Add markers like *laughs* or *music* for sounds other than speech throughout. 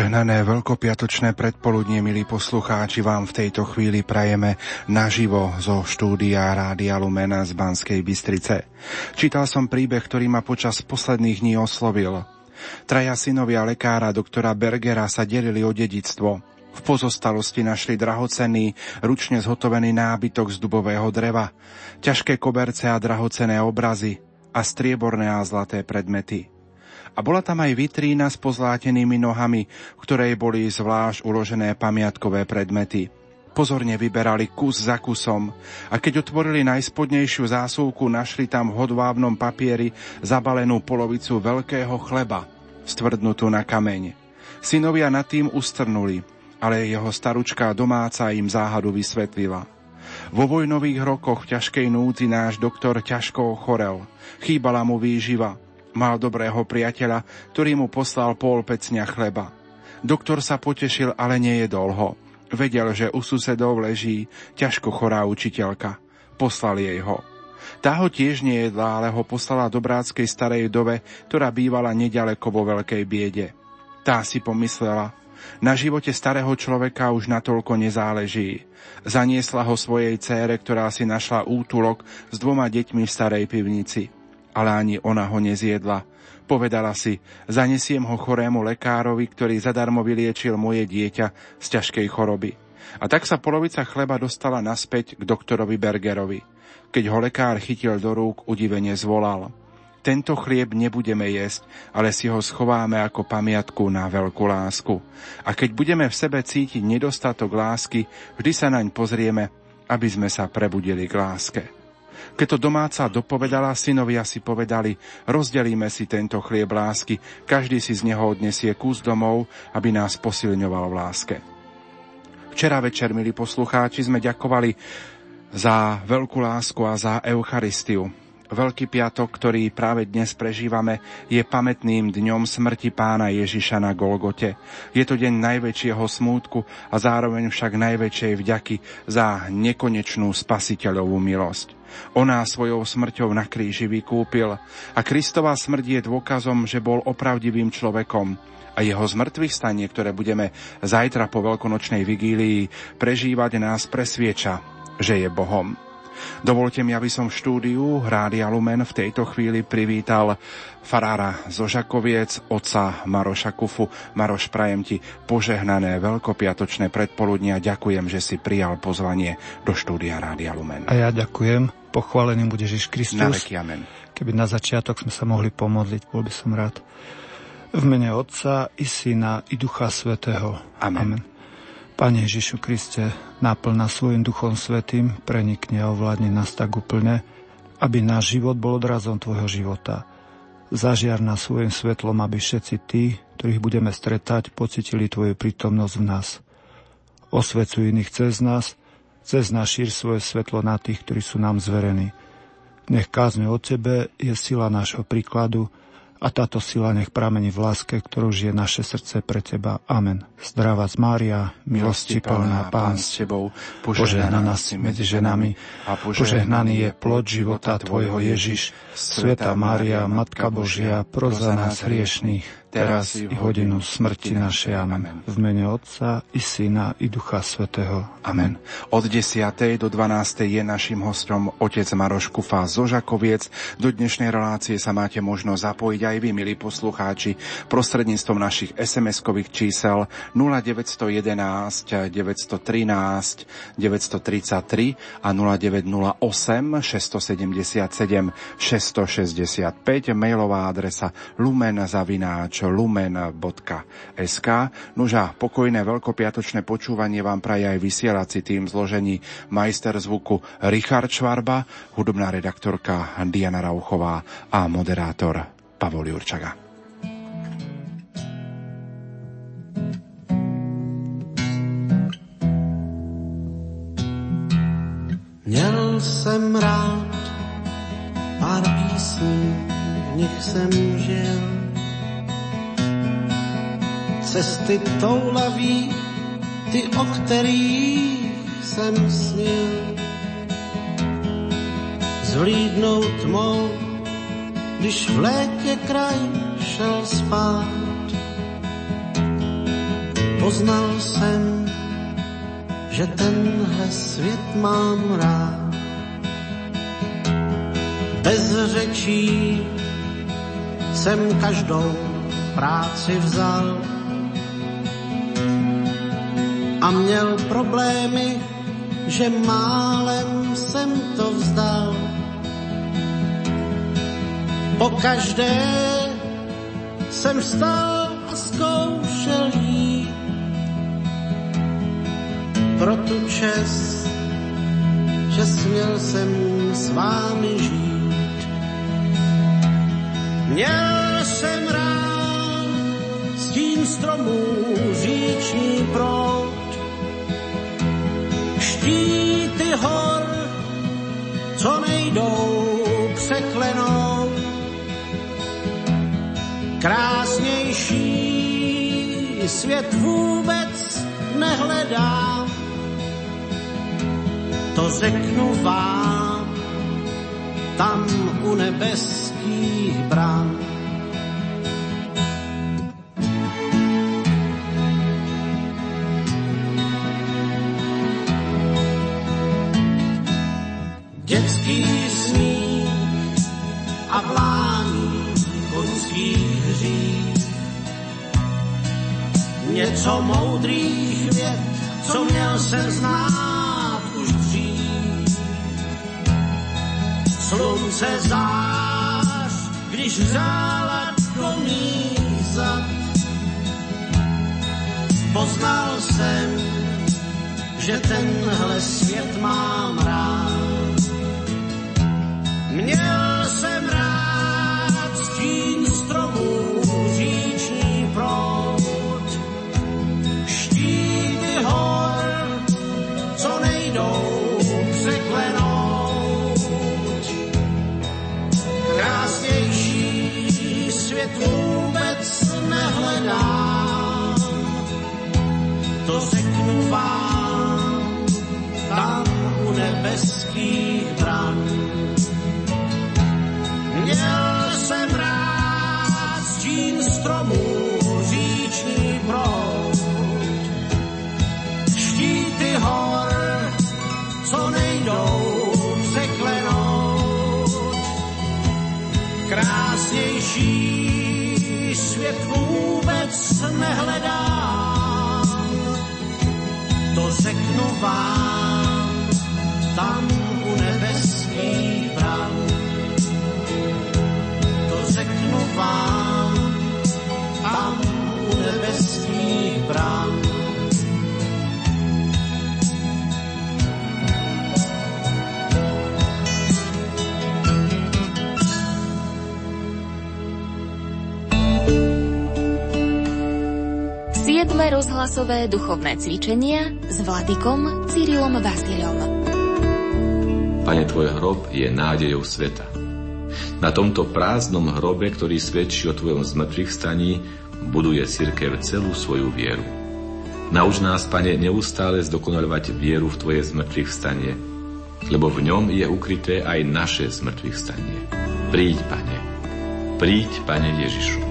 Požehnané veľkopiatočné predpoludnie, milí poslucháči, vám v tejto chvíli prajeme naživo zo štúdia Rádia Lumena z Banskej Bystrice. Čítal som príbeh, ktorý ma počas posledných dní oslovil. Traja synovia lekára doktora Bergera sa delili o dedictvo. V pozostalosti našli drahocený, ručne zhotovený nábytok z dubového dreva, ťažké koberce a drahocené obrazy a strieborné a zlaté predmety a bola tam aj vitrína s pozlátenými nohami, v ktorej boli zvlášť uložené pamiatkové predmety. Pozorne vyberali kus za kusom a keď otvorili najspodnejšiu zásuvku, našli tam v hodvábnom papieri zabalenú polovicu veľkého chleba, stvrdnutú na kameň. Synovia nad tým ustrnuli, ale jeho staručká domáca im záhadu vysvetlila. Vo vojnových rokoch v ťažkej núdzi náš doktor ťažko ochorel. Chýbala mu výživa Mal dobrého priateľa, ktorý mu poslal pol pecňa chleba. Doktor sa potešil, ale nejedol ho. Vedel, že u susedov leží ťažko chorá učiteľka. Poslal jej ho. Tá ho tiež nejedla, ale ho poslala do bráckej starej dove, ktorá bývala nedaleko vo veľkej biede. Tá si pomyslela, na živote starého človeka už natoľko nezáleží. Zaniesla ho svojej cére, ktorá si našla útulok s dvoma deťmi v starej pivnici ale ani ona ho nezjedla. Povedala si, zanesiem ho chorému lekárovi, ktorý zadarmo vyliečil moje dieťa z ťažkej choroby. A tak sa polovica chleba dostala naspäť k doktorovi Bergerovi. Keď ho lekár chytil do rúk, udivene zvolal. Tento chlieb nebudeme jesť, ale si ho schováme ako pamiatku na veľkú lásku. A keď budeme v sebe cítiť nedostatok lásky, vždy sa naň pozrieme, aby sme sa prebudili k láske. Keď to domáca dopovedala, synovia si povedali, rozdelíme si tento chlieb lásky, každý si z neho odnesie kus domov, aby nás posilňoval v láske. Včera večer, milí poslucháči, sme ďakovali za veľkú lásku a za Eucharistiu. Veľký piatok, ktorý práve dnes prežívame, je pamätným dňom smrti pána Ježiša na Golgote. Je to deň najväčšieho smútku a zároveň však najväčšej vďaky za nekonečnú spasiteľovú milosť. Ona svojou smrťou na kríži vykúpil a Kristová smrť je dôkazom, že bol opravdivým človekom a jeho zmrtvých stanie, ktoré budeme zajtra po veľkonočnej vigílii prežívať, nás presvieča, že je Bohom. Dovolte mi, aby som v štúdiu Rádia Lumen v tejto chvíli privítal farára Zožakoviec, otca Maroša Kufu. Maroš, prajem ti požehnané veľkopiatočné predpoludnia. Ďakujem, že si prijal pozvanie do štúdia Rádia Lumen. A ja ďakujem. Pochválený bude Ježiš Kristus. Na veky, amen. Keby na začiatok sme sa mohli pomodliť, bol by som rád. V mene Otca i Syna i Ducha Svetého. Amen. amen. Pane Ježišu Kriste, naplň nás svojim Duchom Svetým, prenikne a ovládne nás tak úplne, aby náš život bol odrazom Tvojho života. Zažiar nás svojim svetlom, aby všetci tí, ktorých budeme stretať, pocitili Tvoju prítomnosť v nás. Osvecuj iných cez nás, cez nás šír svoje svetlo na tých, ktorí sú nám zverení. Nech kázme o Tebe je sila nášho príkladu, a táto sila nech pramení v láske, ktorú žije naše srdce pre Teba. Amen. Zdravá z Mária, milosti plná Pán s Tebou, požehnaná si medzi ženami a požehnaný je plod života Tvojho Ježiš. Sveta Mária, Matka Božia, proza nás hriešných, teraz i hodinu smrti našej. Amen. V mene Otca i Syna i Ducha Svetého. Amen. Od 10. do 12. je našim hostom otec Maroš Kufa zo Žakoviec. Do dnešnej relácie sa máte možnosť zapojiť aj vy, milí poslucháči, prostredníctvom našich SMS-kových čísel 0911 913 933 a 0908 677 665 mailová adresa lumen.zavináč lumen.sk. Nuža, pokojné veľkopiatočné počúvanie vám praje aj vysielací tým zložení majster zvuku Richard Švarba, hudobná redaktorka Diana Rauchová a moderátor Pavol Jurčaga. Měl jsem rád pár písní, v nich jsem žil cesty toulaví, ty, o kterých jsem snil. Zhlídnout tmou, když v létě kraj šel spát. Poznal jsem, že tenhle svět mám rád. Bez řečí jsem každou práci vzal a měl problémy, že málem jsem to vzdal. Po každé jsem vstal a zkoušel jít pro tu čest, že směl jsem s vámi žít. Měl jsem rád stín stromů říční proud, štíty hor, co nejdou překlenout. Krásnější svět vůbec nehledám, to řeknu vám, tam u nebeských brán. Něco moudrých věd, co měl jsem znát už dřív. Slunce zář, když hřála do zad. Poznal jsem, že tenhle svět mám rád. Měl nehledám, to řeknu vám, Rozhlasové duchovné cvičenia s vladykom Cyrilom Vasilom. Pane, tvoj hrob je nádejou sveta. Na tomto prázdnom hrobe, ktorý svedčí o tvojom zmrtvých staní, buduje cirkev celú svoju vieru. Nauč nás, Pane, neustále zdokonalovať vieru v Tvoje zmrtvých stanie, lebo v ňom je ukryté aj naše zmrtvých stanie. Príď, Pane. Príď, Pane Ježišu.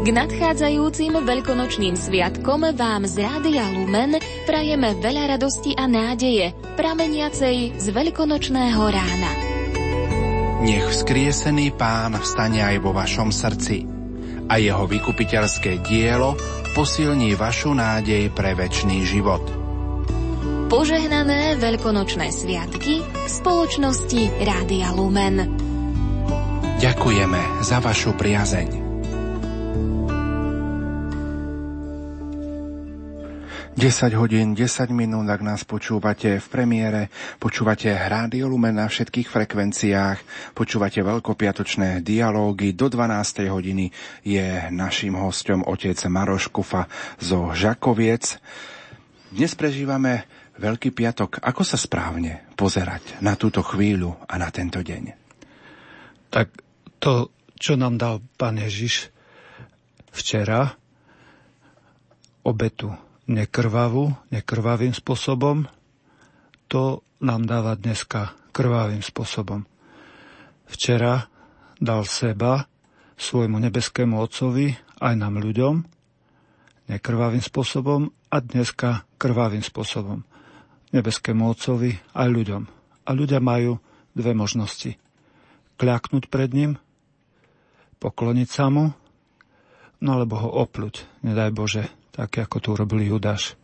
K nadchádzajúcim veľkonočným sviatkom vám z Rádia Lumen prajeme veľa radosti a nádeje, prameniacej z veľkonočného rána. Nech vzkriesený pán vstane aj vo vašom srdci a jeho vykupiteľské dielo posilní vašu nádej pre väčší život. Požehnané veľkonočné sviatky v spoločnosti Rádia Lumen. Ďakujeme za vašu priazeň. 10 hodín, 10 minút, ak nás počúvate v premiére, počúvate Rádio Lumen na všetkých frekvenciách, počúvate veľkopiatočné dialógy. Do 12. hodiny je naším hostom otec Maroš Kufa zo Žakoviec. Dnes prežívame Veľký piatok. Ako sa správne pozerať na túto chvíľu a na tento deň? Tak to, čo nám dal pán Ježiš včera, obetu nekrvavú, nekrvavým spôsobom, to nám dáva dneska krvavým spôsobom. Včera dal seba svojmu nebeskému Otcovi aj nám ľuďom, nekrvavým spôsobom a dneska krvavým spôsobom. Nebeskému Otcovi aj ľuďom. A ľudia majú dve možnosti. Kľaknúť pred ním, pokloniť sa mu, no alebo ho opluť, nedaj Bože, tak ako to urobil Judáš.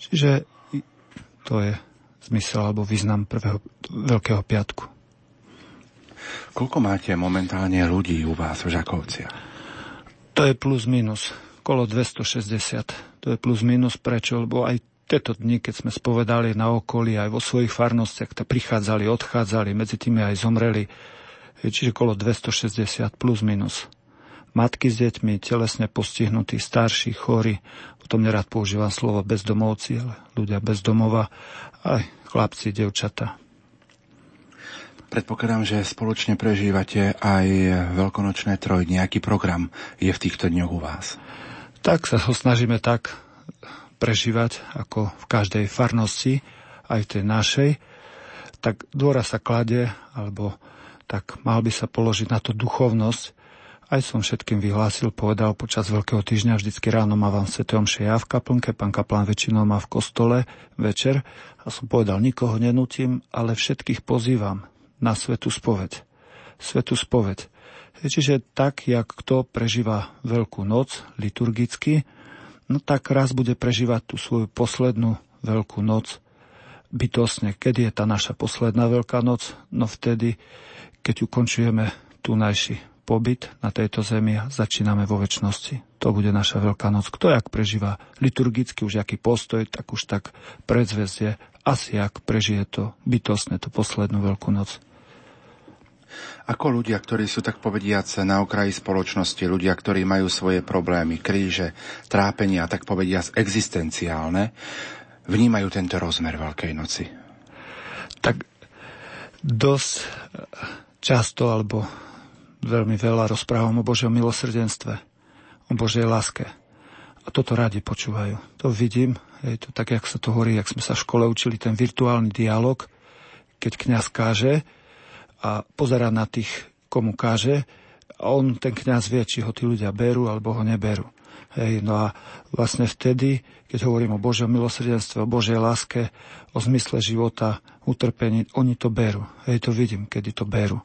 Čiže to je zmysel alebo význam prvého Veľkého piatku. Koľko máte momentálne ľudí u vás v Žakovciach? To je plus minus, kolo 260. To je plus minus prečo, lebo aj tieto dni, keď sme spovedali na okolí, aj vo svojich farnostiach, to prichádzali, odchádzali, medzi tými aj zomreli. Čiže kolo 260 plus minus. Matky s deťmi, telesne postihnutí, starší, chorí, potom nerad používam slovo bezdomovci, ale ľudia bez domova, aj chlapci, devčata. Predpokladám, že spoločne prežívate aj veľkonočné troj. Nejaký program je v týchto dňoch u vás? Tak sa ho snažíme tak prežívať ako v každej farnosti, aj v tej našej. Tak dôra sa klade, alebo tak mal by sa položiť na to duchovnosť, aj som všetkým vyhlásil, povedal počas Veľkého týždňa, vždycky ráno mávam Sv. Omše ja v kaplnke, pán kaplán väčšinou má v kostole večer a som povedal, nikoho nenutím, ale všetkých pozývam na Svetú spoveď. Svetú spoveď. Čiže tak, jak kto prežíva Veľkú noc liturgicky, no tak raz bude prežívať tú svoju poslednú Veľkú noc bytosne. Kedy je tá naša posledná Veľká noc? No vtedy, keď ukončujeme tu najši pobyt na tejto zemi a začíname vo väčšnosti. To bude naša Veľká noc. Kto jak prežíva liturgicky už aký postoj, tak už tak predzvezdie asi ak prežije to bytostne, tú poslednú Veľkú noc. Ako ľudia, ktorí sú tak povediac na okraji spoločnosti, ľudia, ktorí majú svoje problémy, kríže, trápenia, tak povediac existenciálne, vnímajú tento rozmer Veľkej noci? Tak dosť často, alebo veľmi veľa rozprávam o Božom milosrdenstve, o Božej láske. A toto radi počúvajú. To vidím, je to tak, jak sa to hovorí, jak sme sa v škole učili, ten virtuálny dialog, keď kňaz káže a pozera na tých, komu káže, a on, ten kňaz vie, či ho tí ľudia berú alebo ho neberú. Hej, no a vlastne vtedy, keď hovorím o Božom milosrdenstve, o Božej láske, o zmysle života, utrpení, oni to berú. Hej, to vidím, kedy to berú.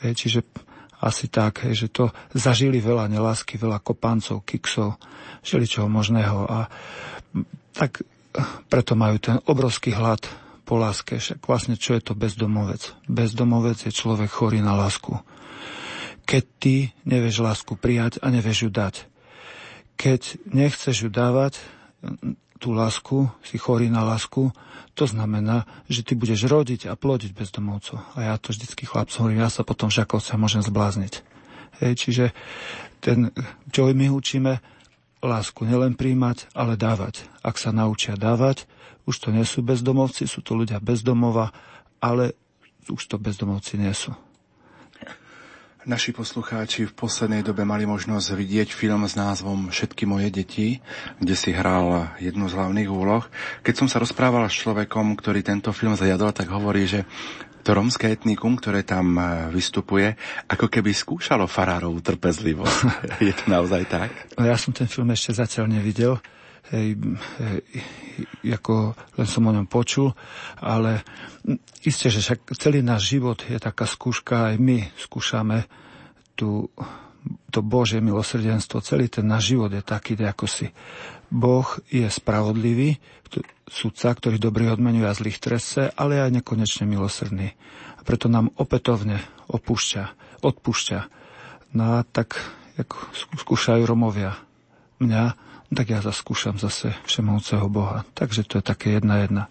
Hej, čiže asi tak, že to zažili veľa nelásky, veľa kopancov, kiksov, čoho možného a tak preto majú ten obrovský hlad po láske. Však vlastne čo je to bezdomovec? Bezdomovec je človek chorý na lásku. Keď ty nevieš lásku prijať a nevieš ju dať. Keď nechceš ju dávať, tú lásku, si chorý na lásku, to znamená, že ty budeš rodiť a plodiť bezdomovcov. A ja to vždycky chlapcom hovorím, ja sa potom žakovca môžem zblázniť. Hej, čiže ten, čo my učíme, lásku nielen príjmať, ale dávať. Ak sa naučia dávať, už to nie sú bezdomovci, sú to ľudia bezdomova, ale už to bezdomovci nie sú. Naši poslucháči v poslednej dobe mali možnosť vidieť film s názvom Všetky moje deti, kde si hral jednu z hlavných úloh. Keď som sa rozprával s človekom, ktorý tento film zajadol, tak hovorí, že to romské etnikum, ktoré tam e, vystupuje, ako keby skúšalo farárovú trpezlivosť. *laughs* Je to naozaj tak? No ja som ten film ešte zatiaľ nevidel. Hej, hej, ako len som o ňom počul, ale isté, že však celý náš život je taká skúška, aj my skúšame tú, to Božie milosrdenstvo, celý ten náš život je taký, ako si. Boh je spravodlivý, sudca, ktorý dobrý odmenuje a zlých trese, ale aj nekonečne milosrdný. A preto nám opätovne opúšťa, odpúšťa. No a tak, ako skúšajú Romovia mňa, tak ja zaskúšam zase všemovúceho Boha. Takže to je také jedna jedna.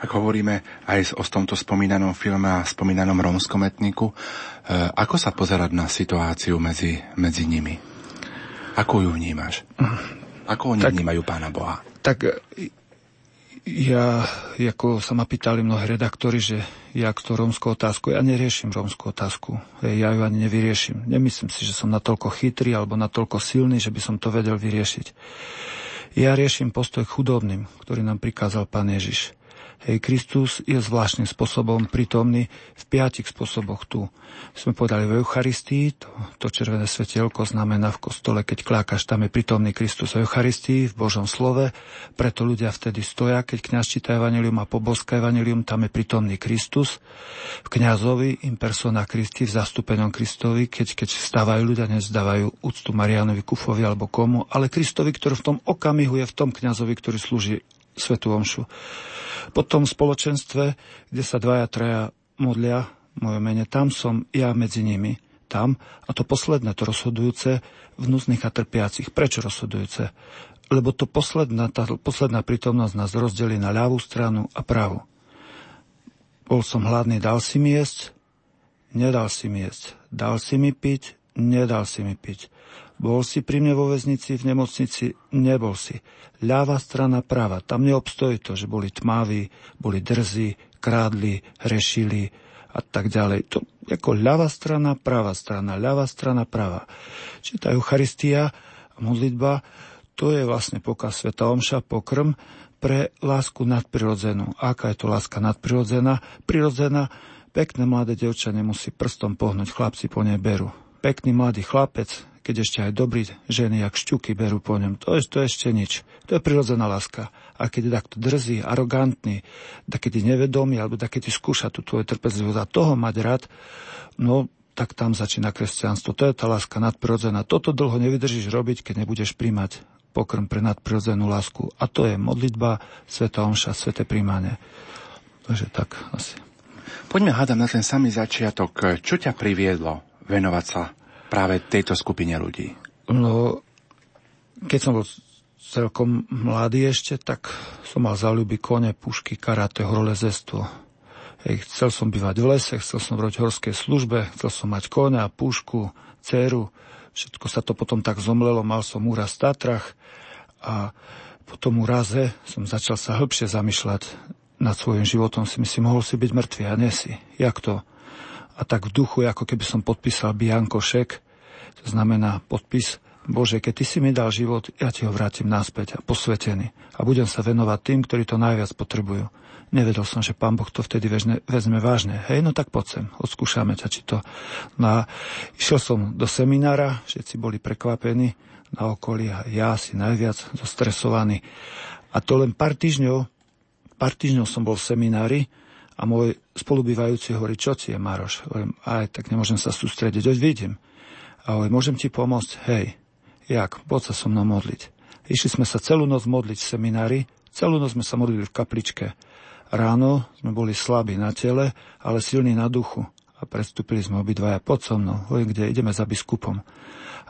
Ak hovoríme aj o tomto spomínanom filme a spomínanom rómskom etniku, e, ako sa pozerať na situáciu medzi, medzi nimi? Ako ju vnímaš? Ako oni tak, vnímajú Pána Boha? Tak ja, ako sa ma pýtali mnohí redaktori, že ja to rómskú otázku, ja neriešim rómskú otázku. Ja ju ani nevyriešim. Nemyslím si, že som natoľko chytrý alebo natoľko silný, že by som to vedel vyriešiť. Ja riešim postoj k chudobným, ktorý nám prikázal pán Ježiš. Hej, Kristus je zvláštnym spôsobom prítomný v piatich spôsoboch tu. Sme povedali v Eucharistii, to, to červené svetielko znamená v kostole, keď klákaš, tam je prítomný Kristus v Eucharistii, v Božom slove, preto ľudia vtedy stoja, keď kňaz číta Evangelium a poboska Evangelium, tam je prítomný Kristus. V kňazovi in persona Christi, v zastúpenom Kristovi, keď, keď stávajú ľudia, nezdávajú úctu Marianovi Kufovi alebo komu, ale Kristovi, ktorý v tom okamihu je v tom kňazovi, ktorý slúži Svetu Omšu. Potom v spoločenstve, kde sa dvaja, traja modlia moje mene, tam som ja medzi nimi. Tam. A to posledné, to rozhodujúce v núznych a trpiacich. Prečo rozhodujúce? Lebo to posledná, tá posledná prítomnosť nás rozdelí na ľavú stranu a pravú. Bol som hladný, dal si mi jesť, nedal si mi jesť. Dal si mi piť, nedal si mi piť. Bol si pri mne vo väznici, v nemocnici? Nebol si. Ľavá strana práva. Tam neobstojí to, že boli tmaví, boli drzí, krádli, hrešili a tak ďalej. To ako ľavá strana, práva strana, ľavá strana, práva. Čiže tá Eucharistia modlitba, to je vlastne pokaz Sveta Omša, pokrm pre lásku nadprirodzenú. Aká je to láska nadprirodzená? Prirodzená, pekné mladé devča nemusí prstom pohnúť, chlapci po nej berú. Pekný mladý chlapec, keď ešte aj dobrí ženy, jak šťuky berú po ňom. To je, to ešte nič. To je prirodzená láska. A keď je takto drzý, arogantný, takedy nevedomý, alebo takedy skúša tú tvoju trpezlivosť a toho mať rád, no tak tam začína kresťanstvo. To je tá láska nadprirodzená. Toto dlho nevydržíš robiť, keď nebudeš príjmať pokrm pre nadprirodzenú lásku. A to je modlitba, sveta omša, sveté príjmanie. Takže tak asi. Poďme hádam na ten samý začiatok. Čo ťa priviedlo venovať sa práve tejto skupine ľudí? No, keď som bol celkom mladý ešte, tak som mal záľuby kone, pušky, karate, horolezestvo. Hej, chcel som bývať v lese, chcel som robiť horskej službe, chcel som mať konia, pušku, dceru. Všetko sa to potom tak zomlelo, mal som úraz v Tatrach a po tom úraze som začal sa hĺbšie zamýšľať nad svojim životom. Si myslím, mohol si byť mŕtvý a nesi. Jak to? A tak v duchu, ako keby som podpísal Bianko šek, to znamená podpis Bože, keď Ty si mi dal život, ja Ti ho vrátim naspäť a posvetený a budem sa venovať tým, ktorí to najviac potrebujú. Nevedel som, že Pán Boh to vtedy vezme, vezme vážne. Hej, no tak poď sem, odskúšame ťa, či to... No a išiel som do seminára, všetci boli prekvapení na okolí a ja si najviac zostresovaný. A to len pár týždňov, pár týždňov som bol v seminári a môj spolubývajúci hovorí, čo ti je, Maroš? Hovorím, aj tak nemôžem sa sústrediť, veď vidím. A hovorím, môžem ti pomôcť? Hej, jak? Poď sa so mnou modliť. Išli sme sa celú noc modliť v seminári, celú noc sme sa modlili v kapličke. Ráno sme boli slabí na tele, ale silní na duchu. A predstúpili sme obidvaja pod so mnou. Hovorím, kde ideme za biskupom.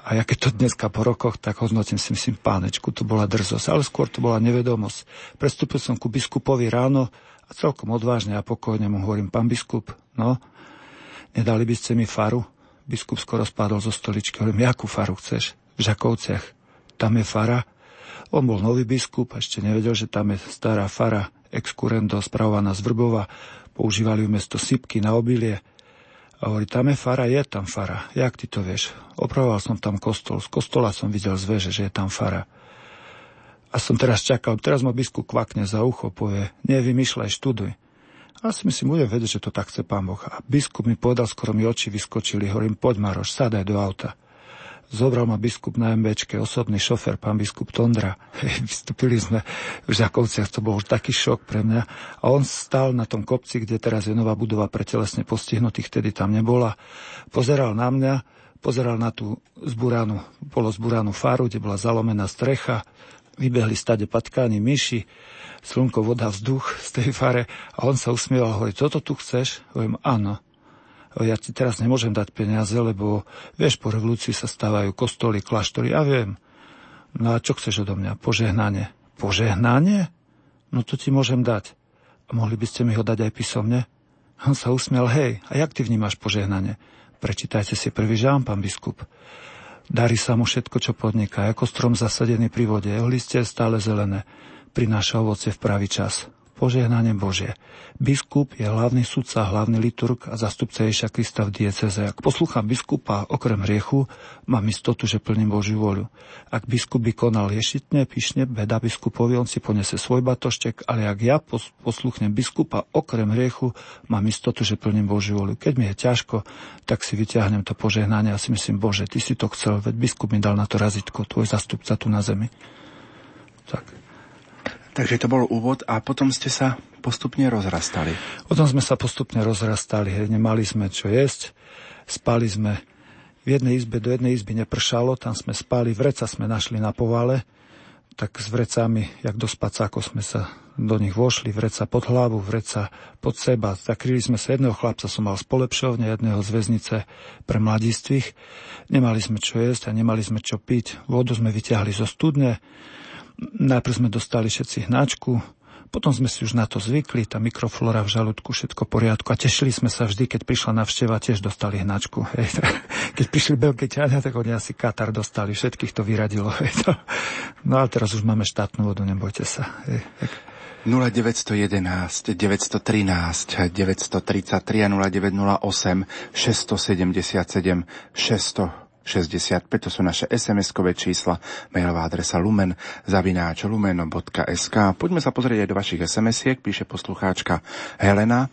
A ja keď to dneska po rokoch, tak hodnotím si myslím, pánečku, to bola drzosť, ale skôr to bola nevedomosť. Prestúpil som ku biskupovi ráno a celkom odvážne a pokojne mu hovorím, pán biskup, no, nedali by ste mi faru? Biskup skoro spadol zo stoličky. Hovorím, jakú faru chceš? V Žakovciach. Tam je fara. On bol nový biskup, ešte nevedel, že tam je stará fara, excurrendo, spravovaná z Vrbova. Používali ju mesto sypky na obilie. A hovorí, tam je fara, je tam fara. Jak ty to vieš? Opravoval som tam kostol. Z kostola som videl z veže, že je tam fara. A som teraz čakal, teraz ma biskup kvakne za ucho, povie, nevymýšľaj, študuj. A si myslím, budem vedieť, že to tak chce pán Boh. A biskup mi povedal, skoro mi oči vyskočili, hovorím, poď Maroš, sadaj do auta. Zobral ma biskup na MBčke, osobný šofer, pán biskup Tondra. *laughs* Vystúpili sme v Žakovciach, to bol už taký šok pre mňa. A on stál na tom kopci, kde teraz je nová budova pre telesne postihnutých, vtedy tam nebola. Pozeral na mňa, pozeral na tú zburanú, polozburanú faru, kde bola zalomená strecha, vybehli stade patkáni, myši, slnko, voda, vzduch z tej fare a on sa usmieval, hovorí, toto tu chceš? Hovorím, áno. Ja ti teraz nemôžem dať peniaze, lebo vieš, po revolúcii sa stávajú kostoly, kláštory, ja viem. No a čo chceš odo mňa? Požehnanie. Požehnanie? No to ti môžem dať. A mohli by ste mi ho dať aj písomne? On sa usmiel, hej, a jak ty vnímaš požehnanie? Prečítajte si prvý žám, pán biskup. Darí sa mu všetko, čo podniká, ako strom zasadený pri vode. Jeho listie je stále zelené. Prináša ovoce v pravý čas. Požehnanie Božie. Biskup je hlavný sudca, hlavný liturg a zastupca Ježa Krista v dieceze. Ak poslúcham biskupa okrem hriechu, mám istotu, že plním Božiu voľu. Ak biskup by konal ješitne, pišne, beda biskupovi, on si ponese svoj batoštek, ale ak ja posluchnem biskupa okrem hriechu, mám istotu, že plním Božiu voľu. Keď mi je ťažko, tak si vyťahnem to požehnanie a si myslím, Bože, ty si to chcel, veď biskup mi dal na to razitko, tvoj zastupca tu na zemi. Tak. Takže to bol úvod a potom ste sa postupne rozrastali. Potom sme sa postupne rozrastali, hej, nemali sme čo jesť, spali sme v jednej izbe, do jednej izby nepršalo, tam sme spali, vreca sme našli na povale, tak s vrecami, jak do spacákov sme sa do nich vošli, vreca pod hlavu, vreca pod seba. Zakryli sme sa, jedného chlapca som mal z polepšovne, jedného z väznice pre mladistvých. Nemali sme čo jesť a nemali sme čo piť. Vodu sme vyťahli zo studne. Najprv sme dostali všetci hnačku, potom sme si už na to zvykli, tá mikroflora v žalúdku, všetko poriadku a tešili sme sa vždy, keď prišla navšteva, tiež dostali hnačku. *laughs* Hej. Keď prišli Belgičania, tak oni asi Katar dostali, všetkých to vyradilo. *laughs* Hej. No ale teraz už máme štátnu vodu, nebojte sa. Hej. 0911 913 933 a 0908 677 600 65, to sú naše SMS-kové čísla, mailová adresa lumen, zavináč lumeno.sk. Poďme sa pozrieť aj do vašich SMS-iek, píše poslucháčka Helena.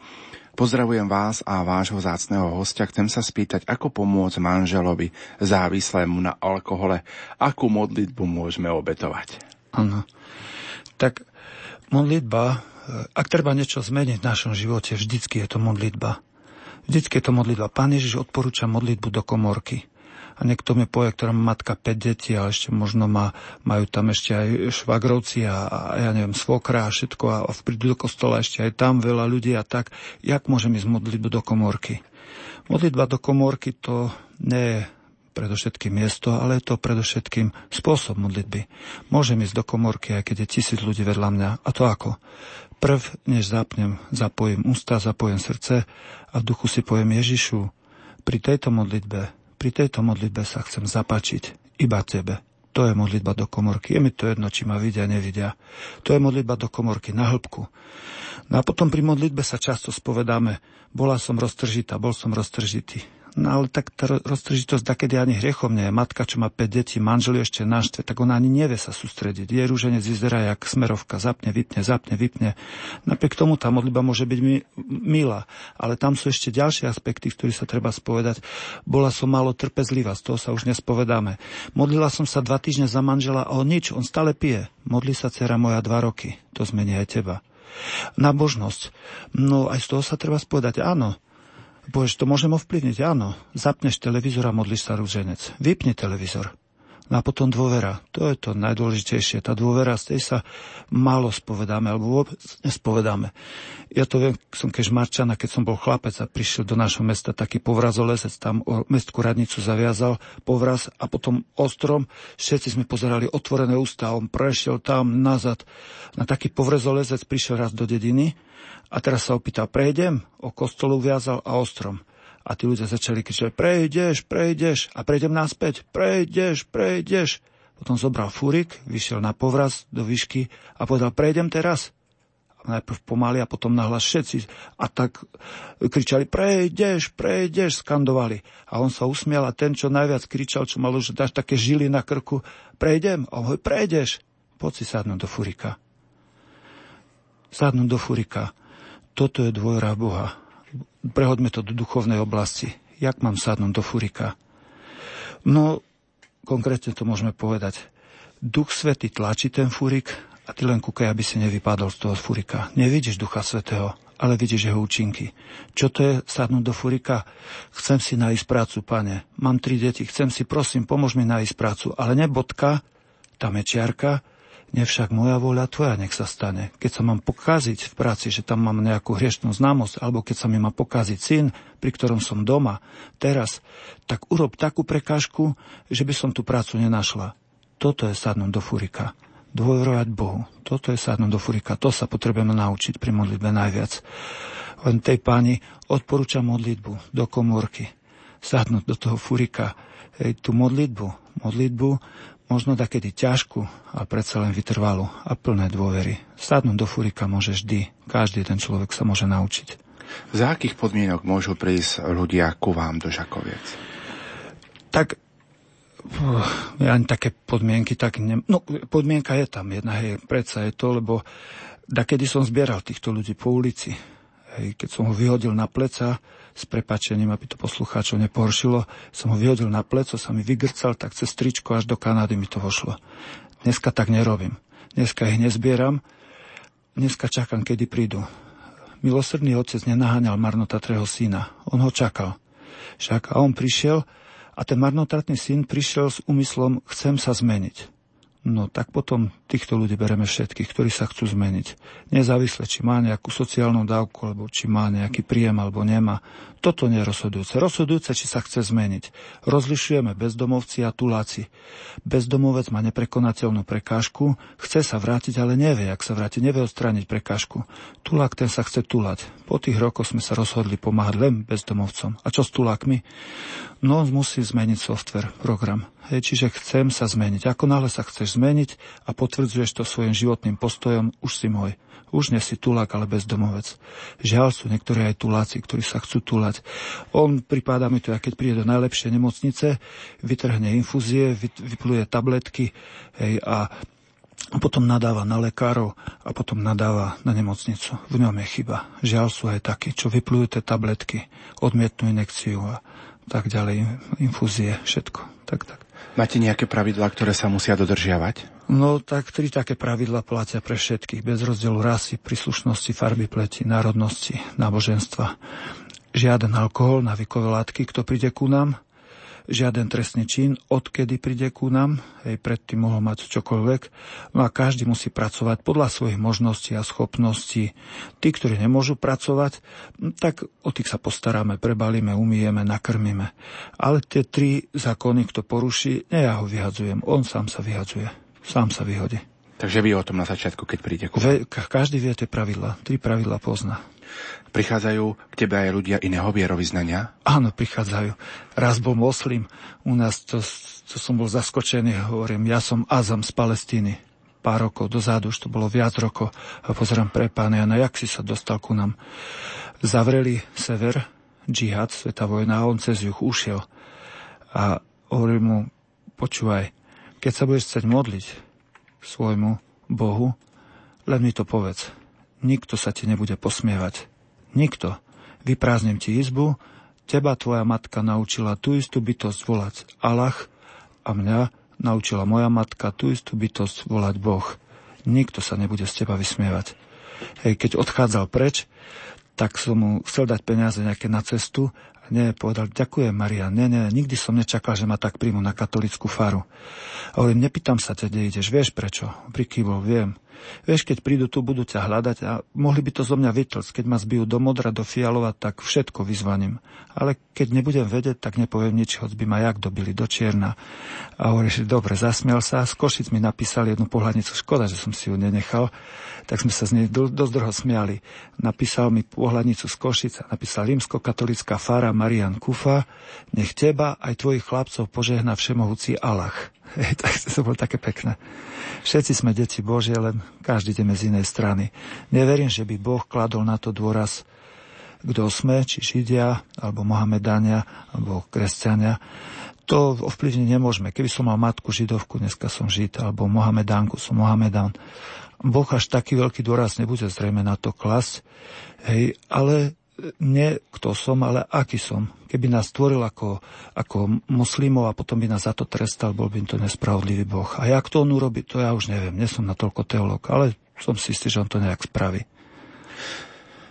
Pozdravujem vás a vášho zácného hostia. Chcem sa spýtať, ako pomôcť manželovi závislému na alkohole. Akú modlitbu môžeme obetovať? Áno. Tak modlitba, ak treba niečo zmeniť v našom živote, vždycky je to modlitba. Vždycky je to modlitba. Pán Ježiš odporúča modlitbu do komorky a niekto mi povie, ktorá má matka 5 detí a ešte možno má, majú tam ešte aj švagrovci a, a ja neviem, svokra a všetko a, a prídu do kostola ešte aj tam veľa ľudí a tak, jak môžem ísť modlitbu do komórky? Modlitba do komórky to nie je predovšetkým miesto, ale je to predovšetkým spôsob modlitby. Môžem ísť do komórky, aj keď je tisíc ľudí vedľa mňa. A to ako? Prv, než zapnem, zapojím ústa, zapojím srdce a v duchu si poviem Ježišu, pri tejto modlitbe pri tejto modlitbe sa chcem zapačiť iba tebe. To je modlitba do komorky. Je mi to jedno, či ma vidia, nevidia. To je modlitba do komorky na hĺbku. No a potom pri modlitbe sa často spovedáme, bola som roztržitá, bol som roztržitý. No ale tak tá roztržitosť takedy ani hriechom nie je. Matka, čo má 5 detí, manžel ešte naštve, tak ona ani nevie sa sústrediť. Je rúženec vyzerá jak smerovka, zapne, vypne, zapne, vypne. Napriek tomu tá modliba môže byť mi, milá, ale tam sú ešte ďalšie aspekty, v ktorých sa treba spovedať. Bola som málo trpezlivá, z toho sa už nespovedáme. Modlila som sa dva týždne za manžela a o nič, on stále pije. Modli sa dcera moja dva roky, to zmení aj teba. Nabožnosť. No aj z toho sa treba spovedať, áno, Povieš, to môžem ovplyvniť? Áno. Zapneš televízor a modlíš sa rúženec. Vypni televízor. No a potom dôvera. To je to najdôležitejšie. Tá dôvera, z tej sa málo spovedáme, alebo vôbec nespovedáme. Ja to viem, som keď Marčana, keď som bol chlapec a prišiel do nášho mesta taký povrazolezec, tam o mestskú radnicu zaviazal povraz a potom ostrom, všetci sme pozerali otvorené ústa, on prešiel tam nazad. Na taký povrazolezec prišiel raz do dediny a teraz sa opýtal, prejdem? O kostolu viazal a ostrom. A tí ľudia začali kričať, prejdeš, prejdeš. A prejdem naspäť, prejdeš, prejdeš. Potom zobral fúrik, vyšiel na povraz do výšky a povedal, prejdem teraz. A najprv pomaly a potom nahlas všetci. A tak kričali, prejdeš, prejdeš, skandovali. A on sa usmial a ten, čo najviac kričal, čo mal už dáš také žily na krku, prejdem. A on hovorí, prejdeš. Poď si sadnúť do furika. Sadnúť do furika. Toto je dôvera Boha. Prehodme to do duchovnej oblasti. Jak mám sadnúť do furika? No, konkrétne to môžeme povedať. Duch Svety tlačí ten furik a ty len kúkaj, aby si nevypadol z toho furika. Nevidíš Ducha Svetého, ale vidíš jeho účinky. Čo to je sadnúť do furika? Chcem si nájsť prácu, pane. Mám tri deti, chcem si, prosím, pomôž mi nájsť prácu. Ale nebodka, tam je čiarka, Nevšak moja vôľa tvoja nech sa stane. Keď sa mám pokaziť v práci, že tam mám nejakú hriešnú známosť, alebo keď sa mi má pokaziť syn, pri ktorom som doma, teraz, tak urob takú prekážku, že by som tú prácu nenašla. Toto je sadnúť do furika. Dôverovať Bohu. Toto je sadnúť do furika. To sa potrebujeme naučiť pri modlitbe najviac. Len tej páni odporúčam modlitbu do komórky. Sadnúť do toho furika. Hej, tú modlitbu. Modlitbu možno takedy ťažkú, ale predsa len vytrvalú a plné dôvery. Sadnúť do furika môže vždy, každý ten človek sa môže naučiť. Za akých podmienok môžu prísť ľudia ku vám do Žakoviec? Tak ja ani také podmienky, tak ne... no podmienka je tam jedna, hej, predsa je to, lebo da kedy som zbieral týchto ľudí po ulici, hej, keď som ho vyhodil na pleca, s prepačením, aby to poslucháčov nepohoršilo, som ho vyhodil na pleco, sa mi vygrcal, tak cez tričko až do Kanady mi to vošlo. Dneska tak nerobím. Dneska ich nezbieram, dneska čakám, kedy prídu. Milosrdný otec nenaháňal marnotratného syna. On ho čakal. Však a on prišiel a ten marnotratný syn prišiel s úmyslom, chcem sa zmeniť. No tak potom týchto ľudí bereme všetkých, ktorí sa chcú zmeniť. Nezávisle, či má nejakú sociálnu dávku, alebo či má nejaký príjem, alebo nemá. Toto nie je rozhodujúce. Rozhodujúce, či sa chce zmeniť. Rozlišujeme bezdomovci a tuláci. Bezdomovec má neprekonateľnú prekážku, chce sa vrátiť, ale nevie, ak sa vráti, nevie odstrániť prekážku. Tulák ten sa chce tulať. Po tých rokoch sme sa rozhodli pomáhať len bezdomovcom. A čo s tulákmi? No, musí zmeniť software, program. Hej, čiže chcem sa zmeniť. Ako náhle sa chceš zmeniť a potvrdzuješ to svojim životným postojom, už si môj. Už nie si tulák, ale bezdomovec. Žiaľ sú niektorí aj tuláci, ktorí sa chcú tulať. On, pripáda mi to, keď príde do najlepšej nemocnice, vytrhne infúzie, vypluje tabletky hej, a potom nadáva na lekárov a potom nadáva na nemocnicu. V ňom je chyba. Žiaľ sú aj takí, čo vyplujú tie tabletky, odmietnú inekciu a tak ďalej, infúzie, všetko. Tak, tak. Máte nejaké pravidlá, ktoré sa musia dodržiavať? No tak tri také pravidla platia pre všetkých, bez rozdielu rasy, príslušnosti, farby pleti, národnosti, náboženstva. Žiaden alkohol, návykové látky, kto príde ku nám, žiaden trestný čin, odkedy príde ku nám, hej, predtým mohol mať čokoľvek. No a každý musí pracovať podľa svojich možností a schopností. Tí, ktorí nemôžu pracovať, tak o tých sa postaráme, prebalíme, umieme, nakrmíme. Ale tie tri zákony, kto poruší, nie ja ho vyhadzujem, on sám sa vyhadzuje, sám sa vyhodí. Takže vy o tom na začiatku, keď príde ku každý vie tie pravidla, tri pravidla pozná. Prichádzajú k tebe aj ľudia iného vierovýznania? Áno, prichádzajú. Raz bol moslim, u nás to, to som bol zaskočený, hovorím, ja som Azam z Palestíny. Pár rokov dozadu, už to bolo viac rokov, a pozerám pre pána Jana, jak si sa dostal ku nám. Zavreli sever, džihad, sveta vojna, a on cez juh ušiel. A hovorím mu, počúvaj, keď sa budeš chcieť modliť svojmu Bohu, len mi to povedz nikto sa ti nebude posmievať. Nikto. Vyprázdnim ti izbu, teba tvoja matka naučila tú istú bytosť volať Allah a mňa naučila moja matka tú istú bytosť volať Boh. Nikto sa nebude z teba vysmievať. Hej, keď odchádzal preč, tak som mu chcel dať peniaze nejaké na cestu a nie, povedal, ďakujem Maria, nie, nie, nikdy som nečakal, že ma tak príjmu na katolickú faru. A hovorím, nepýtam sa ťa, kde ideš, vieš prečo? Prikývol, viem. Vieš, keď prídu tu, budú ťa hľadať a mohli by to zo mňa vytlcť. Keď ma zbijú do modra, do fialova, tak všetko vyzvaním. Ale keď nebudem vedieť, tak nepoviem nič, hoď by ma jak dobili do čierna. A hovoríš, dobre, zasmiel sa. Z Košic mi napísal jednu pohľadnicu. Škoda, že som si ju nenechal. Tak sme sa z nej dosť dlho smiali. Napísal mi pohľadnicu z Košic a napísal rímsko-katolická fara Marian Kufa. Nech teba aj tvojich chlapcov požehna všemohúci Allah. Hej, *laughs* tak to bolo také pekné. Všetci sme deti Božie, len každý ideme z inej strany. Neverím, že by Boh kladol na to dôraz, kto sme, či Židia, alebo Mohamedania, alebo kresťania. To ovplyvniť nemôžeme. Keby som mal matku židovku, dneska som žid, alebo Mohamedánku, som Mohamedan. Boh až taký veľký dôraz nebude zrejme na to klasť, hej, ale nie kto som, ale aký som. Keby nás stvoril ako, ako muslimov a potom by nás za to trestal, bol by to nespravodlivý Boh. A jak to on urobí, to ja už neviem. Nie som natoľko teológ, ale som si istý, že on to nejak spraví.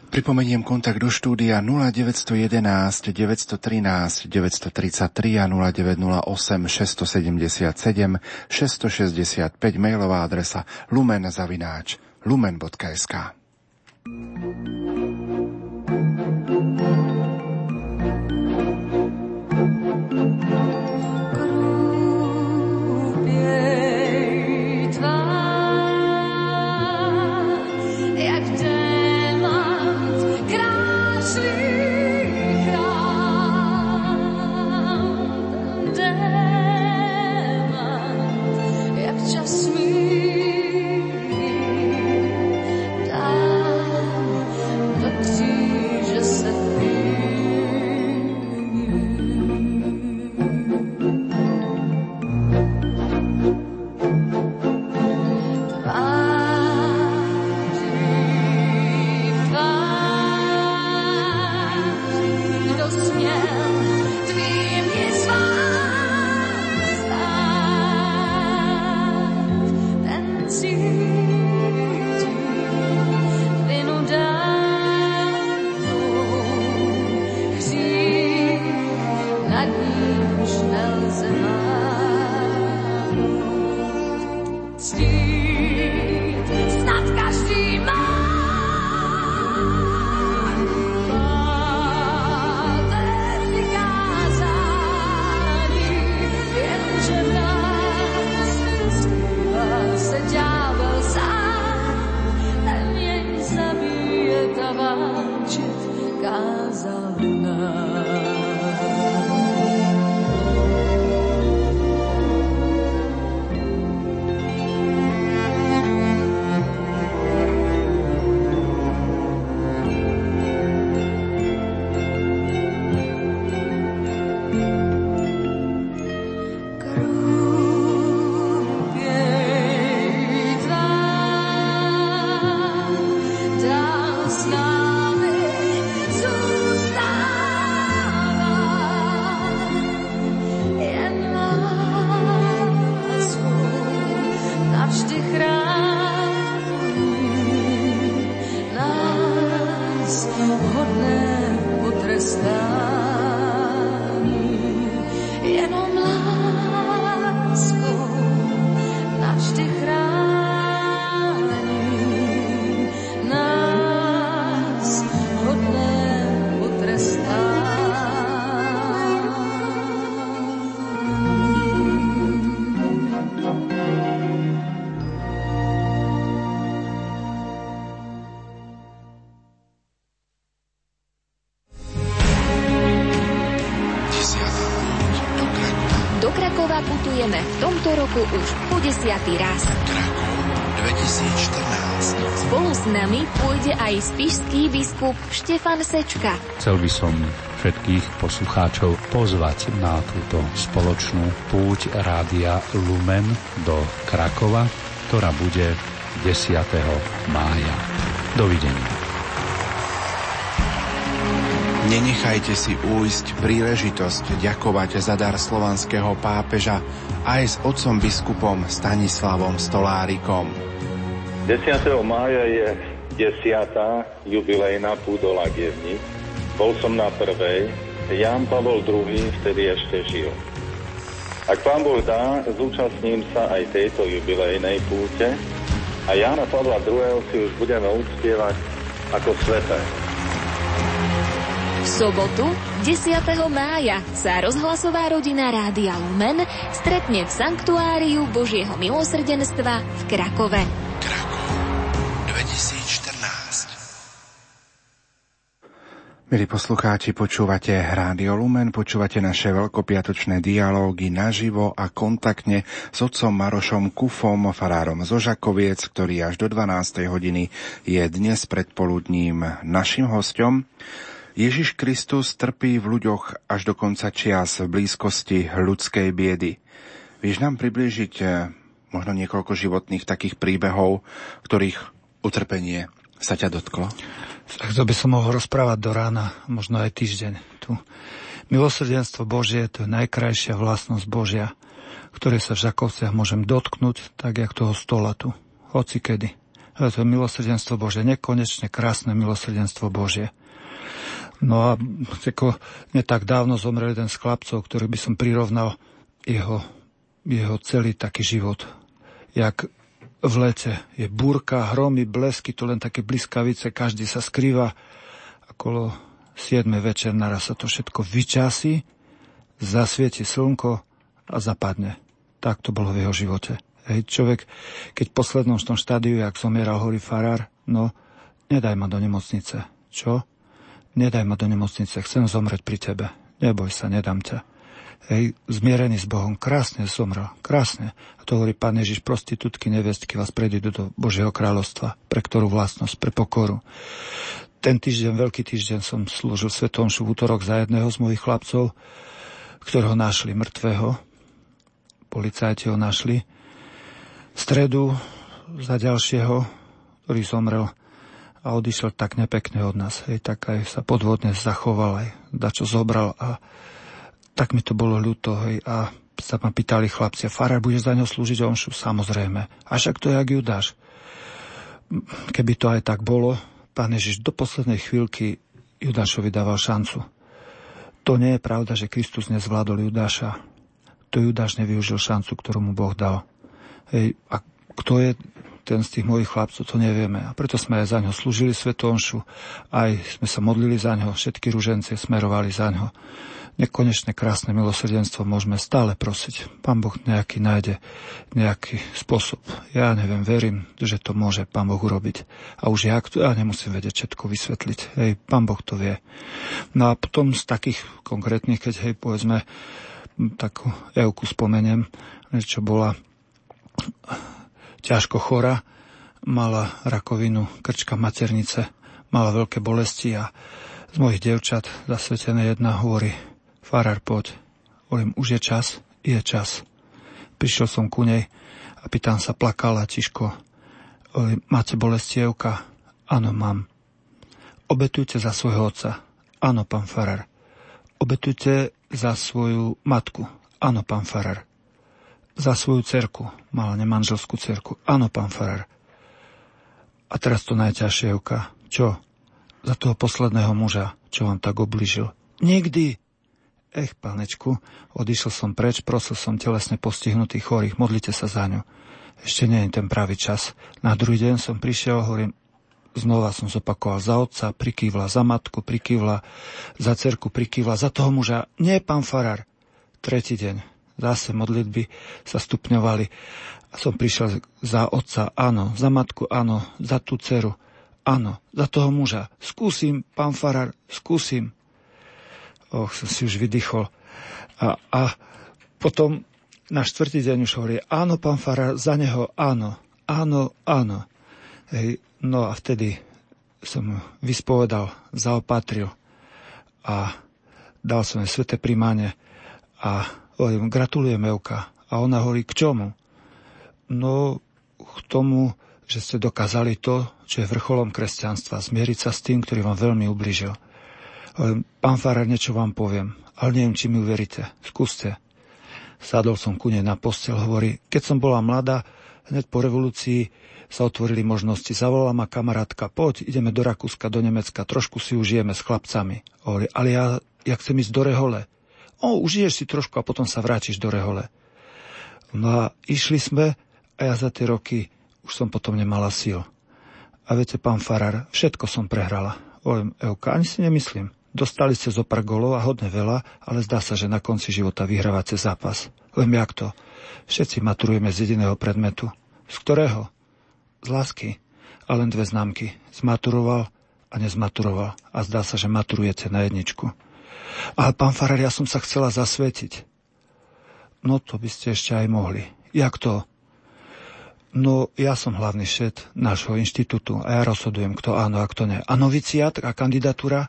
Pripomeniem kontakt do štúdia 0911 913 933 a 0908 677 665 mailová adresa lumen.lumen.sk cestujeme roku už po desiatý raz. Krakov 2014. Spolu s nami pôjde aj spišský biskup Štefan Sečka. Chcel by som všetkých poslucháčov pozvať na túto spoločnú púť Rádia Lumen do Krakova, ktorá bude 10. mája. Dovidenia. Nenechajte si újsť príležitosť ďakovať za dar slovanského pápeža aj s otcom biskupom Stanislavom Stolárikom. 10. mája je 10. jubilejná púdola Gievni. Bol som na prvej, Jan Pavol II vtedy ešte žil. Ak pán Boh dá, zúčastním sa aj tejto jubilejnej púte a Jana Pavla II si už budeme uctievať ako sveté. V sobotu, 10. mája, sa rozhlasová rodina Rádia Lumen stretne v Sanktuáriu Božieho milosrdenstva v Krakove. Krakov 2014 Milí poslucháči, počúvate Rádio Lumen, počúvate naše veľkopiatočné dialógy naživo a kontaktne s otcom Marošom Kufom, farárom zo Žakoviec, ktorý až do 12. hodiny je dnes predpoludním našim hostom. Ježiš Kristus trpí v ľuďoch až do konca čias v blízkosti ľudskej biedy. Vieš nám priblížiť eh, možno niekoľko životných takých príbehov, ktorých utrpenie sa ťa dotklo? Tak to by som mohol rozprávať do rána, možno aj týždeň. Tu. Milosrdenstvo Božie, to je najkrajšia vlastnosť Božia, ktoré sa v Žakovciach môžem dotknúť, tak jak toho stola tu, hoci kedy. To je milosrdenstvo Božie, nekonečne krásne milosrdenstvo Božie. No a ako, tak dávno zomrel jeden z chlapcov, ktorý by som prirovnal jeho, jeho celý taký život. Jak v lete je búrka, hromy, blesky, to len také bliskavice, každý sa skrýva. A kolo 7. večer naraz sa to všetko vyčasí, zasvieti slnko a zapadne. Tak to bolo v jeho živote. Hej, človek, keď v poslednom tom štádiu, jak zomieral horí farár, no, nedaj ma do nemocnice. Čo? nedaj ma do nemocnice, chcem zomrieť pri tebe. Neboj sa, nedám ťa. Hej, zmierený s Bohom, krásne zomrel, krásne. A to hovorí pán Ježiš, prostitútky, nevestky vás predídu do Božieho kráľovstva. Pre ktorú vlastnosť? Pre pokoru. Ten týždeň, veľký týždeň som slúžil Svetom v útorok za jedného z mojich chlapcov, ktorého našli mŕtvého. Policajti ho našli. V stredu za ďalšieho, ktorý zomrel a odišiel tak nepekne od nás. Hej, tak aj sa podvodne zachoval, aj dačo zobral a tak mi to bolo ľúto. Hej, a sa ma pýtali chlapci, farár bude za ňo slúžiť omšu? Samozrejme. A však to jak Judáš. Keby to aj tak bolo, pán Ježiš do poslednej chvíľky Judášovi dával šancu. To nie je pravda, že Kristus nezvládol Judáša. To Judáš nevyužil šancu, ktorú mu Boh dal. Hej, a kto je ten z tých mojich chlapcov, to nevieme. A preto sme aj za ňo slúžili svetonšu, aj sme sa modlili za ňo, všetky ružencie smerovali za ňo. Nekonečné krásne milosrdenstvo môžeme stále prosiť. Pán Boh nejaký nájde nejaký spôsob. Ja neviem, verím, že to môže Pán Boh urobiť. A už ja, ja nemusím vedieť všetko vysvetliť. Hej, Pán Boh to vie. No a potom z takých konkrétnych, keď hej, povedzme, takú Euku spomeniem, čo bola ťažko chora, mala rakovinu krčka maternice, mala veľké bolesti a z mojich devčat zasvetené jedna hovorí, farár poď. Hovorím, už je čas, je čas. Prišiel som ku nej a pýtam sa, plakala Tiško. Hovorím, máte bolesti Evka? Áno, mám. Obetujte za svojho otca. Áno, pán farár. Obetujte za svoju matku. Áno, pán farár za svoju cerku. Mala nemanželskú cerku. Áno, pán farár. A teraz to najťažšie. Čo? Za toho posledného muža, čo vám tak obližil. Nikdy! Ech, pánečku, odišiel som preč, prosil som telesne postihnutých chorých, modlite sa za ňu. Ešte nie je ten pravý čas. Na druhý deň som prišiel, hovorím, znova som zopakoval za otca, prikývla za matku, prikývla za cerku, prikývla za toho muža. Nie, pán farár. Tretí deň zase modlitby sa stupňovali. A som prišiel za otca, áno, za matku, áno, za tú dceru, áno, za toho muža. Skúsim, pán farár, skúsim. Och, som si už vydychol. A, a potom na štvrtý deň už hovorí, áno, pán Farár, za neho áno, áno, áno. Hej, no a vtedy som vyspovedal, zaopatril a dal som jej sveté primáne a hovorím, gratulujem Euka. A ona hovorí, k čomu? No, k tomu, že ste dokázali to, čo je vrcholom kresťanstva, zmieriť sa s tým, ktorý vám veľmi ubližil. Pán Farár, niečo vám poviem, ale neviem, či mi uveríte. Skúste. Sadol som ku nej na postel, hovorí, keď som bola mladá, hneď po revolúcii sa otvorili možnosti. Zavolala ma kamarátka, poď, ideme do Rakúska, do Nemecka, trošku si užijeme s chlapcami. Hovorí, ale ja, ja chcem ísť do Rehole. O, užiješ si trošku a potom sa vrátiš do Rehole. No a išli sme a ja za tie roky už som potom nemala síl. A viete, pán Farar, všetko som prehrala. Hovorím, Euka, ani si nemyslím. Dostali ste zo pár golov a hodne veľa, ale zdá sa, že na konci života vyhrávate zápas. Len jak to? Všetci maturujeme z jediného predmetu. Z ktorého? Z lásky. A len dve známky. Zmaturoval a nezmaturoval. A zdá sa, že maturujete na jedničku. Ale pán Farar, ja som sa chcela zasvetiť. No to by ste ešte aj mohli. Jak to? No, ja som hlavný šet nášho inštitútu a ja rozhodujem, kto áno a kto nie. A noviciát a kandidatúra?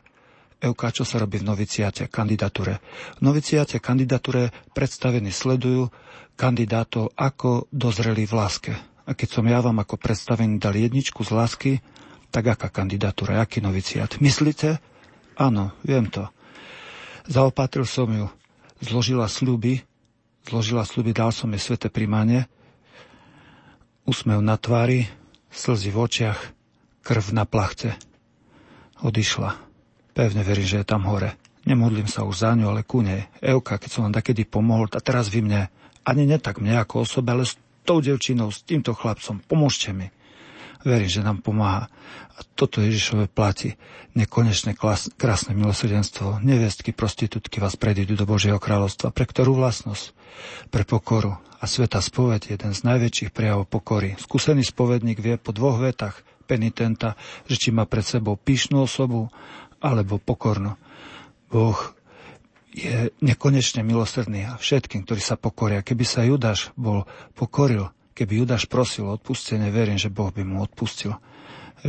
Euka, čo sa robí v noviciate kandidatúre? V noviciate kandidatúre predstavení sledujú kandidátov ako dozreli v láske. A keď som ja vám ako predstavený dal jedničku z lásky, tak aká kandidatúra, aký noviciat? Myslíte? Áno, viem to. Zaopatril som ju, zložila sľuby, zložila sľuby, dal som jej svete primanie, úsmev na tvári, slzy v očiach, krv na plachte. Odišla. Pevne verím, že je tam hore. Nemodlím sa už za ňu, ale ku nej. Euka, keď som vám takedy pomohol, a teraz vy mne. Ani ne tak mne ako osobe, ale s tou devčinou, s týmto chlapcom. Pomôžte mi. Verím, že nám pomáha. A toto Ježišové platí. Nekonečné klas, krásne milosrdenstvo. Nevestky, prostitútky vás predídu do Božieho kráľovstva. Pre ktorú vlastnosť? Pre pokoru. A sveta spoveď, jeden z najväčších prejavov pokory. Skúsený spovedník vie po dvoch vetách penitenta, že či má pred sebou pyšnú osobu alebo pokorno. Boh je nekonečne milosrdný a všetkým, ktorí sa pokoria. Keby sa Judáš bol pokoril, keby Judáš prosil o odpustenie, verím, že Boh by mu odpustil.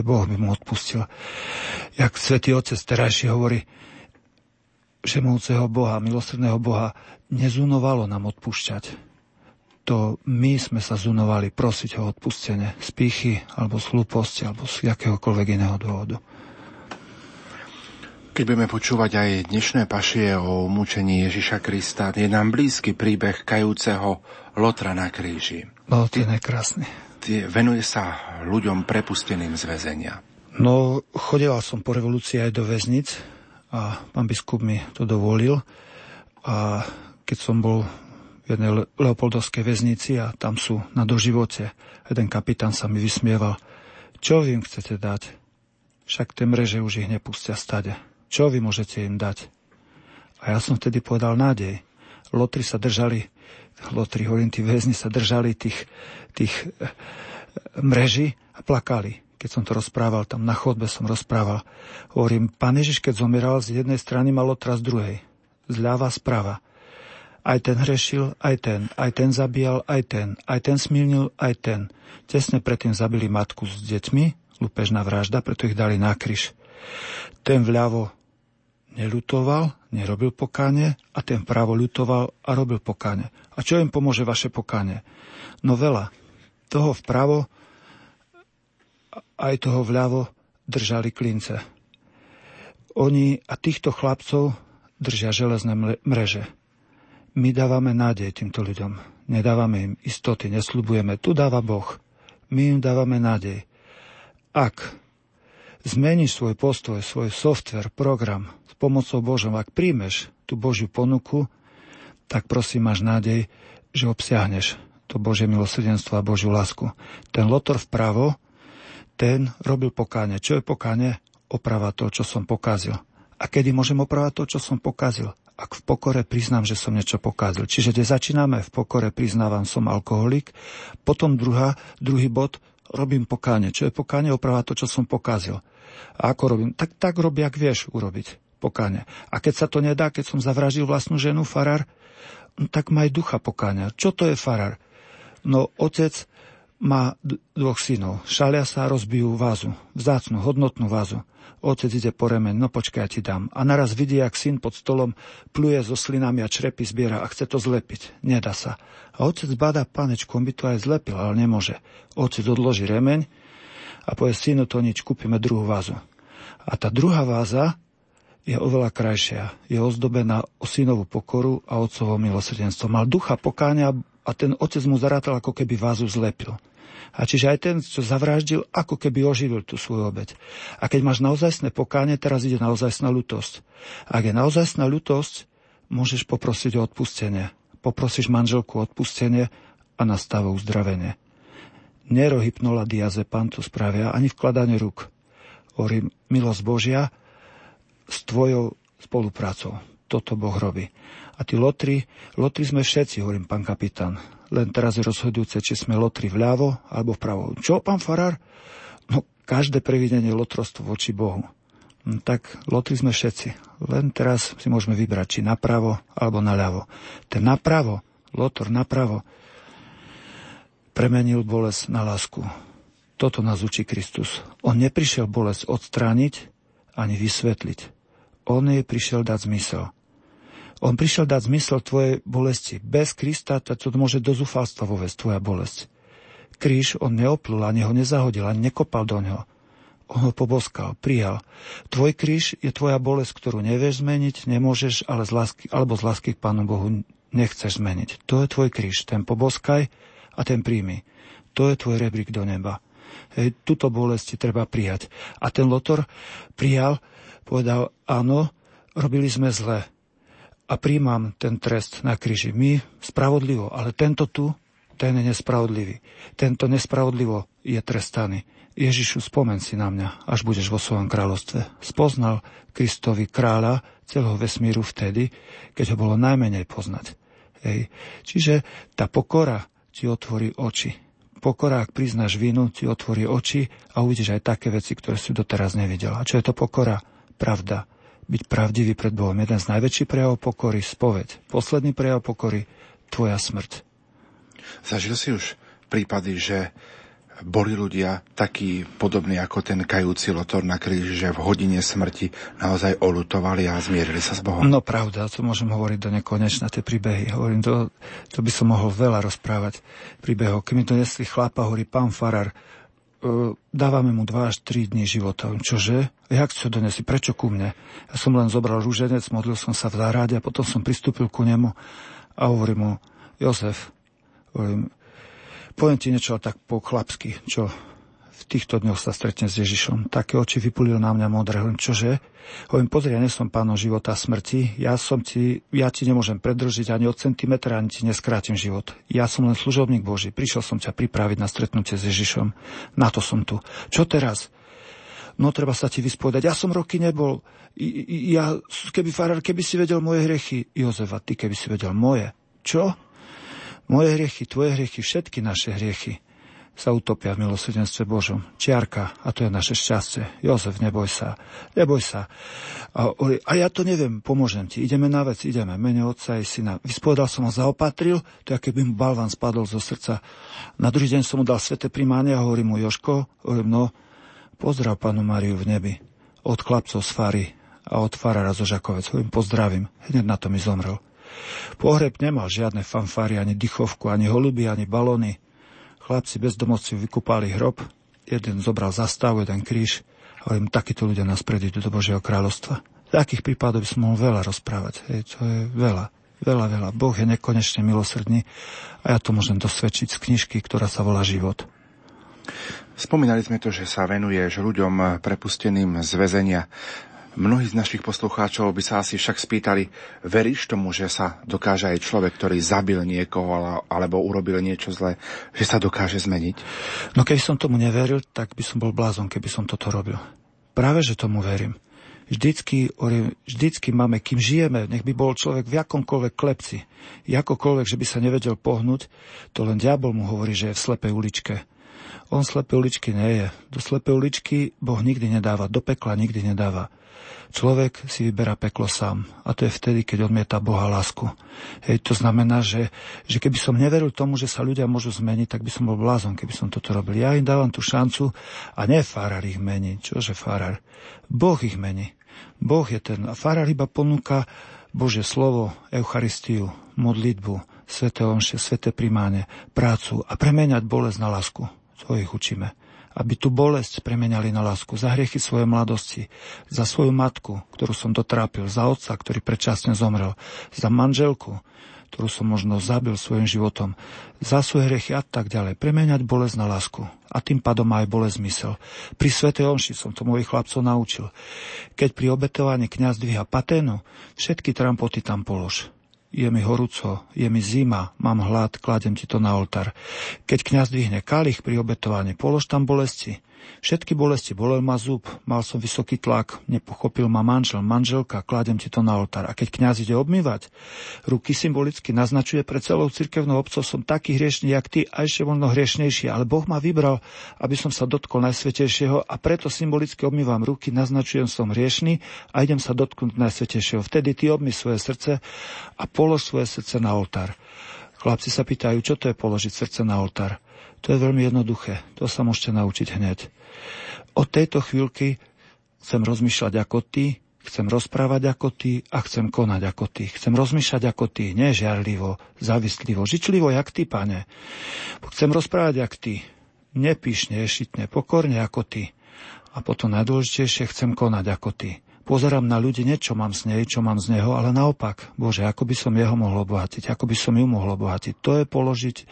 Boh by mu odpustil. Jak svätý Otec terajší hovorí, všemúceho Boha, milosrdného Boha, nezunovalo nám odpúšťať. To my sme sa zunovali prosiť ho odpustenie z pýchy, alebo z hlúposti, alebo z jakéhokoľvek iného dôvodu. Keď budeme počúvať aj dnešné pašie o mučení Ježiša Krista, je nám blízky príbeh kajúceho Lotra na kríži. No, ten krásny. Venuje sa ľuďom prepusteným z väzenia. No, chodila som po revolúcii aj do väznic a pán biskup mi to dovolil. A keď som bol v jednej Leopoldovskej väznici a tam sú na doživote, jeden kapitán sa mi vysmieval. Čo vy im chcete dať? Však tie mreže už ich nepustia stade. Čo vy môžete im dať? A ja som vtedy povedal nádej. Lotri sa držali, lotri, hovorím, tí väzni sa držali tých, tých eh, mreží a plakali. Keď som to rozprával, tam na chodbe som rozprával. Hovorím, pán Ježiš, keď zomieral, z jednej strany mal lotra z druhej. Zľava, sprava. Aj ten hrešil, aj ten, aj ten zabíjal, aj ten, aj ten smilnil, aj ten. Tesne predtým zabili matku s deťmi, lupežná vražda, preto ich dali na kryš. Ten vľavo nelutoval, nerobil pokáne a ten právo ľutoval a robil pokáne. A čo im pomôže vaše pokáne? No veľa. Toho vpravo aj toho vľavo držali klince. Oni a týchto chlapcov držia železné mreže. My dávame nádej týmto ľuďom. Nedávame im istoty, neslubujeme. Tu dáva Boh. My im dávame nádej. Ak zmeníš svoj postoj, svoj software, program, pomocou Božou, ak príjmeš tú Božiu ponuku, tak prosím, máš nádej, že obsiahneš to Božie milosrdenstvo a Božiu lásku. Ten lotor vpravo, ten robil pokáne. Čo je pokáne? Oprava to, čo som pokazil. A kedy môžem opravať to, čo som pokazil? Ak v pokore priznám, že som niečo pokazil. Čiže kde začíname v pokore priznávam, som alkoholik, potom druhá, druhý bod, robím pokáne. Čo je pokáne? Oprava to, čo som pokazil. A ako robím? Tak, tak robí, ak vieš urobiť pokáne. A keď sa to nedá, keď som zavražil vlastnú ženu, farár, no, tak maj ducha pokáňa. Čo to je farár? No otec má dvoch synov. Šalia sa rozbijú vázu, vzácnu, hodnotnú vázu. Otec ide po remeň, no počkaj, ja ti dám. A naraz vidí, jak syn pod stolom pluje so slinami a črepy zbiera a chce to zlepiť. Nedá sa. A otec bada, panečku, on by to aj zlepil, ale nemôže. Otec odloží remeň a povie, synu, to nič, kúpime druhú vázu. A tá druhá váza je oveľa krajšia. Je ozdobená synovú pokoru a otcovo milosrdenstvo. Mal ducha pokáňa a ten otec mu zarátal, ako keby vázu zlepil. A čiže aj ten, čo zavraždil, ako keby oživil tú svoju obeď. A keď máš naozajstné pokánie, teraz ide naozajstná ľutosť. Ak je naozajstná ľutosť, môžeš poprosiť o odpustenie. Poprosíš manželku o odpustenie a nastavu uzdravenie. Nerohypnola diazepam to spravia ani vkladanie rúk. Hovorím, milosť Božia s tvojou spoluprácou. Toto Boh robí. A tí lotri, lotri sme všetci, hovorím, pán kapitán. Len teraz je rozhodujúce, či sme lotri vľavo alebo vpravo. Čo, pán farár? No, každé previdenie lotrostvo voči Bohu. No, tak lotri sme všetci. Len teraz si môžeme vybrať, či napravo alebo naľavo. Ten napravo, lotor napravo, premenil bolesť na lásku. Toto nás učí Kristus. On neprišiel bolesť odstrániť ani vysvetliť. On jej prišiel dať zmysel. On prišiel dať zmysel tvojej bolesti. Bez Krista to môže do zúfalstva vovesť tvoja bolesť. Kríž on neoplul, ani ho nezahodil, ani nekopal do ňoho. On ho poboskal, prijal. Tvoj kríž je tvoja bolesť, ktorú nevieš zmeniť, nemôžeš, ale z lásky, alebo z lásky k Pánu Bohu nechceš zmeniť. To je tvoj kríž. Ten poboskaj a ten príjmi. To je tvoj rebrík do neba. Hej, túto bolesť treba prijať. A ten Lotor prijal, povedal, áno, robili sme zle, a príjmam ten trest na kríži. My spravodlivo, ale tento tu, ten je nespravodlivý. Tento nespravodlivo je trestaný. Ježišu, spomen si na mňa, až budeš vo svojom kráľovstve. Spoznal Kristovi kráľa celého vesmíru vtedy, keď ho bolo najmenej poznať. Hej. Čiže tá pokora ti otvorí oči. Pokora, ak priznáš vinu, ti otvorí oči a uvidíš aj také veci, ktoré si doteraz nevidel. A čo je to pokora? Pravda byť pravdivý pred Bohom. Jeden z najväčších prejavov pokory, spoveď. Posledný prejav pokory, tvoja smrť. Zažil si už prípady, že boli ľudia takí podobní ako ten kajúci lotor na kríži, že v hodine smrti naozaj olutovali a zmierili sa s Bohom? No pravda, to môžem hovoriť do nekonečna, tie príbehy. Hovorím, to, to by som mohol veľa rozprávať príbehov. Keď mi to nesli chlapa, hovorí pán Farar, dávame mu 2 až 3 dní života. Čože? Jak čo donesi? Prečo ku mne? Ja som len zobral rúženec, modlil som sa v záhrade a potom som pristúpil ku nemu a hovorím mu, Jozef, hovorím, poviem ti niečo tak po chlapsky, čo v týchto dňoch sa stretne s Ježišom. Také oči vypulil na mňa modré. Hovorím, čože? Hovorím, pozri, ja nie som pánom života a smrti. Ja, som ti, ja ti nemôžem predržiť ani od centimetra, ani ti neskrátim život. Ja som len služobník Boží. Prišiel som ťa pripraviť na stretnutie s Ježišom. Na to som tu. Čo teraz? No treba sa ti vyspovedať. Ja som roky nebol. Ja, keby farár, keby si vedel moje hriechy. Jozefa, ty keby si vedel moje. Čo? Moje hriechy, tvoje hriechy, všetky naše hriechy sa utopia v milosrdenstve Božom. Čiarka, a to je naše šťastie. Jozef, neboj sa, neboj sa. A, a ja to neviem, pomôžem ti. Ideme na vec, ideme. Mene otca i syna. Vyspovedal som ho, zaopatril, to je, keby mu balvan spadol zo srdca. Na druhý deň som mu dal sveté primáne a hovorím mu, Joško, hovorím, no, pozdrav panu Mariu v nebi. Od chlapcov z Fary a od farára zo Žakovec. Hovorím, pozdravím. Hneď na to mi zomrel. Pohreb nemal žiadne fanfáry, ani dychovku, ani holuby, ani balóny Chlapci bezdomovci vykúpali hrob, jeden zobral zastavu, jeden kríž a im takíto ľudia nás predídu do Božieho kráľovstva. Takých prípadov by som mohol veľa rozprávať. Hej, to je veľa. Veľa, veľa. Boh je nekonečne milosrdný a ja to môžem dosvedčiť z knižky, ktorá sa volá Život. Spomínali sme to, že sa venuješ ľuďom prepusteným z väzenia. Mnohí z našich poslucháčov by sa asi však spýtali, veríš tomu, že sa dokáže aj človek, ktorý zabil niekoho alebo urobil niečo zlé, že sa dokáže zmeniť? No keby som tomu neveril, tak by som bol blázon, keby som toto robil. Práve, že tomu verím. Vždycky, vždycky máme, kým žijeme, nech by bol človek v akomkoľvek klepci, akokoľvek, že by sa nevedel pohnúť, to len diabol mu hovorí, že je v slepej uličke. On slepé uličky nie je. Do slepé uličky Boh nikdy nedáva, do pekla nikdy nedáva. Človek si vyberá peklo sám. A to je vtedy, keď odmieta Boha lásku. Hej, to znamená, že, že keby som neveril tomu, že sa ľudia môžu zmeniť, tak by som bol blázon, keby som toto robil. Ja im dávam tú šancu a nie farár ich mení. Čože farár? Boh ich mení. Boh je ten. A farár iba ponúka Bože slovo, Eucharistiu, modlitbu, sveté omše, sveté primáne, prácu a premeniať bolesť na lásku. To ich učíme aby tú bolesť premenali na lásku, za hriechy svojej mladosti, za svoju matku, ktorú som dotrápil, za otca, ktorý predčasne zomrel, za manželku, ktorú som možno zabil svojim životom, za svoje hriechy a tak ďalej. Premeniať bolesť na lásku. A tým pádom aj bolesť zmysel. Pri Svete Omši som to mojich chlapcov naučil. Keď pri obetovaní kniaz dvíha paténu, všetky trampoty tam polož je mi horúco, je mi zima, mám hlad, kladem ti to na oltár. Keď kňaz dvihne kalich pri obetovaní, polož tam bolesti. Všetky bolesti, bolel ma zub, mal som vysoký tlak, nepochopil ma manžel, manželka, kladem ti to na oltár. A keď kňaz ide obmývať, ruky symbolicky naznačuje pre celou cirkevnou obcov, som taký hriešný, jak ty, a ešte možno hriešnejší, ale Boh ma vybral, aby som sa dotkol Najsvetejšieho a preto symbolicky obmývam ruky, naznačujem som hriešný a idem sa dotknúť Najsvetejšieho. Vtedy ty obmy svoje srdce a polož svoje srdce na oltár. Chlapci sa pýtajú, čo to je položiť srdce na oltár. To je veľmi jednoduché. To sa môžete naučiť hneď. Od tejto chvíľky chcem rozmýšľať ako ty, chcem rozprávať ako ty a chcem konať ako ty. Chcem rozmýšľať ako ty, nie žiarlivo, závislivo, žičlivo jak ty, pane. Chcem rozprávať jak ty, nepíšne, šitne, pokorne ako ty. A potom najdôležitejšie chcem konať ako ty pozerám na ľudí, nie čo mám z nej, čo mám z neho, ale naopak, Bože, ako by som jeho mohol obohatiť, ako by som ju mohol obohatiť. To je položiť e,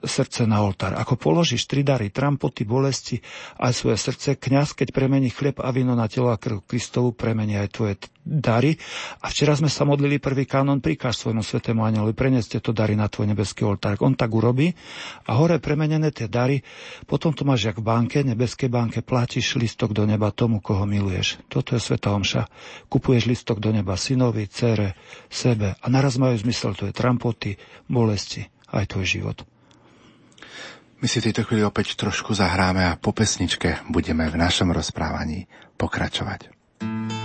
srdce na oltár. Ako položíš tri dary, trampoty, bolesti aj svoje srdce, kňaz, keď premení chlieb a víno na telo a krv Kristovu, premení aj tvoje dary. A včera sme sa modlili prvý kánon, prikáž svojmu svetému anelovi, preneste to dary na tvoj nebeský oltár. On tak urobí a hore premenené tie dary, potom to máš jak v banke, nebeskej banke, platíš listok do neba tomu, koho miluješ. Toto je sveta omša. Kupuješ listok do neba synovi, cere, sebe a naraz majú zmysel, to je trampoty, bolesti, aj tvoj život. My si tejto chvíli opäť trošku zahráme a po pesničke budeme v našom rozprávaní pokračovať. druhú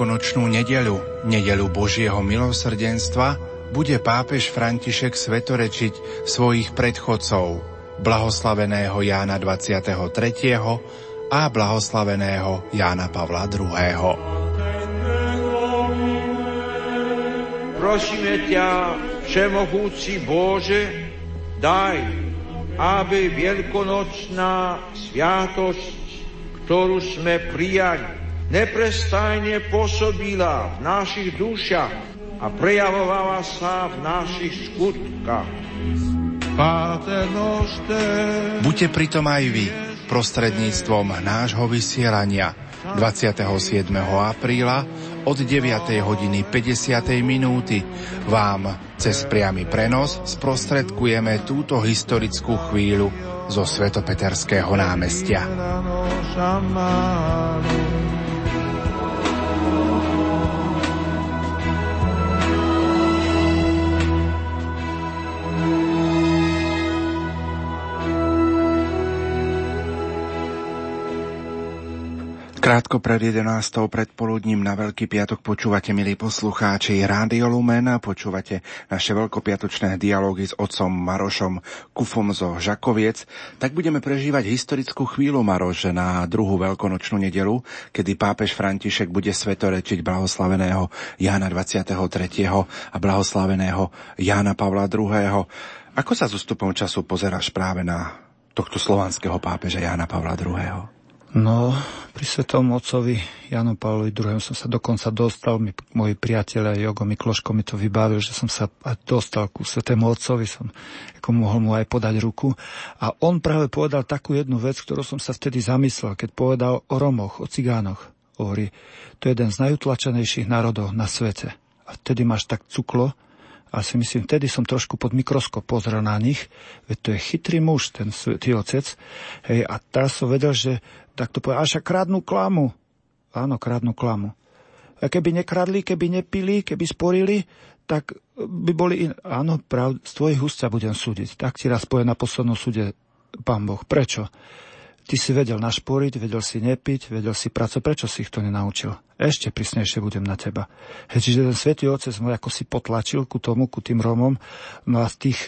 veľkonočnú nedelu, nedelu Božieho milosrdenstva, bude pápež František svetorečiť svojich predchodcov, blahoslaveného Jána 23. a blahoslaveného Jána Pavla II. Prosíme ťa, Všemohúci Bože, daj, aby veľkonočná sviatosť, ktorú sme prijali, neprestajne pôsobila v našich dušach a prejavovala sa v našich skutkách. Buďte pritom aj vy prostredníctvom nášho vysielania 27. apríla od 9. hodiny 50. minúty vám cez priamy prenos sprostredkujeme túto historickú chvíľu zo Svetopeterského námestia. Krátko pred 11. predpoludním na Veľký piatok počúvate, milí poslucháči, Rádio Lumen a počúvate naše veľkopiatočné dialógy s otcom Marošom Kufom zo Žakoviec. Tak budeme prežívať historickú chvíľu, Maroš, na druhú veľkonočnú nedelu, kedy pápež František bude svetorečiť blahoslaveného Jána 23. a blahoslaveného Jána Pavla II. Ako sa s ústupom času pozeráš práve na tohto slovanského pápeža Jána Pavla II? No, pri Svetom Otcovi Janu Pavlovi II. som sa dokonca dostal, mi, moji priatelia Jogo Mikloško mi to vybavil, že som sa dostal ku Svetému Otcovi, som ako mohol mu aj podať ruku. A on práve povedal takú jednu vec, ktorú som sa vtedy zamyslel, keď povedal o Romoch, o Cigánoch. Hovorí, to je jeden z najutlačenejších národov na svete. A vtedy máš tak cuklo, a si myslím, vtedy som trošku pod mikroskop pozrel na nich, veď to je chytrý muž, ten svetý otec. Hej, a teraz som vedel, že tak to povedal, až kradnú klamu. Áno, kradnú klamu. A keby nekradli, keby nepili, keby sporili, tak by boli... In... Áno, prav, z tvojich úst budem súdiť. Tak ti raz povie na poslednom súde pán Boh. Prečo? Ty si vedel našporiť, vedel si nepiť, vedel si pracovať. Prečo si ich to nenaučil? Ešte prísnejšie budem na teba. Hej, čiže ten svätý Otec mu ako si potlačil ku tomu, ku tým Romom, no a z tých,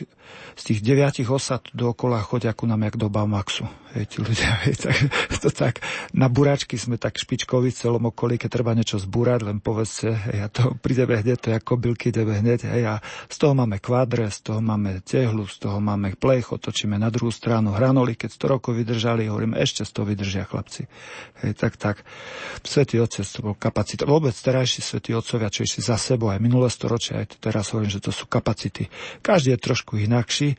z tých deviatich osad dookola chodia ku nám jak do Baumaxu. Hej, tí ľudia, *laughs* hej, tak, to tak, na buračky sme tak špičkoví v celom okolí, keď treba niečo zbúrať, len povedzte, hej, a to *laughs* prídeme hneď, to je ako kobylky, ideme hneď, hej, a z toho máme kvadre, z toho máme tehlu, z toho máme plech, otočíme na druhú stranu hranoli, keď 100 rokov vydržali, hovorím, ešte z toho vydržia chlapci. Hej, tak, tak. Svetý Otec to bol kapacita. Vôbec terajší svätí otcovia, čo išli za sebou aj minulé storočia, aj teraz hovorím, že to sú kapacity. Každý je trošku inakší.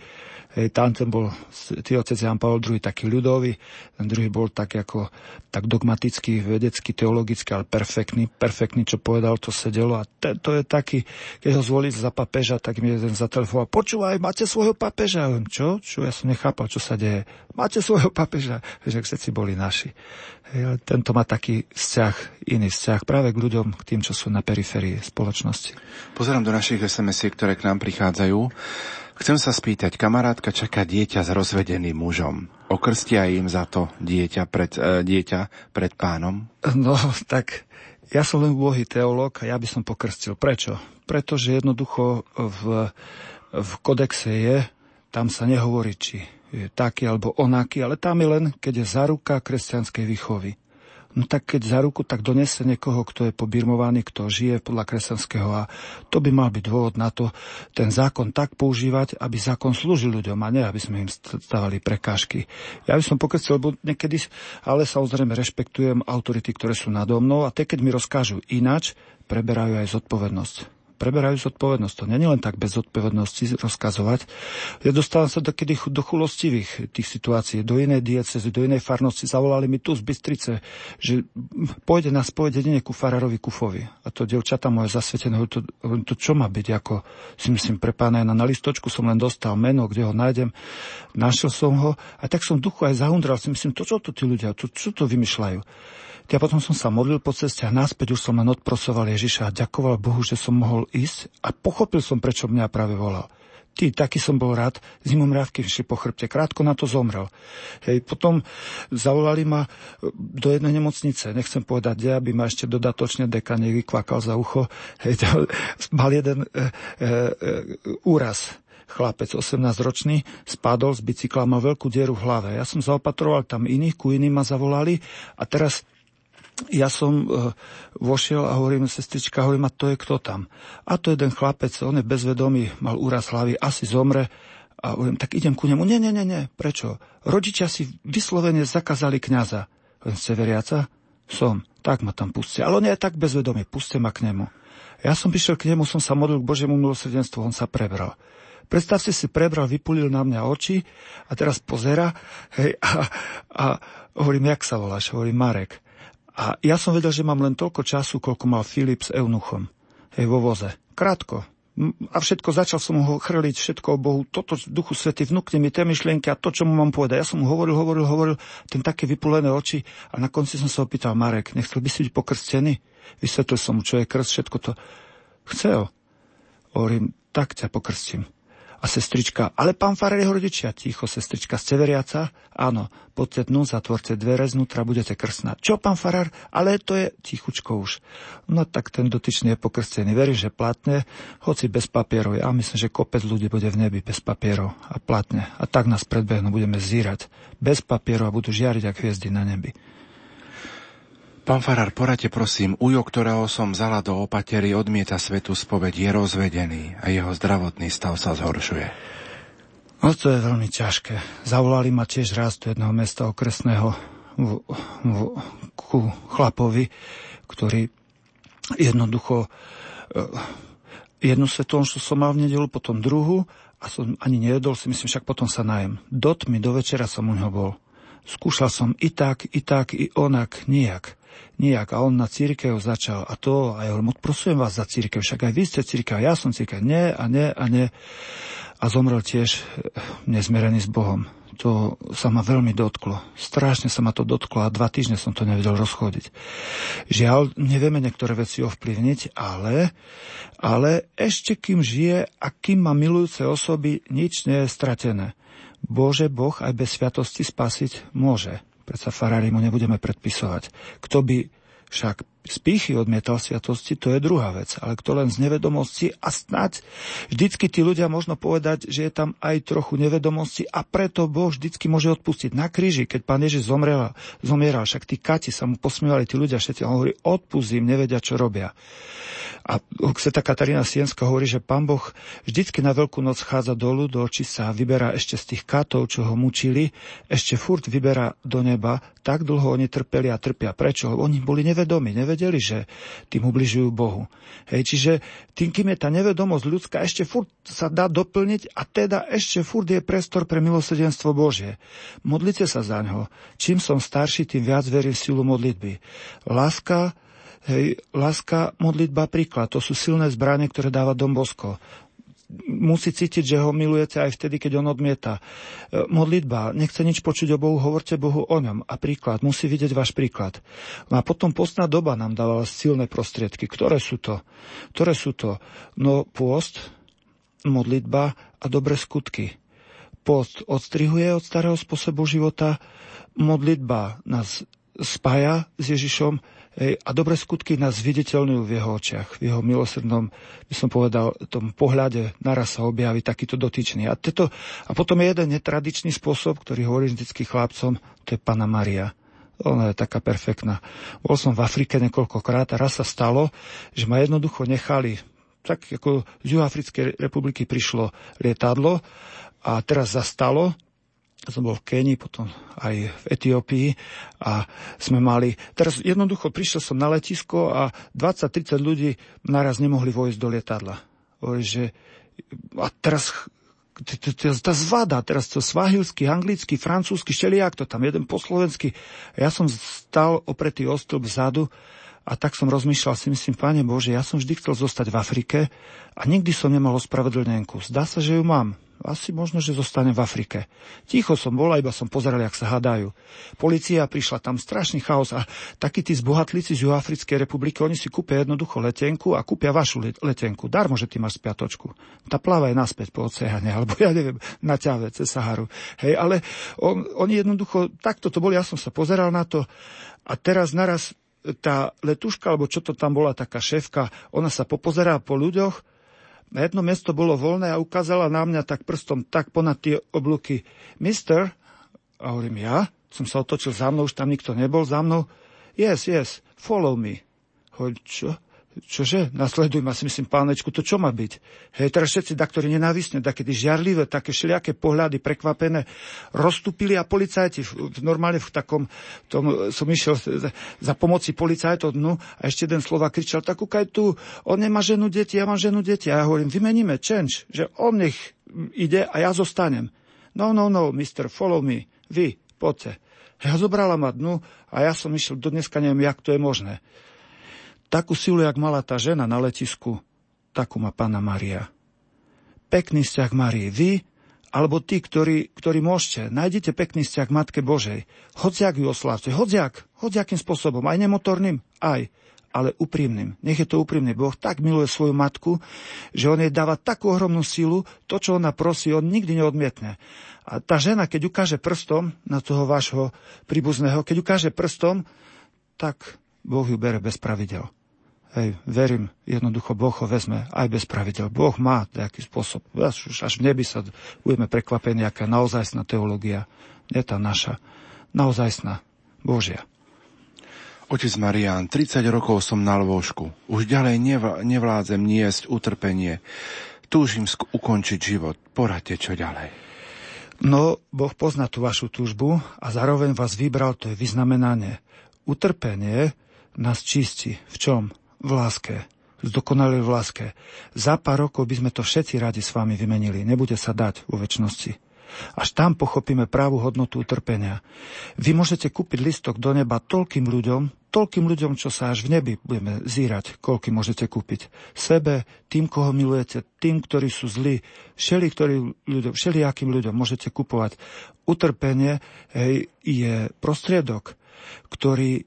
Hej, tam ten bol tý otec Jan Pavel II taký ľudový, ten druhý bol tak ako tak dogmatický, vedecký, teologický, ale perfektný, perfektný, čo povedal, to sedelo a te, to je taký, keď ho zvoliť za papeža, tak mi jeden zatelefoval, počúvaj, máte svojho papeža? Ja čo? Čo? Ja som nechápal, čo sa deje. Máte svojho papeža? Že všetci boli naši. Tento má taký vzťah, iný vzťah práve k ľuďom, k tým, čo sú na periférii spoločnosti. Pozerám do našich sms ktoré k nám prichádzajú. Chcem sa spýtať, kamarátka čaká dieťa s rozvedeným mužom. Okrstia im za to dieťa pred, e, dieťa pred pánom? No, tak ja som len bohý teológ a ja by som pokrstil. Prečo? Pretože jednoducho v, v kodexe je, tam sa nehovorí, či taký alebo onaký, ale tam je len, keď je zaruka kresťanskej výchovy no tak keď za ruku, tak donese niekoho, kto je pobirmovaný, kto žije podľa kresťanského a to by mal byť dôvod na to, ten zákon tak používať, aby zákon slúžil ľuďom a nie, aby sme im stávali prekážky. Ja by som pokrcel, lebo niekedy, ale samozrejme rešpektujem autority, ktoré sú nado mnou a tie, keď mi rozkážu inač, preberajú aj zodpovednosť preberajú zodpovednosť. To není len tak bez zodpovednosti rozkazovať. Ja dostávam sa dokedy do chulostivých tých situácií, do inej diecezy, do inej farnosti. Zavolali mi tu z Bystrice, že pôjde na spoveď jedine ku farárovi Kufovi. A to devčata moje zasvetené, to, to čo má byť, ako si myslím pre pána Na listočku som len dostal meno, kde ho nájdem. Našiel som ho a tak som duchu aj zahundral. Si myslím, to čo to tí ľudia, to, čo to vymýšľajú. Ja potom som sa modlil po ceste a náspäť už som len odprosoval Ježiša a ďakoval Bohu, že som mohol ísť a pochopil som, prečo mňa práve volal. Ty, taký som bol rád, zimomriavky šli po chrbte, krátko na to zomrel. Hej, potom zavolali ma do jednej nemocnice, nechcem povedať, kde, aby ma ešte dodatočne deka nevykvakal za ucho. Hej, mal jeden e, e, e, úraz chlapec 18-ročný, spadol z bicykla, mal veľkú dieru v hlave. Ja som zaopatroval tam iných, ku iným ma zavolali a teraz ja som uh, vošiel a hovorím, sestrička, hovorím, a to je kto tam? A to je jeden chlapec, on je bezvedomý, mal úraz hlavy, asi zomre. A hovorím, tak idem ku nemu. Nie, nie, nie, nie. Prečo? Rodičia si vyslovene zakázali kňaza. Hovorím, ste veriaca? Som. Tak ma tam puste. Ale on je tak bezvedomý, puste ma k nemu. Ja som prišiel k nemu, som sa modlil k Božiemu milosrdenstvu, on sa prebral. Predstavte si, prebral, vypulil na mňa oči a teraz pozera hej, a, a hovorím, jak sa voláš? Hovorím, Marek. A ja som vedel, že mám len toľko času, koľko mal Filip s eunuchom. Hej, vo voze. Krátko. A všetko, začal som ho chrliť, všetko o Bohu, toto duchu svety, vnúkne mi tie myšlienky a to, čo mu mám povedať. Ja som mu hovoril, hovoril, hovoril, ten také vypulené oči a na konci som sa opýtal, Marek, nechcel by si byť pokrstený? Vysvetlil som mu, čo je krst, všetko to. Chcel. Hovorím, tak ťa pokrstím. A sestrička, ale pán Farer jeho rodičia, ticho, sestrička, ste veriaca? Áno, poďte dnu, zatvorte dvere, znútra budete krsná. Čo, pán Farar? Ale to je tichučko už. No tak ten dotyčný je pokrstený. Verí, že platne, hoci bez papierov. Ja myslím, že kopec ľudí bude v nebi bez papierov a platne. A tak nás predbehnú, budeme zírať. Bez papierov a budú žiariť ako hviezdy na nebi. Pán Farar, poradte prosím, ujo, ktorého som vzala do opatery, odmieta svetu spoveď, je rozvedený a jeho zdravotný stav sa zhoršuje. No to je veľmi ťažké. Zavolali ma tiež raz do jedného mesta okresného v, v, ku chlapovi, ktorý jednoducho eh, jednu svetovú som mal v nedelu, potom druhú a som ani nejedol si, myslím, však potom sa najem. Do tmy, do večera som u ňoho bol. Skúšal som i tak, i tak, i onak, nijak nijak. A on na církev začal a to, a ja hovorím, odprosujem vás za církev, však aj vy ste církev, ja som církev. Nie a nie a nie. A zomrel tiež eh, nezmerený s Bohom. To sa ma veľmi dotklo. Strašne sa ma to dotklo a dva týždne som to nevedel rozchodiť. Žiaľ, nevieme niektoré veci ovplyvniť, ale, ale ešte kým žije a kým má milujúce osoby, nič nie je stratené. Bože Boh aj bez sviatosti spasiť môže. Predsa farári mu nebudeme predpisovať. Kto by však z pýchy odmietal sviatosti, to je druhá vec. Ale kto len z nevedomosti a snať vždycky tí ľudia možno povedať, že je tam aj trochu nevedomosti a preto Boh vždycky môže odpustiť. Na kríži, keď pán Ježiš zomrel, zomieral, však tí kati sa mu posmievali, tí ľudia všetci, on hovorí, odpustím, nevedia, čo robia. A Sveta Katarína Sienska hovorí, že pán Boh vždycky na Veľkú noc chádza dolu, do očí sa vyberá ešte z tých katov, čo ho mučili, ešte furt vyberá do neba. Tak dlho oni trpeli a trpia. Prečo? Oni boli nevedomí, nevedeli, že tým ubližujú Bohu. Hej, čiže tým, kým je tá nevedomosť ľudská, ešte furt sa dá doplniť a teda ešte furt je prestor pre milosedenstvo Božie. Modlite sa za ňo. Čím som starší, tým viac verím silu modlitby. Láska Hej, láska, modlitba, príklad. To sú silné zbranie, ktoré dáva Dom Bosko musí cítiť, že ho milujete aj vtedy, keď on odmieta. E, modlitba, nechce nič počuť o Bohu, hovorte Bohu o ňom. A príklad, musí vidieť váš príklad. No a potom postná doba nám dávala silné prostriedky. Ktoré sú to? Ktoré sú to? No pôst, modlitba a dobré skutky. Post odstrihuje od starého spôsobu života, modlitba nás spája s Ježišom A dobré skutky nás viditeľňujú v jeho očiach, v jeho milosrdnom, by som povedal, tom pohľade naraz sa objaví takýto dotyčný. A, teto, a potom je jeden netradičný spôsob, ktorý hovorí vždycky chlapcom, to je Pana Maria. Ona je taká perfektná. Bol som v Afrike niekoľkokrát a raz sa stalo, že ma jednoducho nechali, tak ako z Juhoafrickej republiky prišlo lietadlo a teraz zastalo som bol v Kenii, potom aj v Etiópii a sme mali, teraz jednoducho prišiel som na letisko a 20-30 ľudí naraz nemohli vojsť do lietadla. že a teraz tá zvada, teraz to svahilský, anglický, francúzsky, šeliak to tam, jeden po slovensky. Ja som stal opretý o stĺp vzadu a tak som rozmýšľal si, myslím, Pane Bože, ja som vždy chcel zostať v Afrike a nikdy som nemal ospravedlnenku. Zdá sa, že ju mám Asi možno, že zostanem v Afrike. Ticho som bola, iba som pozeral, jak sa hadajú. Polícia prišla, tam strašný chaos a takí tí zbohatlíci z Juhoafrickej republiky, oni si kúpia jednoducho letenku a kúpia vašu letenku. Darmo, že ty máš spiatočku. Tá pláva je naspäť po oceáne, alebo ja neviem, na ťave cez Saharu. Hej, ale on, oni jednoducho, takto to boli, ja som sa pozeral na to a teraz naraz tá letuška, alebo čo to tam bola, taká šéfka, ona sa popozerá po ľuďoch, na jedno miesto bolo voľné a ukázala na mňa tak prstom, tak ponad tie oblúky. Mister, a hovorím, ja? Som sa otočil za mnou, už tam nikto nebol za mnou. Yes, yes, follow me. Hovorím, čo? Čože? Nasleduj si myslím, pánečku, to čo má byť? Hej, teraz všetci daktori nenávisne, takedy žiarlivé, také všelijaké pohľady, prekvapené, rozstúpili a policajti, normálne v takom, tom, som išiel za pomoci policajtov dnu a ešte jeden slova kričal, tak kúkaj tu, on nemá ženu deti, ja mám ženu deti. A ja hovorím, vymeníme change, že on nech ide a ja zostanem. No, no, no, mister, follow me. Vy, poďte. Ja zobrala ma dnu a ja som išiel, do dneska neviem, jak to je možné. Takú silu, jak mala tá žena na letisku, takú má Pána Maria. Pekný vzťah Marie. Vy, alebo tí, ktorí, ktorí môžete, nájdete pekný vzťah Matke Božej. Hociak ju oslávte, hociak, hociakým spôsobom, aj nemotorným, aj, ale úprimným. Nech je to úprimný. Boh tak miluje svoju matku, že on jej dáva takú ohromnú silu, to, čo ona prosí, on nikdy neodmietne. A tá žena, keď ukáže prstom na toho vášho príbuzného, keď ukáže prstom, tak Boh ju bere bez pravidel. Hej, verím, jednoducho Boh ho vezme aj bez pravidel. Boh má nejaký spôsob. Až, až v nebi sa budeme prekvapení, aká naozajstná teológia. Nie tá naša. Naozajstná. Božia. Otec Marián, 30 rokov som na lôžku. Už ďalej nevl- nevládzem niesť utrpenie. Túžim sk- ukončiť život. Poradte, čo ďalej. No, Boh pozná tú vašu túžbu a zároveň vás vybral, to je vyznamenanie. Utrpenie nás čistí. V čom? V láske, zdokonali v láske. Za pár rokov by sme to všetci radi s vami vymenili. Nebude sa dať vo väčšnosti. Až tam pochopíme právu hodnotu utrpenia. Vy môžete kúpiť listok do neba toľkým ľuďom, toľkým ľuďom, čo sa až v nebi budeme zírať, koľky môžete kúpiť. Sebe, tým, koho milujete, tým, ktorí sú zlí, všeli, ktorí ľuďom, všelijakým ľuďom môžete kupovať. Utrpenie hej, je prostriedok, ktorý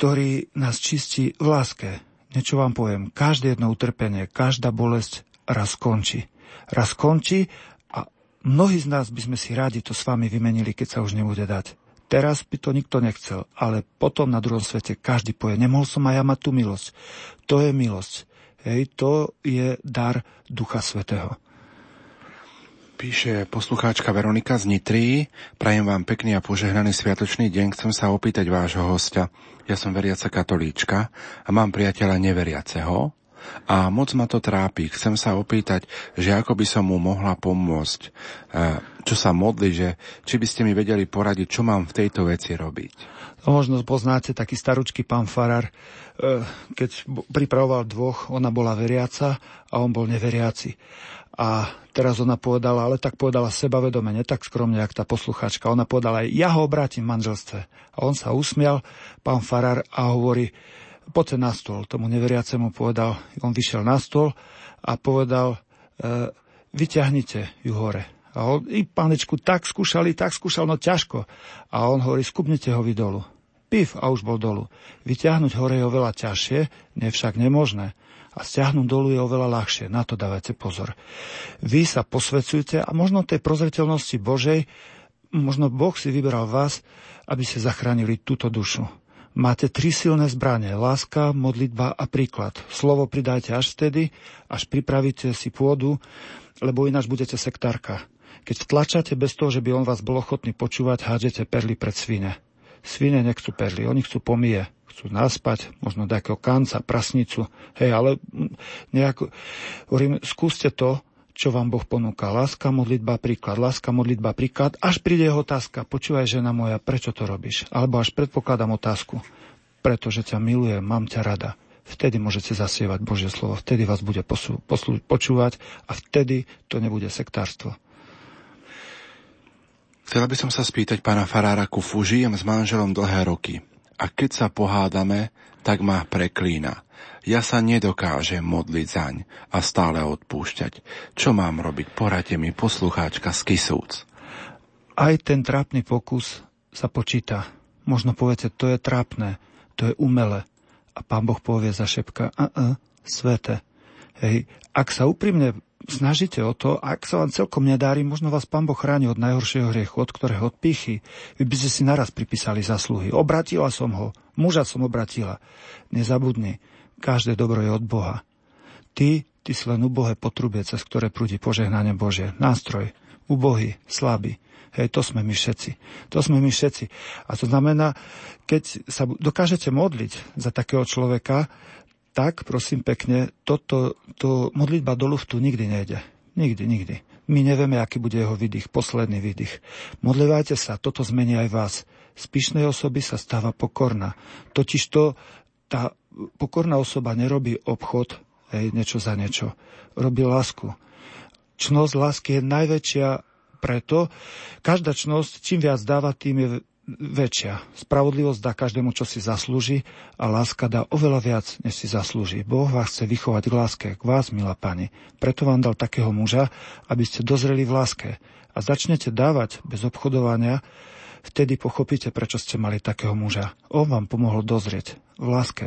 ktorý nás čistí v láske. Niečo vám poviem, každé jedno utrpenie, každá bolesť raz končí. Raz končí a mnohí z nás by sme si rádi to s vami vymenili, keď sa už nebude dať. Teraz by to nikto nechcel, ale potom na druhom svete každý povie, nemohol som aj ja mať tú milosť. To je milosť. Hej, to je dar Ducha Svetého. Píše poslucháčka Veronika z Nitry. Prajem vám pekný a požehnaný sviatočný deň. Chcem sa opýtať vášho hostia. Ja som veriaca katolíčka a mám priateľa neveriaceho a moc ma to trápi. Chcem sa opýtať, že ako by som mu mohla pomôcť, e, čo sa modli, že či by ste mi vedeli poradiť, čo mám v tejto veci robiť. No, možno poznáte taký staručký pán Farar, e, keď pripravoval dvoch, ona bola veriaca a on bol neveriaci. A teraz ona povedala, ale tak povedala sebavedome, ne tak skromne, jak tá posluchačka. Ona povedala, ja ho obrátim v manželstve. A on sa usmial, pán Farar, a hovorí, poďte na stôl. Tomu neveriacemu povedal, on vyšiel na stôl a povedal, e, vyťahnite ju hore. A on, i pánečku tak skúšali, tak skúšal, no ťažko. A on hovorí, skupnite ho vy dolu. Pif a už bol dolu. Vyťahnuť hore je oveľa ťažšie, nevšak nemožné a stiahnuť dolu je oveľa ľahšie. Na to dávajte pozor. Vy sa posvedzujte a možno tej prozreteľnosti Božej, možno Boh si vyberal vás, aby ste zachránili túto dušu. Máte tri silné zbranie. Láska, modlitba a príklad. Slovo pridajte až vtedy, až pripravíte si pôdu, lebo ináč budete sektárka. Keď vtlačate bez toho, že by on vás bol ochotný počúvať, hádžete perly pred svine. Svine nechcú perly, oni chcú pomie chcú naspať, možno nejakého kanca, prasnicu, hej, ale nejako, hovorím, skúste to, čo vám Boh ponúka. Láska, modlitba, príklad. Láska, modlitba, príklad. Až príde jeho otázka. Počúvaj, žena moja, prečo to robíš? Alebo až predpokladám otázku. Pretože ťa milujem, mám ťa rada. Vtedy môžete zasievať Božie slovo. Vtedy vás bude poslu, poslu, počúvať a vtedy to nebude sektárstvo. Chcela by som sa spýtať pána Farára Kufu. Žijem s manželom dlhé roky a keď sa pohádame, tak ma preklína. ja sa nedokážem modliť zaň a stále odpúšťať. Čo mám robiť? Poradte mi, poslucháčka z Kisúc. Aj ten trápny pokus sa počíta. Možno poviete, to je trápne, to je umele. A pán Boh povie za šepka, a, a, svete. Hej, ak sa úprimne snažíte o to, ak sa vám celkom nedári, možno vás pán Boh chráni od najhoršieho hriechu, od ktorého odpíchy. Vy by ste si naraz pripísali zasluhy. Obratila som ho, muža som obratila. Nezabudni, každé dobro je od Boha. Ty, ty si len ubohé potrubie, cez ktoré prúdi požehnanie Bože. Nástroj, ubohý, slabý. Hej, to sme my všetci. To sme my všetci. A to znamená, keď sa dokážete modliť za takého človeka, tak prosím pekne, toto, to modlitba do luftu nikdy nejde. Nikdy, nikdy. My nevieme, aký bude jeho výdych, posledný výdych. Modlivajte sa, toto zmení aj vás. Z pyšnej osoby sa stáva pokorná. Totiž to, tá pokorná osoba nerobí obchod, hej, niečo za niečo. Robí lásku. Čnosť lásky je najväčšia preto každá čnosť, čím viac dáva, tým je väčšia. Spravodlivosť dá každému, čo si zaslúži a láska dá oveľa viac, než si zaslúži. Boh vás chce vychovať k láske, k vás, milá pani. Preto vám dal takého muža, aby ste dozreli v láske. A začnete dávať bez obchodovania, vtedy pochopíte, prečo ste mali takého muža. On vám pomohol dozrieť v láske.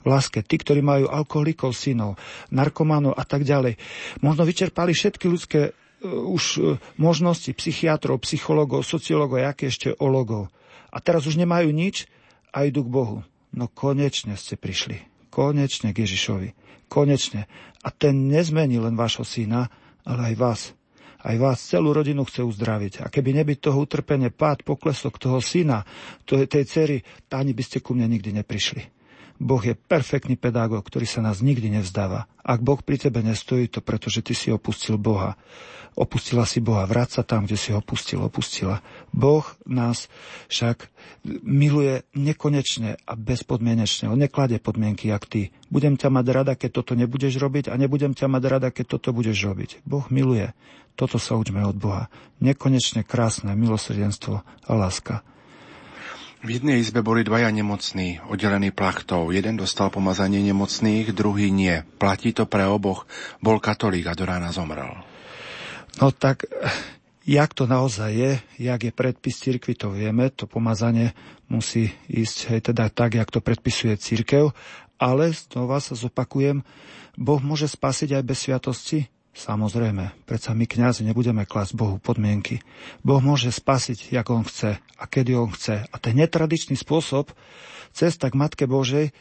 V láske. Tí, ktorí majú alkoholikov, synov, narkománov a tak ďalej, možno vyčerpali všetky ľudské E, už e, možnosti psychiatrov, psychologov, sociológov, aké ešte ologov. A teraz už nemajú nič a idú k Bohu. No konečne ste prišli. Konečne k Ježišovi. Konečne. A ten nezmení len vášho syna, ale aj vás. Aj vás, celú rodinu chce uzdraviť. A keby nebyť toho utrpenie, pád, poklesok toho syna, tej, cery, ani by ste ku mne nikdy neprišli. Boh je perfektný pedagóg, ktorý sa nás nikdy nevzdáva. Ak Boh pri tebe nestojí, to preto, že ty si opustil Boha. Opustila si Boha, vráť sa tam, kde si ho opustil, opustila. Boh nás však miluje nekonečne a bezpodmienečne. On nekladie podmienky, jak ty. Budem ťa mať rada, keď toto nebudeš robiť a nebudem ťa mať rada, keď toto budeš robiť. Boh miluje. Toto sa učme od Boha. Nekonečne krásne milosrdenstvo a láska. V jednej izbe boli dvaja nemocní, oddelení plachtou. Jeden dostal pomazanie nemocných, druhý nie. Platí to pre oboch. Bol katolík a do rána zomrel. No tak, jak to naozaj je, jak je predpis cirkvi, to vieme. To pomazanie musí ísť hej, teda tak, jak to predpisuje církev. Ale znova sa zopakujem, Boh môže spasiť aj bez sviatosti, Samozrejme, predsa my kňazi nebudeme klasť Bohu podmienky. Boh môže spasiť, jak On chce a kedy On chce. A ten netradičný spôsob, cesta k Matke Božej,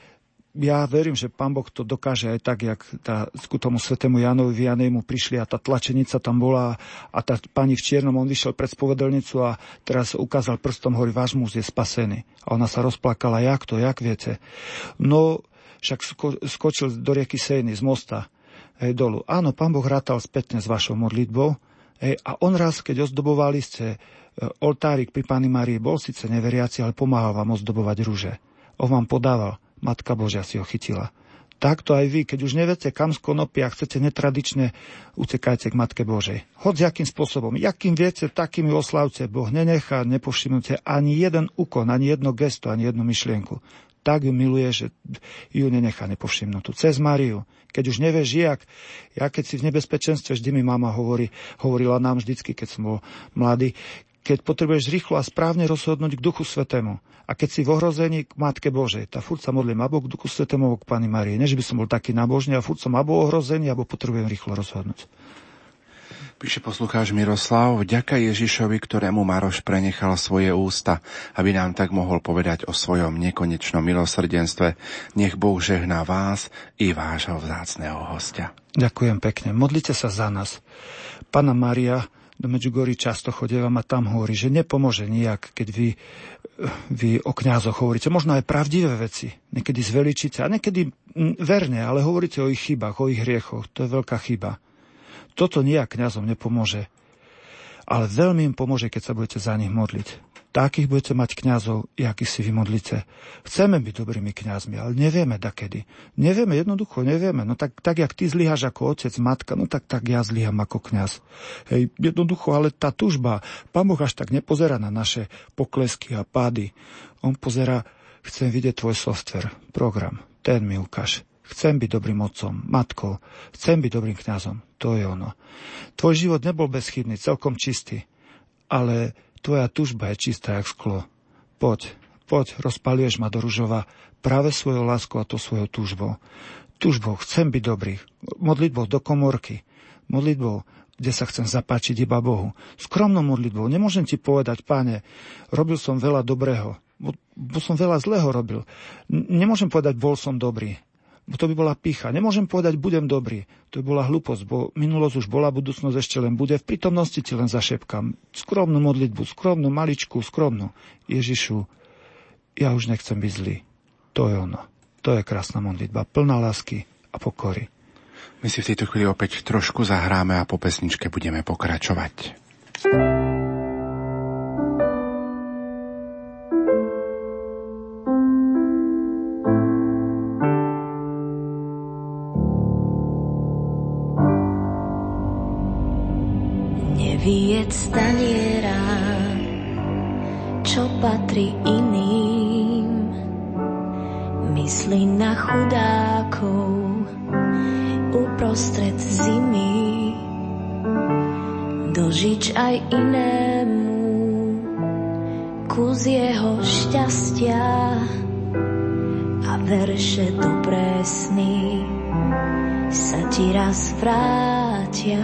ja verím, že pán Boh to dokáže aj tak, jak tá, ku tomu svetému Janovi Vianej mu prišli a tá tlačenica tam bola a tá pani v čiernom, on vyšiel pred spovedelnicu a teraz ukázal prstom, hovorí, váš muž je spasený. A ona sa rozplakala, jak to, jak viete. No, však sko- skočil do rieky Sejny z mosta hej, dolu. Áno, pán Boh rátal spätne s vašou modlitbou hej, a on raz, keď ozdobovali ste e, oltárik pri Pani Marii, bol síce neveriaci, ale pomáhal vám ozdobovať rúže. On vám podával, Matka Božia si ho chytila. Takto aj vy, keď už neviete, kam z konopia chcete netradične, utekajte k Matke Božej. Hoď akým spôsobom. Jakým viete, takými oslavce Boh nenechá, nepovšimnúte ani jeden úkon, ani jedno gesto, ani jednu myšlienku tak ju miluje, že ju nenechá nepovšimnutú. Cez Mariu. Keď už nevieš, jak, ja keď si v nebezpečenstve, vždy mi mama hovorí, hovorila nám vždycky, keď som bol mladý, keď potrebuješ rýchlo a správne rozhodnúť k Duchu Svetému. A keď si v ohrození k Matke Božej, tá furt sa modlím abo k Duchu Svetému, k Pani Marii. Než by som bol taký nábožný a furt som abo ohrozený, abo potrebujem rýchlo rozhodnúť. Píše poslucháč Miroslav, vďaka Ježišovi, ktorému Maroš prenechal svoje ústa, aby nám tak mohol povedať o svojom nekonečnom milosrdenstve. Nech Boh žehná vás i vášho vzácného hostia. Ďakujem pekne. Modlite sa za nás. Pana Maria do Medžugorí často chodievam a tam hovorí, že nepomôže nijak, keď vy, vy o kňazoch hovoríte. Možno aj pravdivé veci. Niekedy zveličíte a niekedy verne, ale hovoríte o ich chybách, o ich hriechoch. To je veľká chyba. Toto nijak kňazom nepomôže. Ale veľmi im pomôže, keď sa budete za nich modliť. Takých budete mať kňazov, aký si vy modlíte. Chceme byť dobrými kňazmi, ale nevieme dakedy. Nevieme, jednoducho nevieme. No tak, tak jak ty zlyhaš ako otec, matka, no tak, tak ja zlyham ako kňaz. Hej, jednoducho, ale tá tužba, Pán Boh až tak nepozerá na naše poklesky a pády. On pozera, chcem vidieť tvoj software, program, ten mi ukáž. Chcem byť dobrým otcom, matkou, chcem byť dobrým kňazom. To je ono. Tvoj život nebol bezchybný, celkom čistý, ale tvoja tužba je čistá jak sklo. Poď, poď, rozpaluješ ma do ružova práve svojou láskou a to svojou túžbou. Túžbou chcem byť dobrý. Modlitbou do komorky. Modlitbou, kde sa chcem zapáčiť iba Bohu. Skromnou modlitbou. Nemôžem ti povedať, páne, robil som veľa dobrého. Bo, som veľa zlého robil. Nemôžem povedať, bol som dobrý to by bola picha. Nemôžem povedať, budem dobrý. To by bola hlúposť, bo minulosť už bola, budúcnosť ešte len bude. V prítomnosti ti len zašepkám. Skromnú modlitbu, skromnú, maličku, skromnú. Ježišu, ja už nechcem byť zlý. To je ono. To je krásna modlitba, plná lásky a pokory. My si v tejto chvíli opäť trošku zahráme a po pesničke budeme pokračovať. thank you Staniera, čo patrí iným. Myslí na chudákov uprostred zimy. Dožič aj inému kus jeho šťastia a verše dobré sny sa ti raz vrátia.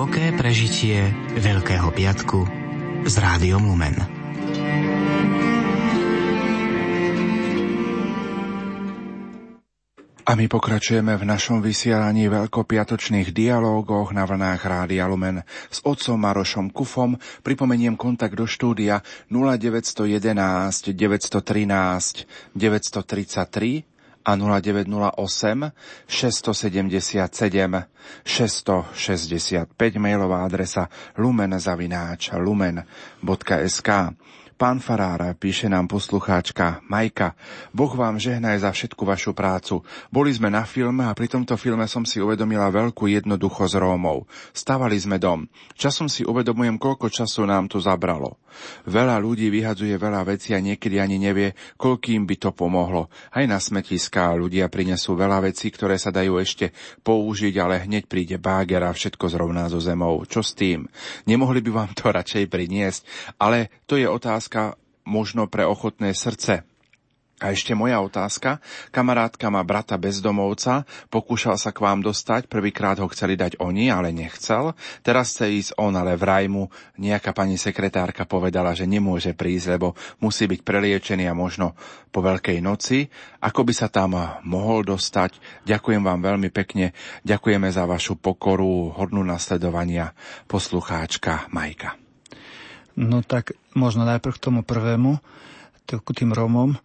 Hlboké prežitie Veľkého piatku z Rádiom Lumen. A my pokračujeme v našom vysielaní veľkopiatočných dialógoch na vlnách Rádia Lumen s otcom Marošom Kufom. Pripomeniem kontakt do štúdia 0911 913 933 a 0908 677 665 mailová adresa lumenzavináč lumen.sk Pán Farára, píše nám poslucháčka Majka, Boh vám žehnaj za všetku vašu prácu. Boli sme na filme a pri tomto filme som si uvedomila veľkú jednoduchosť Rómov. Stavali sme dom. Časom si uvedomujem, koľko času nám to zabralo. Veľa ľudí vyhadzuje veľa vecí a niekedy ani nevie, koľkým by to pomohlo. Aj na smetiská ľudia prinesú veľa vecí, ktoré sa dajú ešte použiť, ale hneď príde báger a všetko zrovná so zemou. Čo s tým? Nemohli by vám to *laughs* radšej priniesť? Ale to je otázka možno pre ochotné srdce. A ešte moja otázka. Kamarátka má brata bezdomovca, pokúšal sa k vám dostať, prvýkrát ho chceli dať oni, ale nechcel. Teraz chce ísť on, ale vraj mu nejaká pani sekretárka povedala, že nemôže prísť, lebo musí byť preliečený a možno po Veľkej noci. Ako by sa tam mohol dostať? Ďakujem vám veľmi pekne. Ďakujeme za vašu pokoru, hodnú nasledovania poslucháčka Majka. No tak možno najprv k tomu prvému, k tým Rómom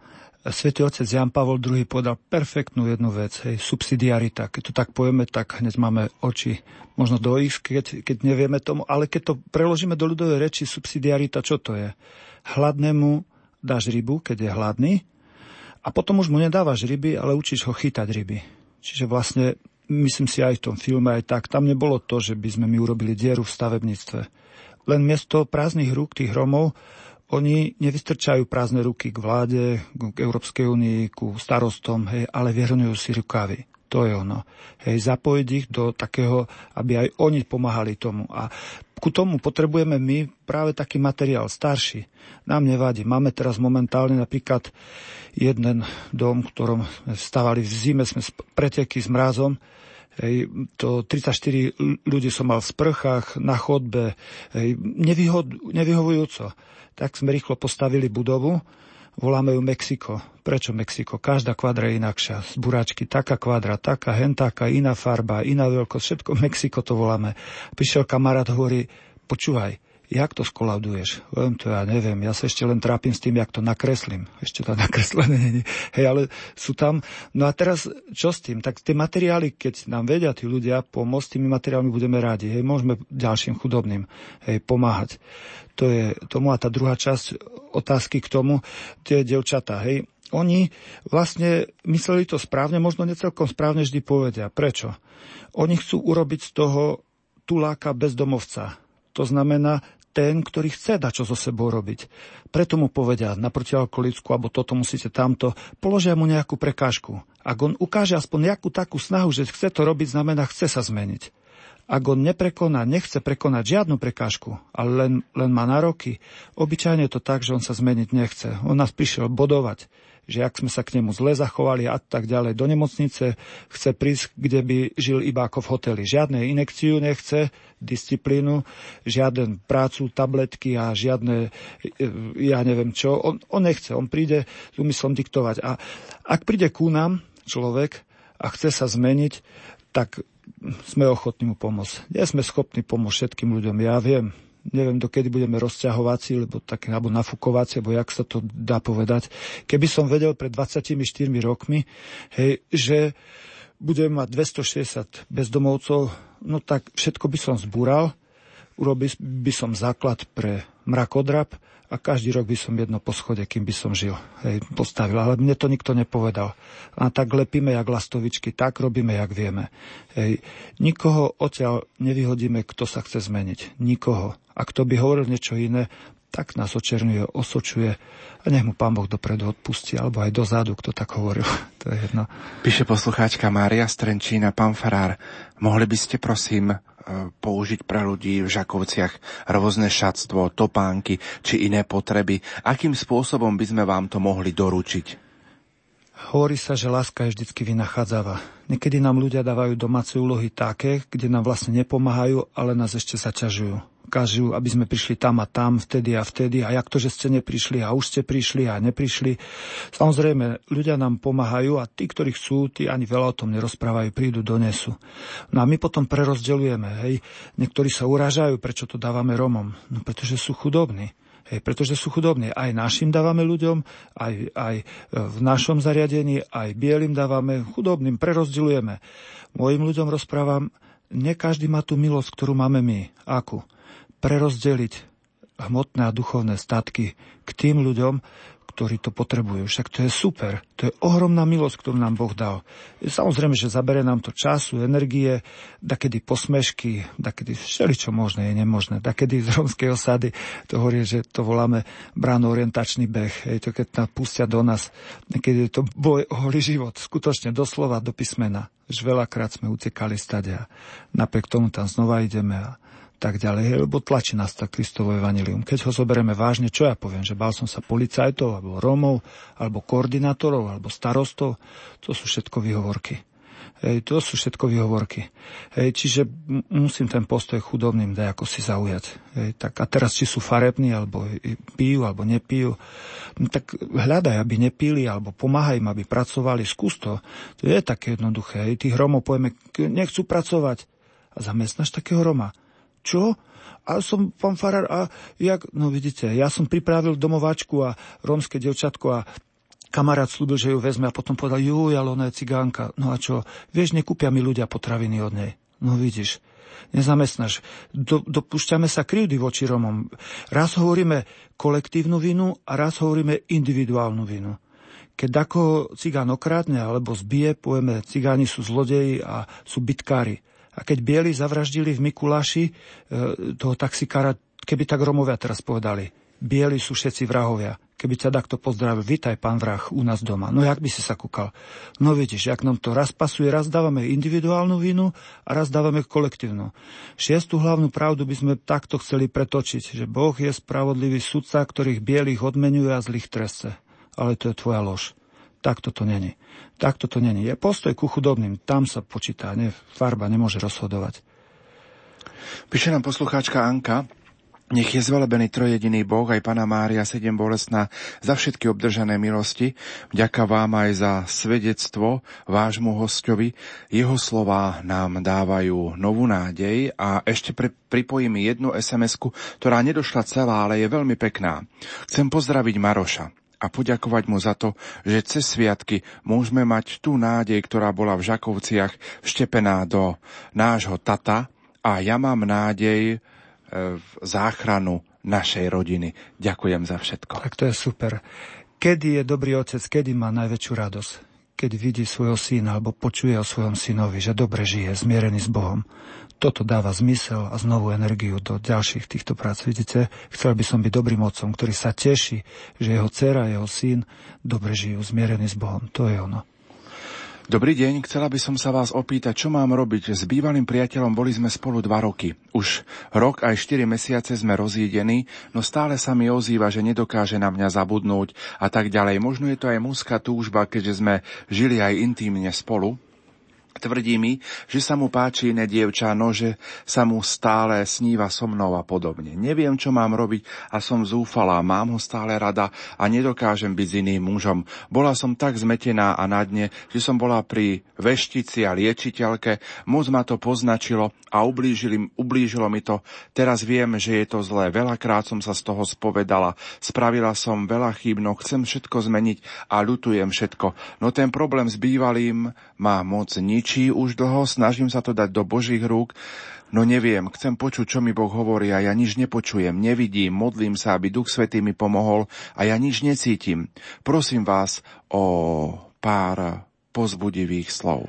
Svetý otec Jan Pavol II povedal perfektnú jednu vec, hej, subsidiarita. Keď to tak povieme, tak hneď máme oči možno do ich, keď, keď nevieme tomu, ale keď to preložíme do ľudovej reči, subsidiarita, čo to je? Hladnému dáš rybu, keď je hladný, a potom už mu nedávaš ryby, ale učíš ho chytať ryby. Čiže vlastne, myslím si aj v tom filme, aj tak, tam nebolo to, že by sme my urobili dieru v stavebníctve. Len miesto prázdnych rúk tých Romov oni nevystrčajú prázdne ruky k vláde, k Európskej únii, ku starostom, hej, ale vyhrňujú si rukávy. To je ono. Hej, zapojiť ich do takého, aby aj oni pomáhali tomu. A ku tomu potrebujeme my práve taký materiál starší. Nám nevadí. Máme teraz momentálne napríklad jeden dom, v ktorom stavali v zime, sme preteky s mrazom, Hej, to 34 ľudí som mal v sprchách, na chodbe, hej, nevyhod, nevyhovujúco tak sme rýchlo postavili budovu, voláme ju Mexiko. Prečo Mexiko? Každá kvadra je inakšia. Z buráčky taká kvadra, taká, hentáka, iná farba, iná veľkosť, všetko Mexiko to voláme. Prišiel kamarát, hovorí, počúvaj, jak to skolauduješ? Len to ja neviem, ja sa ešte len trápim s tým, jak to nakreslím. Ešte to *laughs* nakreslené nie Hej, ale sú tam... No a teraz čo s tým? Tak tie materiály, keď nám vedia tí ľudia pomôcť, tými materiálmi budeme rádi. Hej, môžeme ďalším chudobným hej, pomáhať. To je tomu a tá druhá časť otázky k tomu, tie devčatá, hej. Oni vlastne mysleli to správne, možno necelkom správne vždy povedia. Prečo? Oni chcú urobiť z toho tuláka bezdomovca. To znamená, ten, ktorý chce dať čo so sebou robiť. Preto mu povedia na protialkoholickú, alebo toto musíte tamto, položia mu nejakú prekážku. Ak on ukáže aspoň nejakú takú snahu, že chce to robiť, znamená, chce sa zmeniť. Ak on neprekoná, nechce prekonať žiadnu prekážku, ale len, len má nároky, obyčajne je to tak, že on sa zmeniť nechce. On nás prišiel bodovať že ak sme sa k nemu zle zachovali a tak ďalej do nemocnice, chce prísť, kde by žil iba ako v hoteli. Žiadne inekciu nechce, disciplínu, žiaden prácu, tabletky a žiadne, e, ja neviem čo. On, on nechce, on príde s úmyslom diktovať. A ak príde ku nám človek a chce sa zmeniť, tak sme ochotní mu pomôcť. Nie sme schopní pomôcť všetkým ľuďom. Ja viem, neviem, dokedy budeme rozťahovací, lebo tak, alebo nafúkovací, alebo jak sa to dá povedať. Keby som vedel pred 24 rokmi, hej, že budeme mať 260 bezdomovcov, no tak všetko by som zbúral, urobil by som základ pre mrakodrap a každý rok by som jedno schode, kým by som žil, hej, postavil. Ale mne to nikto nepovedal. A tak lepíme jak lastovičky, tak robíme, jak vieme. Hej. Nikoho odtiaľ nevyhodíme, kto sa chce zmeniť. Nikoho. A kto by hovoril niečo iné, tak nás očerňuje, osočuje a nech mu pán Boh dopredu odpustí, alebo aj dozadu, kto tak hovoril. *laughs* to je jedno. Píše poslucháčka Mária Strenčína, pán Farár, mohli by ste prosím použiť pre ľudí v Žakovciach rôzne šatstvo, topánky či iné potreby. Akým spôsobom by sme vám to mohli doručiť? Hovorí sa, že láska je vždycky vynachádzava. Niekedy nám ľudia dávajú domáce úlohy také, kde nám vlastne nepomáhajú, ale nás ešte zaťažujú kažú, aby sme prišli tam a tam, vtedy a vtedy a jak to, že ste neprišli a už ste prišli a neprišli. Samozrejme, ľudia nám pomáhajú a tí, ktorí chcú, tí ani veľa o tom nerozprávajú, prídu, donesú. No a my potom prerozdeľujeme, hej. Niektorí sa urážajú, prečo to dávame Romom. No pretože sú chudobní. Hej, pretože sú chudobní. Aj našim dávame ľuďom, aj, aj v našom zariadení, aj bielým dávame, chudobným prerozdeľujeme. Mojim ľuďom rozprávam, ne každý má tú milosť, ktorú máme my. Akú? Prerozdeliť hmotné a duchovné statky k tým ľuďom, ktorí to potrebujú. Však to je super. To je ohromná milosť, ktorú nám Boh dal. Samozrejme, že zabere nám to času, energie, dakedy posmešky, dakedy čo možné je nemožné. Dakedy z romskej osady to hovorí, že to voláme bráno orientačný beh. Hej, to keď nás pustia do nás, niekedy je to boj o holý život. Skutočne doslova do písmena. Že veľakrát sme utekali stade a napriek tomu tam znova ideme a tak ďalej, lebo tlačí nás tak Kristovo evanilium. Keď ho zoberieme vážne, čo ja poviem, že bál som sa policajtov, alebo Rómov, alebo koordinátorov, alebo starostov, to sú všetko výhovorky. Hej, to sú všetko výhovorky. Hej, čiže musím ten postoj chudobným dať ako si zaujať. Hej, tak a teraz, či sú farební, alebo pijú, alebo nepijú, no, tak hľadaj, aby nepili, alebo pomáhaj im, aby pracovali, skús to. To je také jednoduché. Hej, tých Rómov povieme, nechcú pracovať a zamestnáš takého Roma čo? A som pán Farar a jak, no vidíte, ja som pripravil domováčku a rómske devčatko a kamarát slúbil, že ju vezme a potom povedal, ju, ale ona je cigánka. No a čo? Vieš, nekúpia mi ľudia potraviny od nej. No vidíš, nezamestnáš. Do, dopúšťame sa krivdy voči Romom. Raz hovoríme kolektívnu vinu a raz hovoríme individuálnu vinu. Keď ako cigán okradne alebo zbije, povieme, cigáni sú zlodeji a sú bitkári. A keď bieli zavraždili v Mikuláši e, toho taxikára, keby tak Romovia teraz povedali, bieli sú všetci vrahovia. Keby ťa takto pozdravil, vitaj pán vrah u nás doma. No jak by si sa kúkal? No vidíš, jak nám to raz pasuje, raz dávame individuálnu vinu a raz dávame kolektívnu. Šiestu hlavnú pravdu by sme takto chceli pretočiť, že Boh je spravodlivý sudca, ktorých bielých odmenuje a zlých trestce. Ale to je tvoja lož. Takto to není. Takto to není. Je postoj ku chudobným. Tam sa počíta. Ne, farba nemôže rozhodovať. Píše nám poslucháčka Anka, nech je zvelebený trojediný Boh, aj Pana Mária, sedem bolestná, za všetky obdržané milosti. Vďaka vám aj za svedectvo vášmu hostovi. Jeho slova nám dávajú novú nádej a ešte pre, pripojím jednu sms ktorá nedošla celá, ale je veľmi pekná. Chcem pozdraviť Maroša a poďakovať mu za to, že cez sviatky môžeme mať tú nádej, ktorá bola v Žakovciach vštepená do nášho tata a ja mám nádej e, v záchranu našej rodiny. Ďakujem za všetko. Tak to je super. Kedy je dobrý otec, kedy má najväčšiu radosť? Keď vidí svojho syna alebo počuje o svojom synovi, že dobre žije, zmierený s Bohom toto dáva zmysel a znovu energiu do ďalších týchto prác. Vidíte, chcel by som byť dobrým otcom, ktorý sa teší, že jeho dcera, jeho syn dobre žijú, zmierený s Bohom. To je ono. Dobrý deň, chcela by som sa vás opýtať, čo mám robiť. S bývalým priateľom boli sme spolu dva roky. Už rok aj 4 mesiace sme rozídení, no stále sa mi ozýva, že nedokáže na mňa zabudnúť a tak ďalej. Možno je to aj mužská túžba, keďže sme žili aj intímne spolu. Tvrdí mi, že sa mu páči iné dievča, no že sa mu stále sníva so mnou a podobne. Neviem, čo mám robiť a som zúfalá, mám ho stále rada a nedokážem byť s iným mužom. Bola som tak zmetená a na dne, že som bola pri veštici a liečiteľke, moc ma to poznačilo a ublížili, ublížilo mi to. Teraz viem, že je to zlé. Veľakrát som sa z toho spovedala. Spravila som veľa chýb, no chcem všetko zmeniť a ľutujem všetko. No ten problém s bývalým má moc nič ničí už dlho, snažím sa to dať do Božích rúk, no neviem, chcem počuť, čo mi Boh hovorí a ja nič nepočujem, nevidím, modlím sa, aby Duch Svetý mi pomohol a ja nič necítim. Prosím vás o pár pozbudivých slov.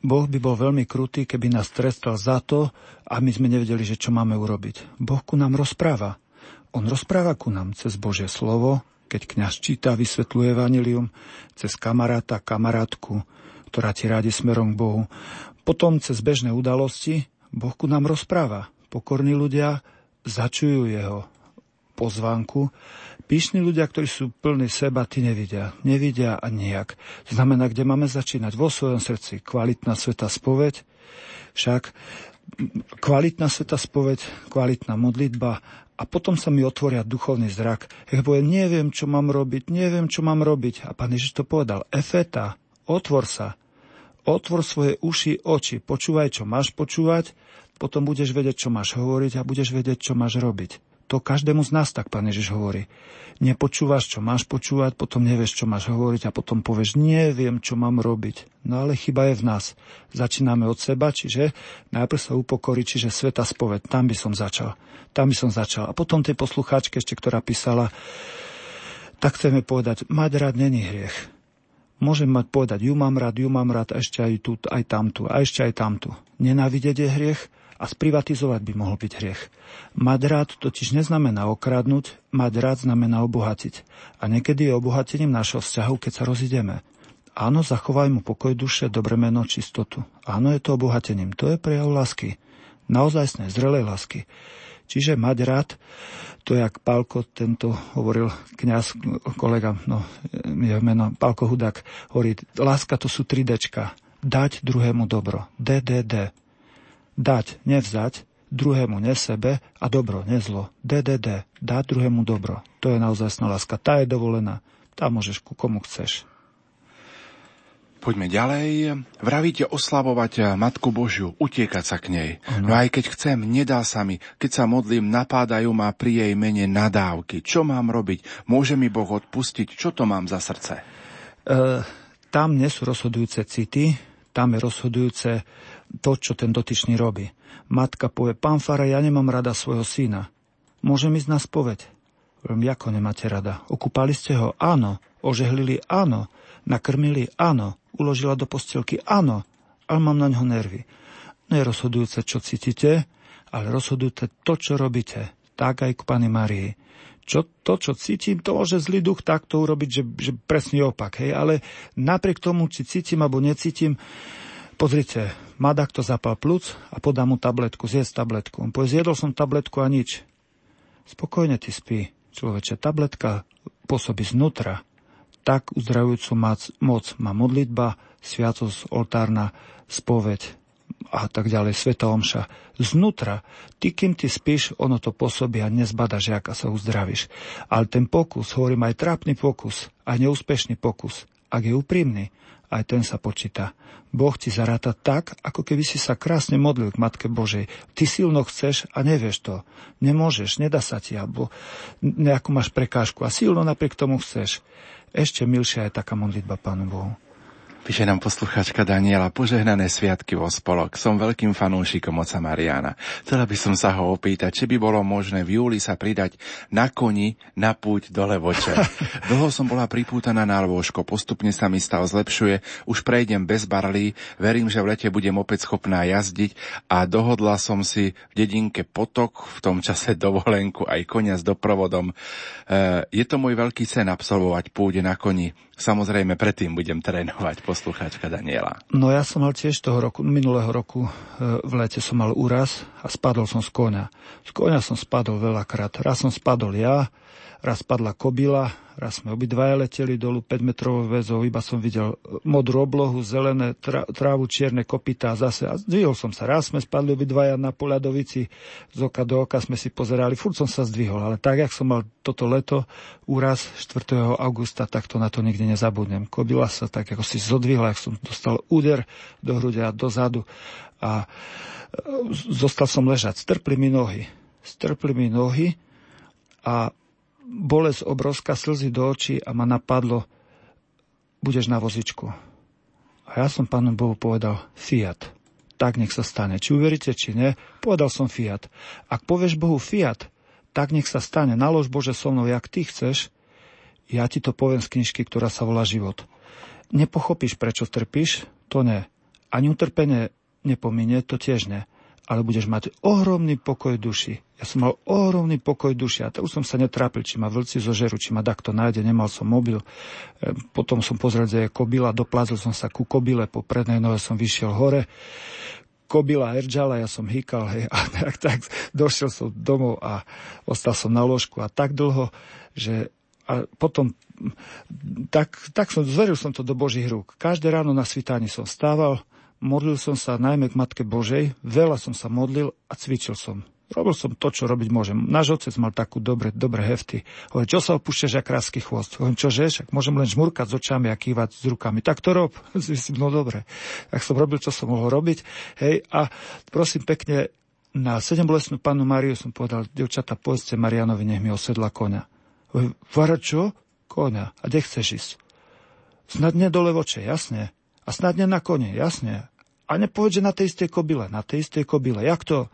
Boh by bol veľmi krutý, keby nás trestal za to a my sme nevedeli, že čo máme urobiť. Boh ku nám rozpráva. On rozpráva ku nám cez Božie slovo, keď kňaz číta, vysvetľuje Evangelium, cez kamaráta, kamarátku, ktorá ti rádi smerom k Bohu. Potom cez bežné udalosti Boh ku nám rozpráva. Pokorní ľudia začujú jeho pozvánku. Píšni ľudia, ktorí sú plní seba, ty nevidia. Nevidia a nijak. Znamená, kde máme začínať? Vo svojom srdci. Kvalitná sveta spoveď. Však kvalitná sveta spoveď, kvalitná modlitba a potom sa mi otvoria duchovný zrak. Ja poviem, neviem, čo mám robiť, neviem, čo mám robiť. A pán Ježiš to povedal, efeta, otvor sa, otvor svoje uši, oči, počúvaj, čo máš počúvať, potom budeš vedieť, čo máš hovoriť a budeš vedieť, čo máš robiť. To každému z nás tak pán Ježiš hovorí. Nepočúvaš, čo máš počúvať, potom nevieš, čo máš hovoriť a potom povieš, neviem, čo mám robiť. No ale chyba je v nás. Začíname od seba, čiže najprv sa upokoriť, čiže sveta spoved. Tam by som začal. Tam by som začal. A potom tej poslucháčke ešte, ktorá písala, tak chceme povedať, mať rád není hriech. Môžem mať povedať, ju mám rád, ju mám rád, ešte aj tu, aj tamtu, a ešte aj tamtu. Nenávidieť je hriech, a sprivatizovať by mohol byť hriech. Mať rád totiž neznamená okradnúť, mať rád znamená obohatiť. A niekedy je obohatením našho vzťahu, keď sa rozideme. Áno, zachovaj mu pokoj duše, dobre meno, čistotu. Áno, je to obohatením. To je prejav lásky. Naozajstné, zrelej lásky. Čiže mať rád, to je, jak Pálko, tento hovoril kňaz, kolega, no, jeho meno, Pálko Hudák, hovorí, láska to sú 3 Dčka. Dať druhému dobro. DDD dať, nevzať, druhému ne sebe a dobro, ne zlo. DDD, dať druhému dobro. To je naozaj láska. Tá je dovolená. Tá môžeš ku komu chceš. Poďme ďalej. Vravíte oslavovať Matku Božiu, utiekať sa k nej. Ano. No aj keď chcem, nedá sa mi. Keď sa modlím, napádajú ma pri jej mene nadávky. Čo mám robiť? Môže mi Boh odpustiť? Čo to mám za srdce? E, tam nie sú rozhodujúce city, tam je rozhodujúce to, čo ten dotyčný robí. Matka povie, pán Fara, ja nemám rada svojho syna. Môžem ísť na spoveď? Hovorím, ako nemáte rada? Okúpali ste ho? Áno. Ožehlili? Áno. Nakrmili? Áno. Uložila do postelky? Áno. Ale mám na ňo nervy. Nie je rozhodujúce, čo cítite, ale rozhodujte to, čo robíte. Tak aj k Pane Marii. Čo, to, čo cítim, to môže zlý duch takto urobiť, že, že presne opak. Hej? Ale napriek tomu, či cítim alebo necítim, pozrite, má kto zapal plúc a podá mu tabletku, zjedz tabletku. On povie, zjedol som tabletku a nič. Spokojne ty spí, človeče. Tabletka pôsobí znútra. Tak uzdravujúcu moc má modlitba, sviatosť, oltárna, spoveď, a tak ďalej, Sveta Omša. Znútra, ty kým ty spíš, ono to pôsobí a nezbadaš, ako sa uzdravíš. Ale ten pokus, hovorím aj trápny pokus, aj neúspešný pokus, ak je úprimný, aj ten sa počíta. Boh ti zaráta tak, ako keby si sa krásne modlil k Matke Božej. Ty silno chceš a nevieš to. Nemôžeš, nedá sa ti, alebo nejakú máš prekážku a silno napriek tomu chceš. Ešte milšia je taká modlitba Pánu Bohu. Píše nám posluchačka Daniela, požehnané sviatky vo spolok. Som veľkým fanúšikom oca Mariana. Chcela by som sa ho opýtať, či by bolo možné v júli sa pridať na koni na púť do Levoče. *laughs* Dlho som bola pripútaná na lôžko, postupne sa mi stav zlepšuje, už prejdem bez barlí, verím, že v lete budem opäť schopná jazdiť a dohodla som si v dedinke Potok, v tom čase dovolenku aj konia s doprovodom. E, je to môj veľký sen absolvovať púť na koni. Samozrejme, predtým budem trénovať poslucháčka Daniela. No ja som mal tiež toho roku, minulého roku e, v lete som mal úraz a spadol som z konia. Z konia som spadol veľakrát. Raz som spadol ja, raz padla kobila, raz sme obidvaja leteli dolu 5 metrovou väzou, iba som videl modrú oblohu, zelené trávu, čierne kopita a zase a zdvihol som sa. Raz sme spadli obidvaja na poľadovici, z oka do oka sme si pozerali, furt som sa zdvihol, ale tak, jak som mal toto leto, úraz 4. augusta, tak to na to nikdy nezabudnem. Kobila sa tak, ako si zodvihla, ak som dostal úder do hrudia, dozadu a e, zostal som ležať. Strpli mi nohy. Strpli mi nohy a bolesť obrovská, slzy do očí a ma napadlo, budeš na vozičku. A ja som pánu Bohu povedal, Fiat. Tak nech sa stane. Či uveríte, či ne, povedal som Fiat. Ak povieš Bohu Fiat, tak nech sa stane. Nalož Bože so mnou, jak ty chceš, ja ti to poviem z knižky, ktorá sa volá Život. Nepochopíš, prečo trpíš, to ne. Ani utrpenie nepominie, to tiež ne ale budeš mať ohromný pokoj duši. Ja som mal ohromný pokoj duši a to už som sa netrápil, či ma vlci zožeru, či ma takto nájde, nemal som mobil. E, potom som pozrel, že je kobila, doplazil som sa ku kobile, po prednej nohe som vyšiel hore. kobila Erdžala, ja som hýkal, hej, a tak, tak došiel som domov a ostal som na ložku a tak dlho, že a potom tak, tak som, zveril som to do Božích rúk. Každé ráno na svitáni som stával, modlil som sa najmä k Matke Božej, veľa som sa modlil a cvičil som. Robil som to, čo robiť môžem. Náš otec mal takú dobre, dobre hefty. Hovorím, čo sa opúšťaš, jak krásky chvost? Hovorím, čože, však môžem len žmurkať s očami a kývať s rukami. Tak to rob. *laughs* no dobre. Tak som robil, čo som mohol robiť. Hej, a prosím pekne, na sedembolesnú panu Mariu som povedal, devčata, povedzte Marianovi, nech mi osedla konia. Vara čo? Konia. A kde chceš ísť? Snadne dole voče, jasne. A snadne na kone, jasne. A nepovedz, že na tej istej kobile, na tej istej kobile. Jak to?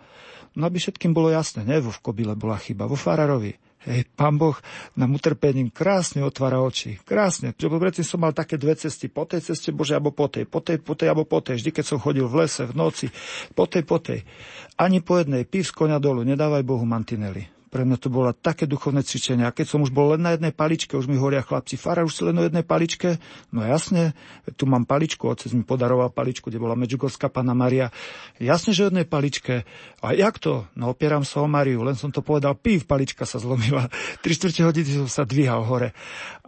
No aby všetkým bolo jasné, ne vo v Kobile bola chyba, vo Fararovi. Hej, pán Boh nám utrpením krásne otvára oči. Krásne. Lebo predtým som mal také dve cesty. Po tej ceste Bože, alebo po tej. Po tej, po tej, alebo po tej. Vždy, keď som chodil v lese, v noci. Po tej, po tej. Ani po jednej. Pív z konia dolu. Nedávaj Bohu mantinely. Pre mňa to bolo také duchovné cvičenie. A keď som už bol len na jednej paličke, už mi hovoria chlapci, Fara, už si len o jednej paličke? No jasne, tu mám paličku, otec mi podaroval paličku, kde bola Medžugorská pána Maria. Jasne, že jednej paličke. A jak to? No opieram sa o Mariu, len som to povedal, pív, palička sa zlomila. *laughs* Tri štvrte hodiny som sa dvíhal hore.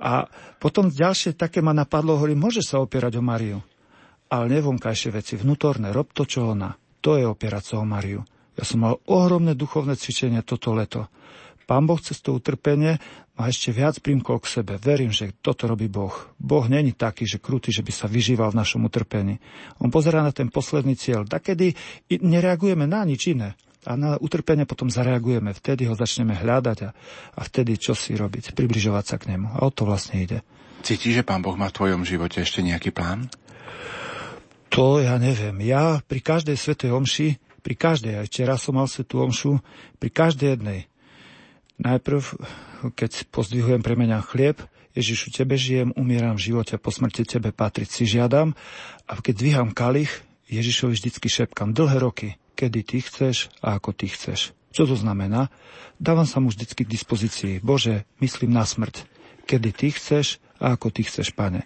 A potom ďalšie také ma napadlo, hovorím, môže sa opierať o Mariu. Ale nevonkajšie veci, vnútorné, rob to, čo ona. To je opierať sa o Mariu. Ja som mal ohromné duchovné cvičenie toto leto. Pán Boh cez to utrpenie ma ešte viac primkol k sebe. Verím, že toto robí Boh. Boh není taký, že krutý, že by sa vyžíval v našom utrpení. On pozerá na ten posledný cieľ. Takedy nereagujeme na nič iné. A na utrpenie potom zareagujeme. Vtedy ho začneme hľadať a, a vtedy čo si robiť? Približovať sa k nemu. A o to vlastne ide. Cítiš, že Pán Boh má v tvojom živote ešte nejaký plán? To ja neviem. Ja pri každej svetej omši pri každej, aj včera som mal svetú omšu, pri každej jednej. Najprv, keď pozdvihujem premeniam chlieb, Ježišu, tebe žijem, umieram v živote, po smrti tebe patriť si žiadam. A keď dvíham kalich, Ježišovi vždycky šepkam dlhé roky, kedy ty chceš a ako ty chceš. Čo to znamená? Dávam sa mu vždycky k dispozícii. Bože, myslím na smrť. Kedy ty chceš a ako ty chceš, pane.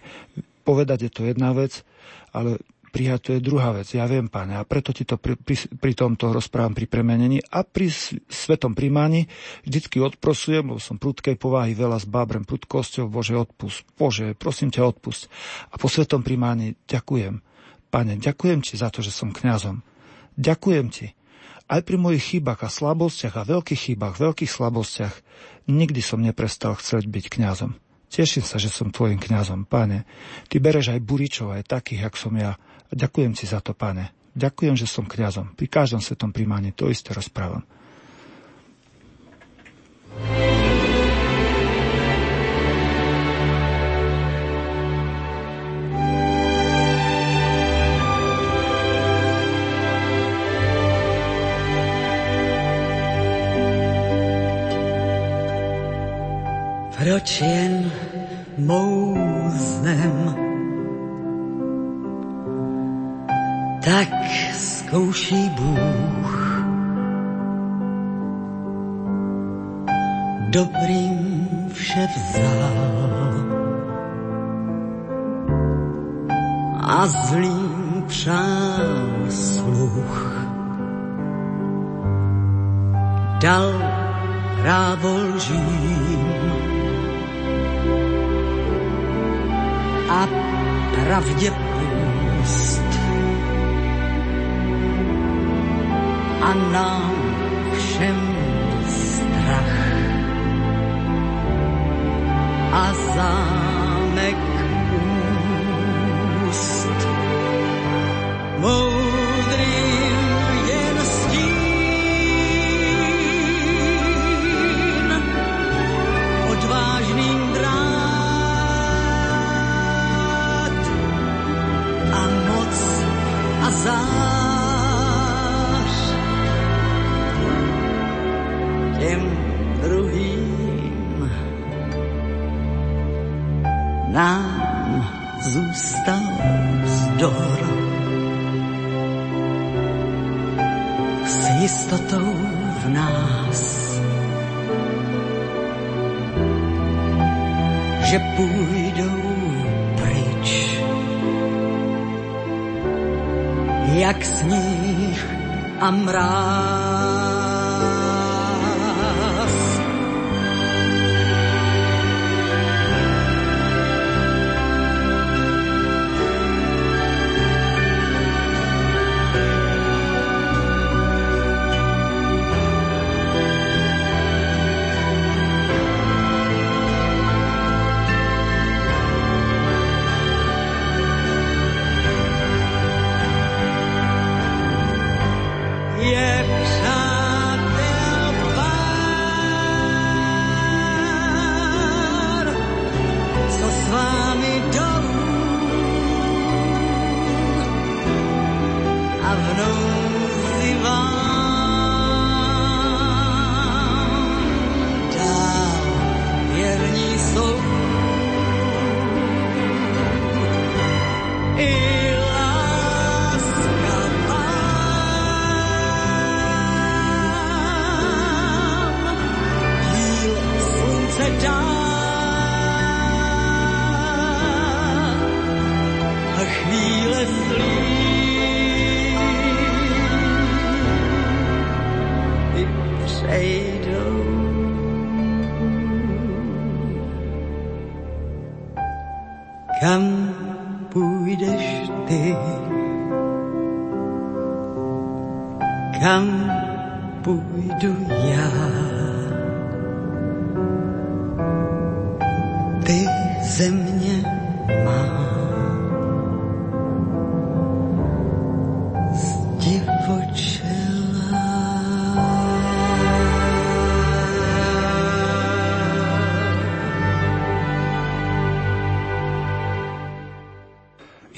Povedať je to jedna vec, ale prijať, to je druhá vec. Ja viem, páne, a preto ti to pri, pri, pri tomto rozprávam pri premenení a pri svetom primáni vždycky odprosujem, lebo som prudkej povahy, veľa s bábrem, prudkosťou, Bože, odpust. Bože, prosím ťa, odpust. A po svetom primáni ďakujem. Pane, ďakujem ti za to, že som kňazom. Ďakujem ti. Aj pri mojich chybách a slabostiach a veľkých chybách, veľkých slabostiach nikdy som neprestal chcieť byť kňazom. Teším sa, že som tvojim kňazom, pane. Ty bereš aj buričov, aj takých, jak som ja. Ďakujem ti za to, pane. Ďakujem, že som kňazom. Pri každom svetom príjmaní to isté rozprávam. Proč jen mouznem tak zkouší Bůh. Dobrým vše vzal a zlým přál sluch. Dal právo lžím a pravdě a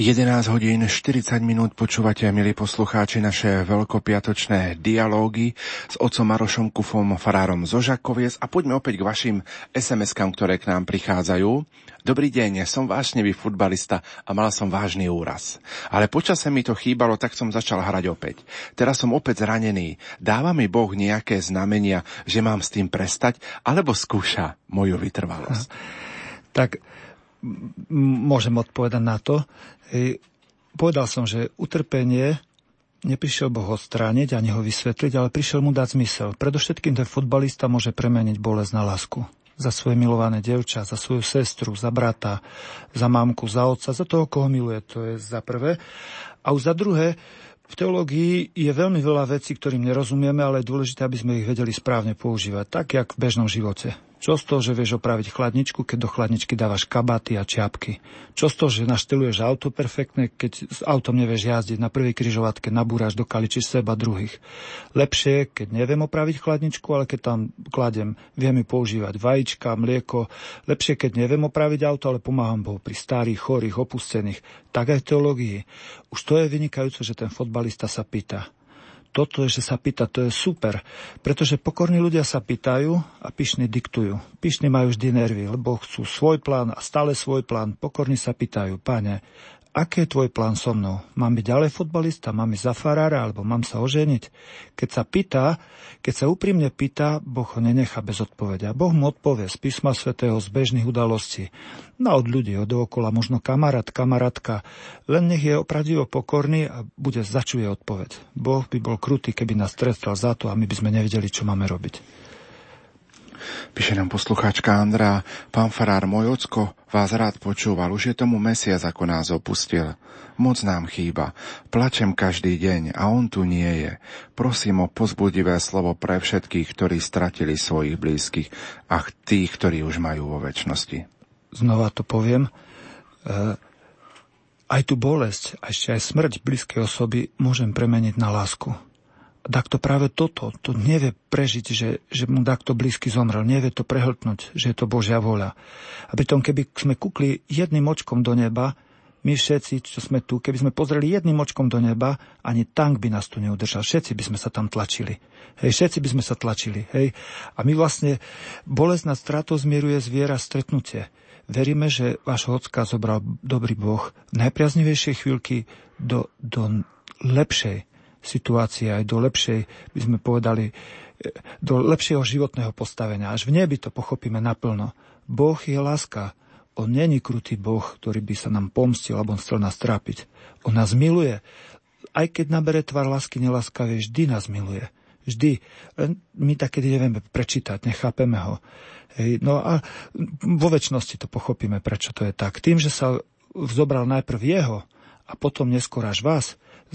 hodín 40 minút počúvate, milí poslucháči, naše veľkopiatočné dialógy s otcom Marošom Kufom, farárom zo Žakoviec a poďme opäť k vašim SMS-kám, ktoré k nám prichádzajú. Dobrý deň, som vášnevý futbalista a mal som vážny úraz. Ale počase mi to chýbalo, tak som začal hrať opäť. Teraz som opäť zranený. Dáva mi Boh nejaké znamenia, že mám s tým prestať, alebo skúša moju vytrvalosť? Tak môžem odpovedať na to povedal som, že utrpenie neprišiel Boh odstrániť ani ho vysvetliť, ale prišiel mu dať zmysel. Predovšetkým ten futbalista môže premeniť bolesť na lásku. Za svoje milované devča, za svoju sestru, za brata, za mamku, za otca, za toho, koho miluje. To je za prvé. A už za druhé, v teológii je veľmi veľa vecí, ktorým nerozumieme, ale je dôležité, aby sme ich vedeli správne používať, tak, jak v bežnom živote. Čo z toho, že vieš opraviť chladničku, keď do chladničky dávaš kabaty a čiapky? Čo z toho, že našteluješ auto perfektne, keď s autom nevieš jazdiť na prvej križovatke, nabúraš do kaliči seba druhých? Lepšie, keď neviem opraviť chladničku, ale keď tam kladem, viem ju používať vajíčka, mlieko. Lepšie, keď neviem opraviť auto, ale pomáham Bohu pri starých, chorých, opustených. Tak aj v teológii. Už to je vynikajúce, že ten fotbalista sa pýta toto, že sa pýta, to je super. Pretože pokorní ľudia sa pýtajú a pyšní diktujú. Pyšní majú vždy nervy, lebo chcú svoj plán a stále svoj plán. Pokorní sa pýtajú, páne, aký je tvoj plán so mnou? Mám byť ďalej futbalista, mám ísť za farára, alebo mám sa oženiť? Keď sa pýta, keď sa úprimne pýta, Boh ho nenechá bez odpovedia. Boh mu odpovie z písma svätého, z bežných udalostí. No od ľudí, od dookola, možno kamarát, kamarátka. Len nech je opravdivo pokorný a bude začuje odpoveď. Boh by bol krutý, keby nás trestal za to a my by sme nevedeli, čo máme robiť. Píše nám poslucháčka Andrá, pán farár, môj ocko vás rád počúval, už je tomu mesiac, ako nás opustil. Moc nám chýba. Plačem každý deň a on tu nie je. Prosím o pozbudivé slovo pre všetkých, ktorí stratili svojich blízkych a tých, ktorí už majú vo väčšnosti. Znova to poviem. E, aj tu bolesť a ešte aj smrť blízkej osoby môžem premeniť na lásku takto práve toto, to nevie prežiť, že, že mu takto blízky zomrel, nevie to prehltnúť, že je to Božia voľa. A pritom, keby sme kúkli jedným očkom do neba, my všetci, čo sme tu, keby sme pozreli jedným očkom do neba, ani tank by nás tu neudržal. Všetci by sme sa tam tlačili. Hej, všetci by sme sa tlačili. Hej. A my vlastne, bolesť nad stratou zmieruje zviera stretnutie. Veríme, že vášho ocka zobral dobrý Boh v najpriaznivejšej chvíľky do, do lepšej, situácie, aj do lepšej, by sme povedali, do lepšieho životného postavenia. Až v nebi to pochopíme naplno. Boh je láska. On není krutý Boh, ktorý by sa nám pomstil alebo on chcel nás trápiť. On nás miluje. aj keď nabere tvar lásky nelaskavej, vždy nás miluje. Vždy. My tak, nevieme prečítať, nechápeme ho. Hej, no a vo väčšnosti to pochopíme, prečo to je tak. Tým, že sa zobral najprv jeho a potom neskôr až vás,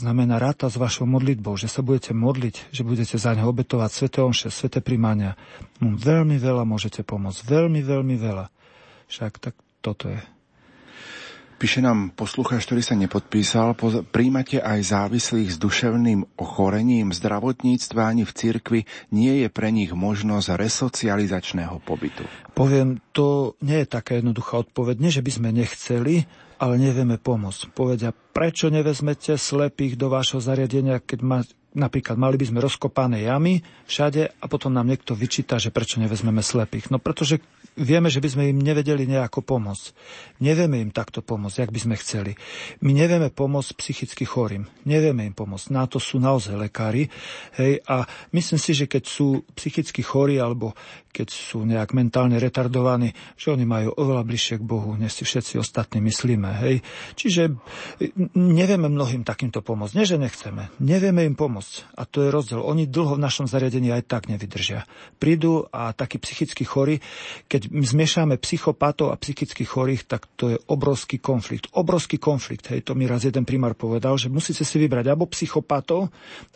znamená ráta s vašou modlitbou, že sa budete modliť, že budete za neho obetovať sveté omše, sveté príjmania. No, veľmi veľa môžete pomôcť. Veľmi, veľmi veľa. Však tak toto je. Píše nám poslucháč, ktorý sa nepodpísal, príjmate aj závislých s duševným ochorením. V zdravotníctve ani v cirkvi nie je pre nich možnosť resocializačného pobytu. Poviem, to nie je taká jednoduchá odpoveď. Nie, že by sme nechceli, ale nevieme pomôcť. Povedia, prečo nevezmete slepých do vášho zariadenia, keď ma, napríklad mali by sme rozkopané jamy všade a potom nám niekto vyčíta, že prečo nevezmeme slepých. No pretože vieme, že by sme im nevedeli nejako pomôcť. Nevieme im takto pomôcť, jak by sme chceli. My nevieme pomôcť psychicky chorým. Nevieme im pomôcť. Na to sú naozaj lekári. Hej, a myslím si, že keď sú psychicky chorí alebo keď sú nejak mentálne retardovaní, že oni majú oveľa bližšie k Bohu, než si všetci ostatní myslíme. Hej. Čiže nevieme mnohým takýmto pomôcť. Nie, že nechceme. Nevieme im pomôcť. A to je rozdiel. Oni dlho v našom zariadení aj tak nevydržia. Prídu a takí psychicky chorí, keď zmiešame psychopatov a psychicky chorých, tak to je obrovský konflikt. Obrovský konflikt. Hej, to mi raz jeden primár povedal, že musíte si vybrať alebo psychopatov,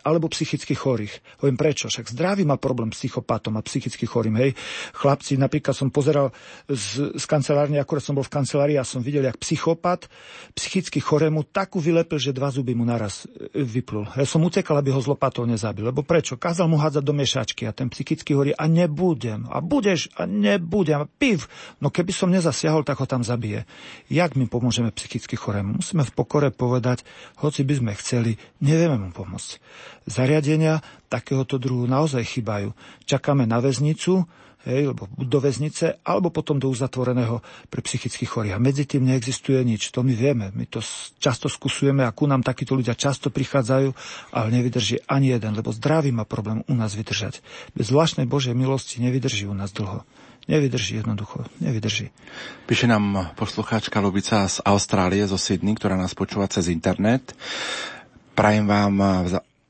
alebo psychicky chorých. Hovorím prečo? Však zdravý má problém s psychopatom a psychicky chorým. Hej. Hej. Chlapci, napríklad som pozeral z, z kancelárne, akurát som bol v kancelárii a som videl, jak psychopat psychicky chorému takú vylepil, že dva zuby mu naraz e, vyplul. Ja som utekal, aby ho z lopatou nezabil. Lebo prečo? Kázal mu hádzať do miešačky a ten psychicky hovorí, a nebudem, a budeš, a nebudem, a piv. No keby som nezasiahol, tak ho tam zabije. Jak my pomôžeme psychicky chorému? Musíme v pokore povedať, hoci by sme chceli, nevieme mu pomôcť. Zariadenia takéhoto druhu naozaj chýbajú. Čakáme na väznicu, hej, lebo do väznice, alebo potom do uzatvoreného pre psychických chorých. A medzi tým neexistuje nič. To my vieme. My to často skúsujeme a ku nám takíto ľudia často prichádzajú, ale nevydrží ani jeden, lebo zdravý má problém u nás vydržať. Bez zvláštnej Božej milosti nevydrží u nás dlho. Nevydrží jednoducho, nevydrží. Píše nám poslucháčka Lubica z Austrálie, zo Sydney, ktorá nás počúva cez internet. Prajem vám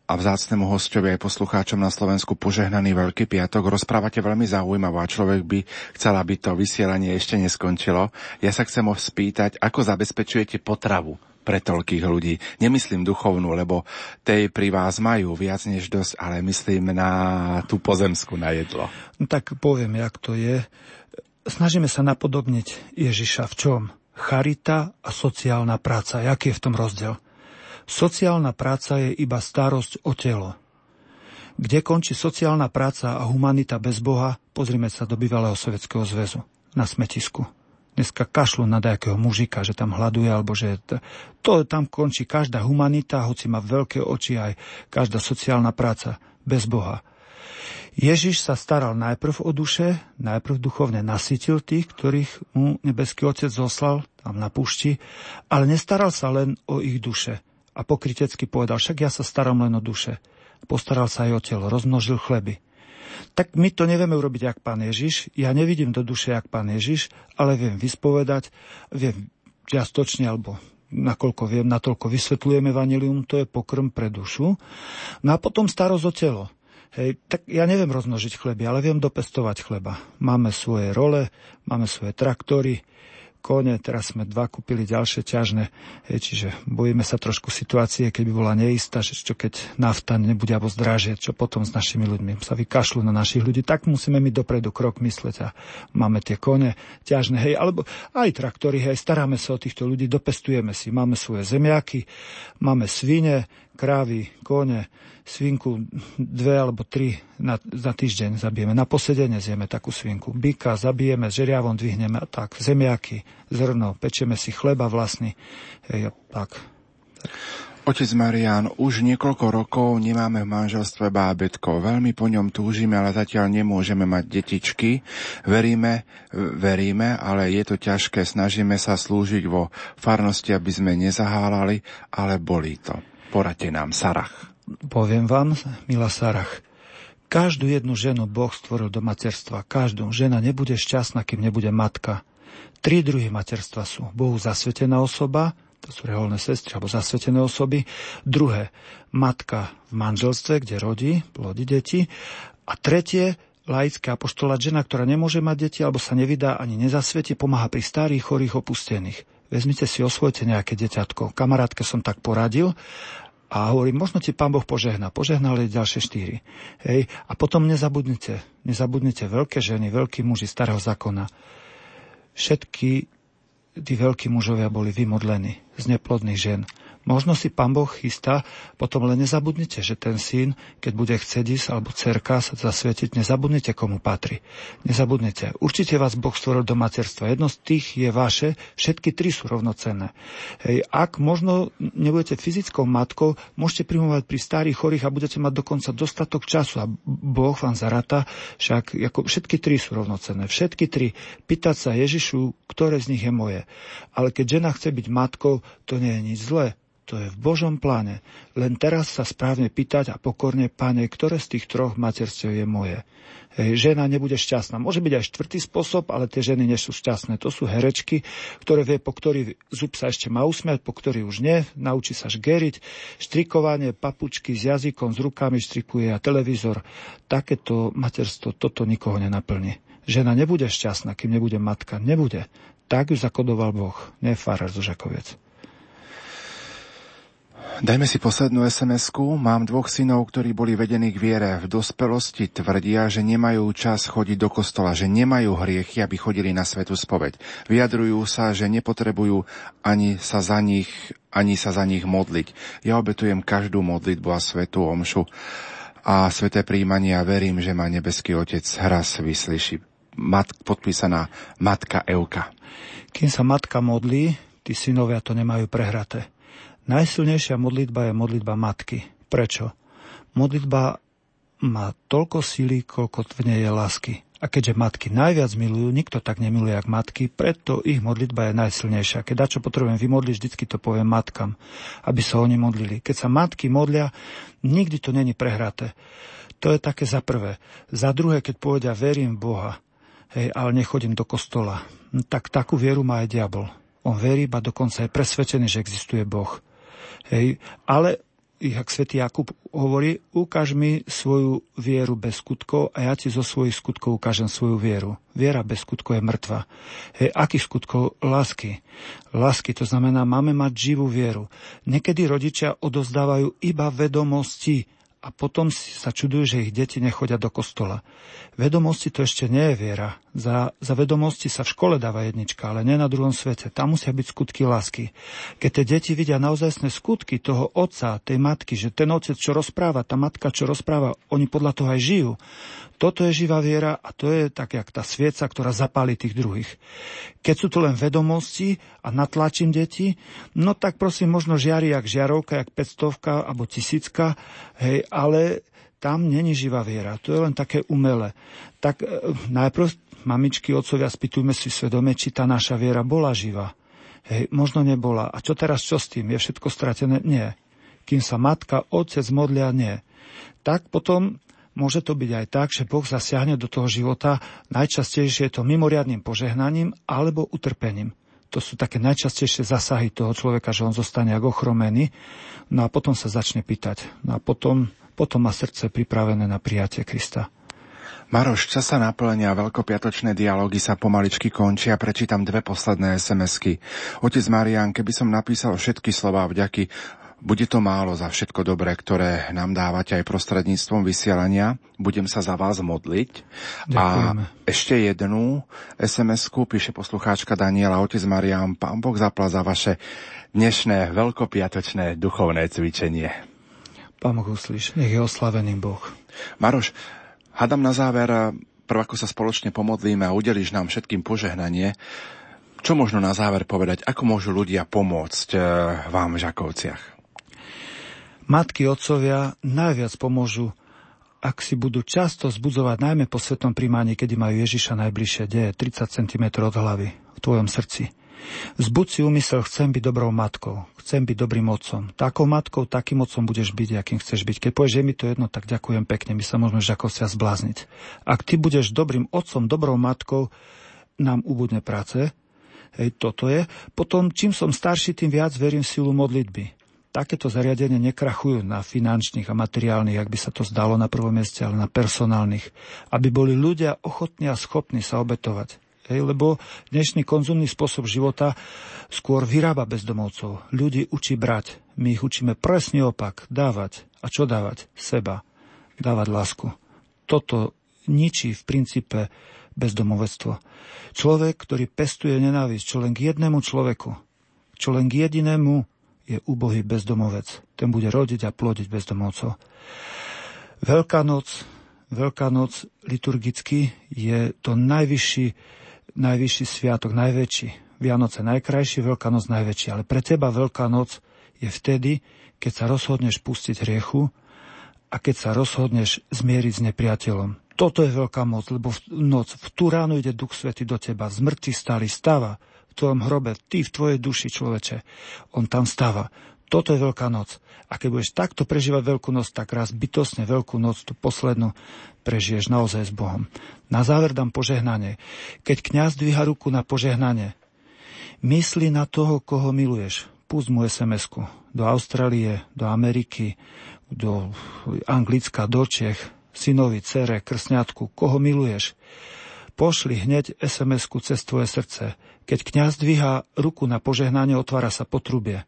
a vzácnemu hostovi aj poslucháčom na Slovensku požehnaný Veľký piatok. Rozprávate veľmi zaujímavo a človek by chcel, aby to vysielanie ešte neskončilo. Ja sa chcem spýtať, ako zabezpečujete potravu pre toľkých ľudí. Nemyslím duchovnú, lebo tej pri vás majú viac než dosť, ale myslím na tú pozemskú, na jedlo. No tak poviem, jak to je. Snažíme sa napodobniť Ježiša v čom? Charita a sociálna práca. Jaký je v tom rozdiel? Sociálna práca je iba starosť o telo. Kde končí sociálna práca a humanita bez Boha, pozrime sa do bývalého Sovjetského zväzu, na smetisku. Dneska kašľú na nejakého mužika, že tam hľaduje, alebo že to tam končí každá humanita, hoci má veľké oči aj každá sociálna práca bez Boha. Ježiš sa staral najprv o duše, najprv duchovne nasytil tých, ktorých mu nebeský otec zoslal tam na púšti, ale nestaral sa len o ich duše a pokrytecky povedal, však ja sa starám len o duše. Postaral sa aj o telo, rozmnožil chleby. Tak my to nevieme urobiť, jak pán Ježiš. Ja nevidím do duše, jak pán Ježiš, ale viem vyspovedať, viem čiastočne, alebo nakoľko viem, natoľko vysvetľujeme vanilium, to je pokrm pre dušu. No a potom starosť o telo. Hej, tak ja neviem rozmnožiť chleby, ale viem dopestovať chleba. Máme svoje role, máme svoje traktory, kone, teraz sme dva kúpili ďalšie ťažné, hej, čiže bojíme sa trošku situácie, keď by bola neistá, že čo keď nafta nebude alebo zdrážieť, čo potom s našimi ľuďmi. Sa vykašľú na našich ľudí, tak musíme my dopredu krok mysleť a máme tie kone ťažné, hej, alebo aj traktory, hej, staráme sa o týchto ľudí, dopestujeme si, máme svoje zemiaky, máme svine, krávy, kone, svinku dve alebo tri na, za týždeň zabijeme. Na posedenie zjeme takú svinku. Byka zabijeme, žeriavom dvihneme a tak. Zemiaky, zrno, pečeme si chleba vlastný. Hej, tak. Otec Marian, už niekoľko rokov nemáme v manželstve bábetko. Veľmi po ňom túžime, ale zatiaľ nemôžeme mať detičky. Veríme, veríme, ale je to ťažké. Snažíme sa slúžiť vo farnosti, aby sme nezahálali, ale bolí to. Poradte nám, Sarach. Poviem vám, milá Sarach, každú jednu ženu Boh stvoril do materstva. Každú. Žena nebude šťastná, kým nebude matka. Tri druhy materstva sú. Bohu zasvetená osoba, to sú reholné sestry alebo zasvetené osoby. Druhé, matka v manželstve, kde rodí, plodí deti. A tretie, laická apoštolát žena, ktorá nemôže mať deti alebo sa nevydá ani nezasvieti, pomáha pri starých, chorých, opustených. Vezmite si, osvojte nejaké deťatko. Kamarátke som tak poradil a hovorím, možno ti pán Boh požehná. Požehnali ďalšie štyri. Hej. A potom nezabudnite, nezabudnite veľké ženy, veľkí muži starého zákona. Všetky tí veľkí mužovia boli vymodlení z neplodných žien. Možno si pán Boh chystá, potom len nezabudnite, že ten syn, keď bude chcieť ísť, alebo cerka sa zasvietiť, nezabudnite, komu patrí. Nezabudnite. Určite vás Boh stvoril do materstva. Jedno z tých je vaše, všetky tri sú rovnocenné. Hej, ak možno nebudete fyzickou matkou, môžete primovať pri starých chorých a budete mať dokonca dostatok času a Boh vám zarata, však ako všetky tri sú rovnocenné. Všetky tri. Pýtať sa Ježišu, ktoré z nich je moje. Ale keď žena chce byť matkou, to nie je nič zlé. To je v Božom pláne. Len teraz sa správne pýtať a pokorne, pane, ktoré z tých troch materstiev je moje. Hej, žena nebude šťastná. Môže byť aj štvrtý spôsob, ale tie ženy nie sú šťastné. To sú herečky, ktoré vie, po ktorý zub sa ešte má usmiať, po ktorý už nie. Naučí sa žgeriť, štrikovanie, papučky s jazykom, s rukami štrikuje a televízor. Takéto materstvo, toto nikoho nenaplní. Žena nebude šťastná, kým nebude matka. Nebude. Tak ju zakodoval Boh, nie Farar Žakoviec. Dajme si poslednú sms -ku. Mám dvoch synov, ktorí boli vedení k viere. V dospelosti tvrdia, že nemajú čas chodiť do kostola, že nemajú hriechy, aby chodili na svetu spoveď. Vyjadrujú sa, že nepotrebujú ani sa za nich, ani sa za nich modliť. Ja obetujem každú modlitbu a svetú omšu a sveté príjmanie a verím, že ma nebeský Otec raz vyslyší. Mat, podpísaná Matka Euka. Kým sa matka modlí, tí synovia to nemajú prehraté. Najsilnejšia modlitba je modlitba matky. Prečo? Modlitba má toľko síly, koľko v nej je lásky. A keďže matky najviac milujú, nikto tak nemiluje ako matky, preto ich modlitba je najsilnejšia. Keď dačo potrebujem vymodliť, vždycky to poviem matkám, aby sa oni modlili. Keď sa matky modlia, nikdy to není prehraté. To je také za prvé. Za druhé, keď povedia, verím v Boha, hej, ale nechodím do kostola, tak takú vieru má aj diabol. On verí, ba dokonca je presvedčený, že existuje Boh. Hej, ale jak svätý Jakub hovorí, ukáž mi svoju vieru bez skutkov a ja ti zo svojich skutkov ukážem svoju vieru. Viera bez skutkov je mŕtva. Hej, akých skutkov? Lásky. Lásky, to znamená, máme mať živú vieru. Niekedy rodičia odozdávajú iba vedomosti a potom sa čudujú, že ich deti nechodia do kostola. Vedomosti to ešte nie je viera. Za, za vedomosti sa v škole dáva jednička, ale nie na druhom svete. Tam musia byť skutky lásky. Keď tie deti vidia naozajstné skutky toho otca, tej matky, že ten otec, čo rozpráva, tá matka, čo rozpráva, oni podľa toho aj žijú, toto je živá viera a to je tak, jak tá svieca, ktorá zapáli tých druhých. Keď sú to len vedomosti a natlačím deti, no tak prosím, možno žiari jak žiarovka, jak 500 alebo tisícka, hej, ale tam není živá viera. To je len také umelé. Tak e, najprv, mamičky, otcovia, spýtujme si svedome, či tá naša viera bola živá. Hej, možno nebola. A čo teraz, čo s tým? Je všetko stratené? Nie. Kým sa matka, otec modlia, nie. Tak potom Môže to byť aj tak, že Boh zasiahne do toho života, najčastejšie je to mimoriadným požehnaním alebo utrpením. To sú také najčastejšie zasahy toho človeka, že on zostane ako ochromený, no a potom sa začne pýtať. No a potom, potom má srdce pripravené na prijatie Krista. Maroš, čas sa naplňa, veľkopiatočné dialógy sa pomaličky končia, prečítam dve posledné SMS-ky. Otec Marian, keby som napísal všetky slová vďaky bude to málo za všetko dobré, ktoré nám dávate aj prostredníctvom vysielania. Budem sa za vás modliť. Ďakujeme. A ešte jednu SMS-ku píše poslucháčka Daniela. Otec Mariam, pán Boh zapla za vaše dnešné veľkopiatočné duchovné cvičenie. Pán Boh uslíš, nech je oslavený Boh. Maroš, hadam na záver, prv ako sa spoločne pomodlíme a udeliš nám všetkým požehnanie, čo možno na záver povedať, ako môžu ľudia pomôcť eh, vám v Žakovciach? Matky, otcovia najviac pomôžu, ak si budú často zbudzovať najmä po svetom príjmaní, kedy majú Ježiša najbližšie, deje 30 cm od hlavy, v tvojom srdci. Zbuď si úmysel, chcem byť dobrou matkou, chcem byť dobrým otcom. Takou matkou, takým otcom budeš byť, akým chceš byť. Keď povieš, že je mi to jedno, tak ďakujem pekne, my sa môžeme sa zblázniť. Ak ty budeš dobrým otcom, dobrou matkou, nám ubudne práce, Hej, toto je. Potom, čím som starší, tým viac verím v silu modlitby. Takéto zariadenia nekrachujú na finančných a materiálnych, ak by sa to zdalo na prvom mieste, ale na personálnych. Aby boli ľudia ochotní a schopní sa obetovať. Hej, lebo dnešný konzumný spôsob života skôr vyrába bezdomovcov. Ľudí učí brať. My ich učíme presne opak. Dávať. A čo dávať? Seba. Dávať lásku. Toto ničí v princípe bezdomovectvo. Človek, ktorý pestuje nenávisť, čo len k jednému človeku, čo len k jedinému je úbohý bezdomovec. Ten bude rodiť a plodiť bezdomovcov. Veľká noc, Veľká noc liturgicky je to najvyšší najvyšší sviatok, najväčší. Vianoce najkrajší, Veľká noc najväčší. Ale pre teba Veľká noc je vtedy, keď sa rozhodneš pustiť hriechu a keď sa rozhodneš zmieriť s nepriateľom. Toto je veľká moc, lebo v noc, v tú ránu ide Duch Svety do teba, z mŕtvych stály, stáva tvojom hrobe, ty v tvojej duši, človeče. On tam stáva. Toto je Veľká noc. A keď budeš takto prežívať Veľkú noc, tak raz bytosne Veľkú noc, tú poslednú, prežiješ naozaj s Bohom. Na záver dám požehnanie. Keď kňaz dvíha ruku na požehnanie, mysli na toho, koho miluješ. Pust mu sms do Austrálie, do Ameriky, do Anglicka, do Čech, synovi, cere, krsňatku, koho miluješ. Pošli hneď sms cez tvoje srdce. Keď kňaz dvíha ruku na požehnanie, otvára sa potrubie.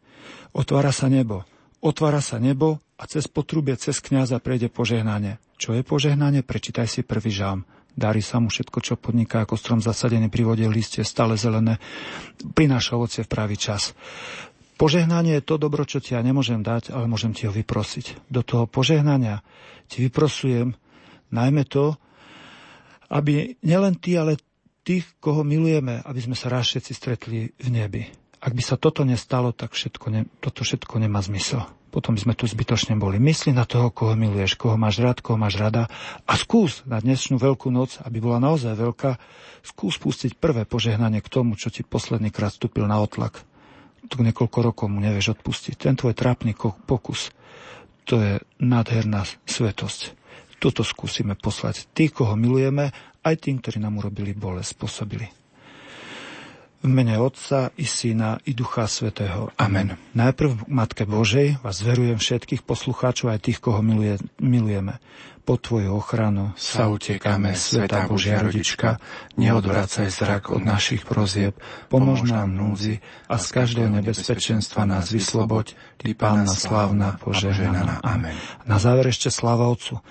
Otvára sa nebo. Otvára sa nebo a cez potrubie, cez kňaza prejde požehnanie. Čo je požehnanie? Prečítaj si prvý žám. Darí sa mu všetko, čo podniká, ako strom zasadený pri vode, listie stále zelené, prináša ovocie v pravý čas. Požehnanie je to dobro, čo ti ja nemôžem dať, ale môžem ti ho vyprosiť. Do toho požehnania ti vyprosujem najmä to, aby nielen ty, ale tých, koho milujeme, aby sme sa raz všetci stretli v nebi. Ak by sa toto nestalo, tak všetko ne, toto všetko nemá zmysel. Potom by sme tu zbytočne boli. Mysli na toho, koho miluješ, koho máš rád, koho máš rada a skús na dnešnú veľkú noc, aby bola naozaj veľká, skús pustiť prvé požehnanie k tomu, čo ti posledný krát vstúpil na otlak. Tu niekoľko rokov mu nevieš odpustiť. Ten tvoj trápny pokus, to je nádherná svetosť. Toto skúsime poslať. Tí, koho milujeme, aj tým, ktorí nám urobili bolesť, spôsobili. V mene Otca i Syna i Ducha Svetého. Amen. Najprv Matke Božej vás verujem všetkých poslucháčov aj tých, koho miluje, milujeme. Po Tvoju ochranu sa utekáme, Svetá Božia Rodička, neodvracaj zrak od našich prozieb, pomož nám núdzi a z každého nebezpečenstva nás vysloboď, Ty Pána slávna, požehnaná. Amen. Na záver ešte sláva Otcu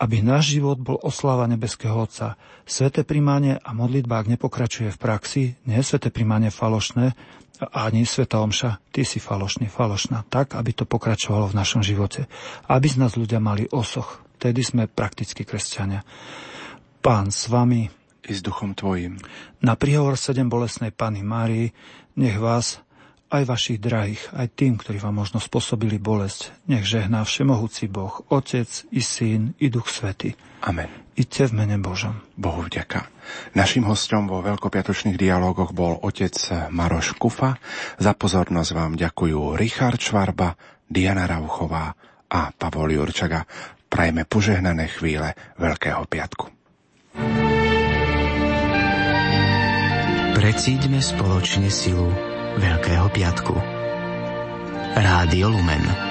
aby náš život bol osláva nebeského Otca. Sveté primáne a modlitba, ak nepokračuje v praxi, nie je sveté primáne falošné, ani Sveta Omša, ty si falošný, falošná, tak, aby to pokračovalo v našom živote. Aby z nás ľudia mali osoch. Tedy sme prakticky kresťania. Pán s vami. I s duchom tvojim. Na príhovor sedem bolesnej Pany Márii, nech vás aj vašich drahých, aj tým, ktorí vám možno spôsobili bolesť. Nech žehná všemohúci Boh, Otec i Syn i Duch Svety. Amen. Iďte v mene Božom. Bohu vďaka. Našim hostom vo veľkopiatočných dialógoch bol otec Maroš Kufa. Za pozornosť vám ďakujú Richard Švarba, Diana Rauchová a Pavol Jurčaga. Prajme požehnané chvíle Veľkého piatku. Precíďme spoločne silu Veľkého piatku. Rádio Lumen.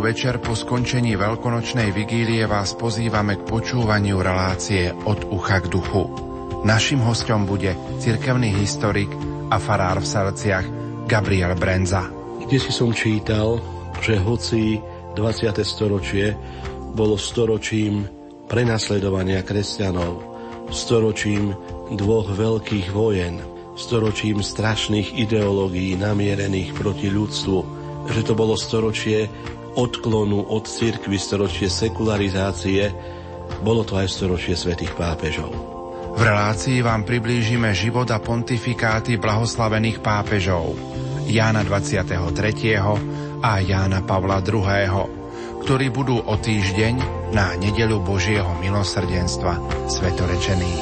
Večer po skončení veľkonočnej vigílie vás pozývame k počúvaniu relácie od ucha k duchu. Našim hostom bude cirkevný historik a farár v Salciach Gabriel Brenza. Kde si som čítal, že hoci 20. storočie bolo storočím prenasledovania kresťanov, storočím dvoch veľkých vojen, storočím strašných ideológií namierených proti ľudstvu, že to bolo storočie odklonu od cirkvy, storočie sekularizácie, bolo to aj storočie svätých pápežov. V relácii vám priblížime život a pontifikáty blahoslavených pápežov Jána 23. a Jána Pavla II., ktorí budú o týždeň na nedelu Božieho milosrdenstva svetorečení.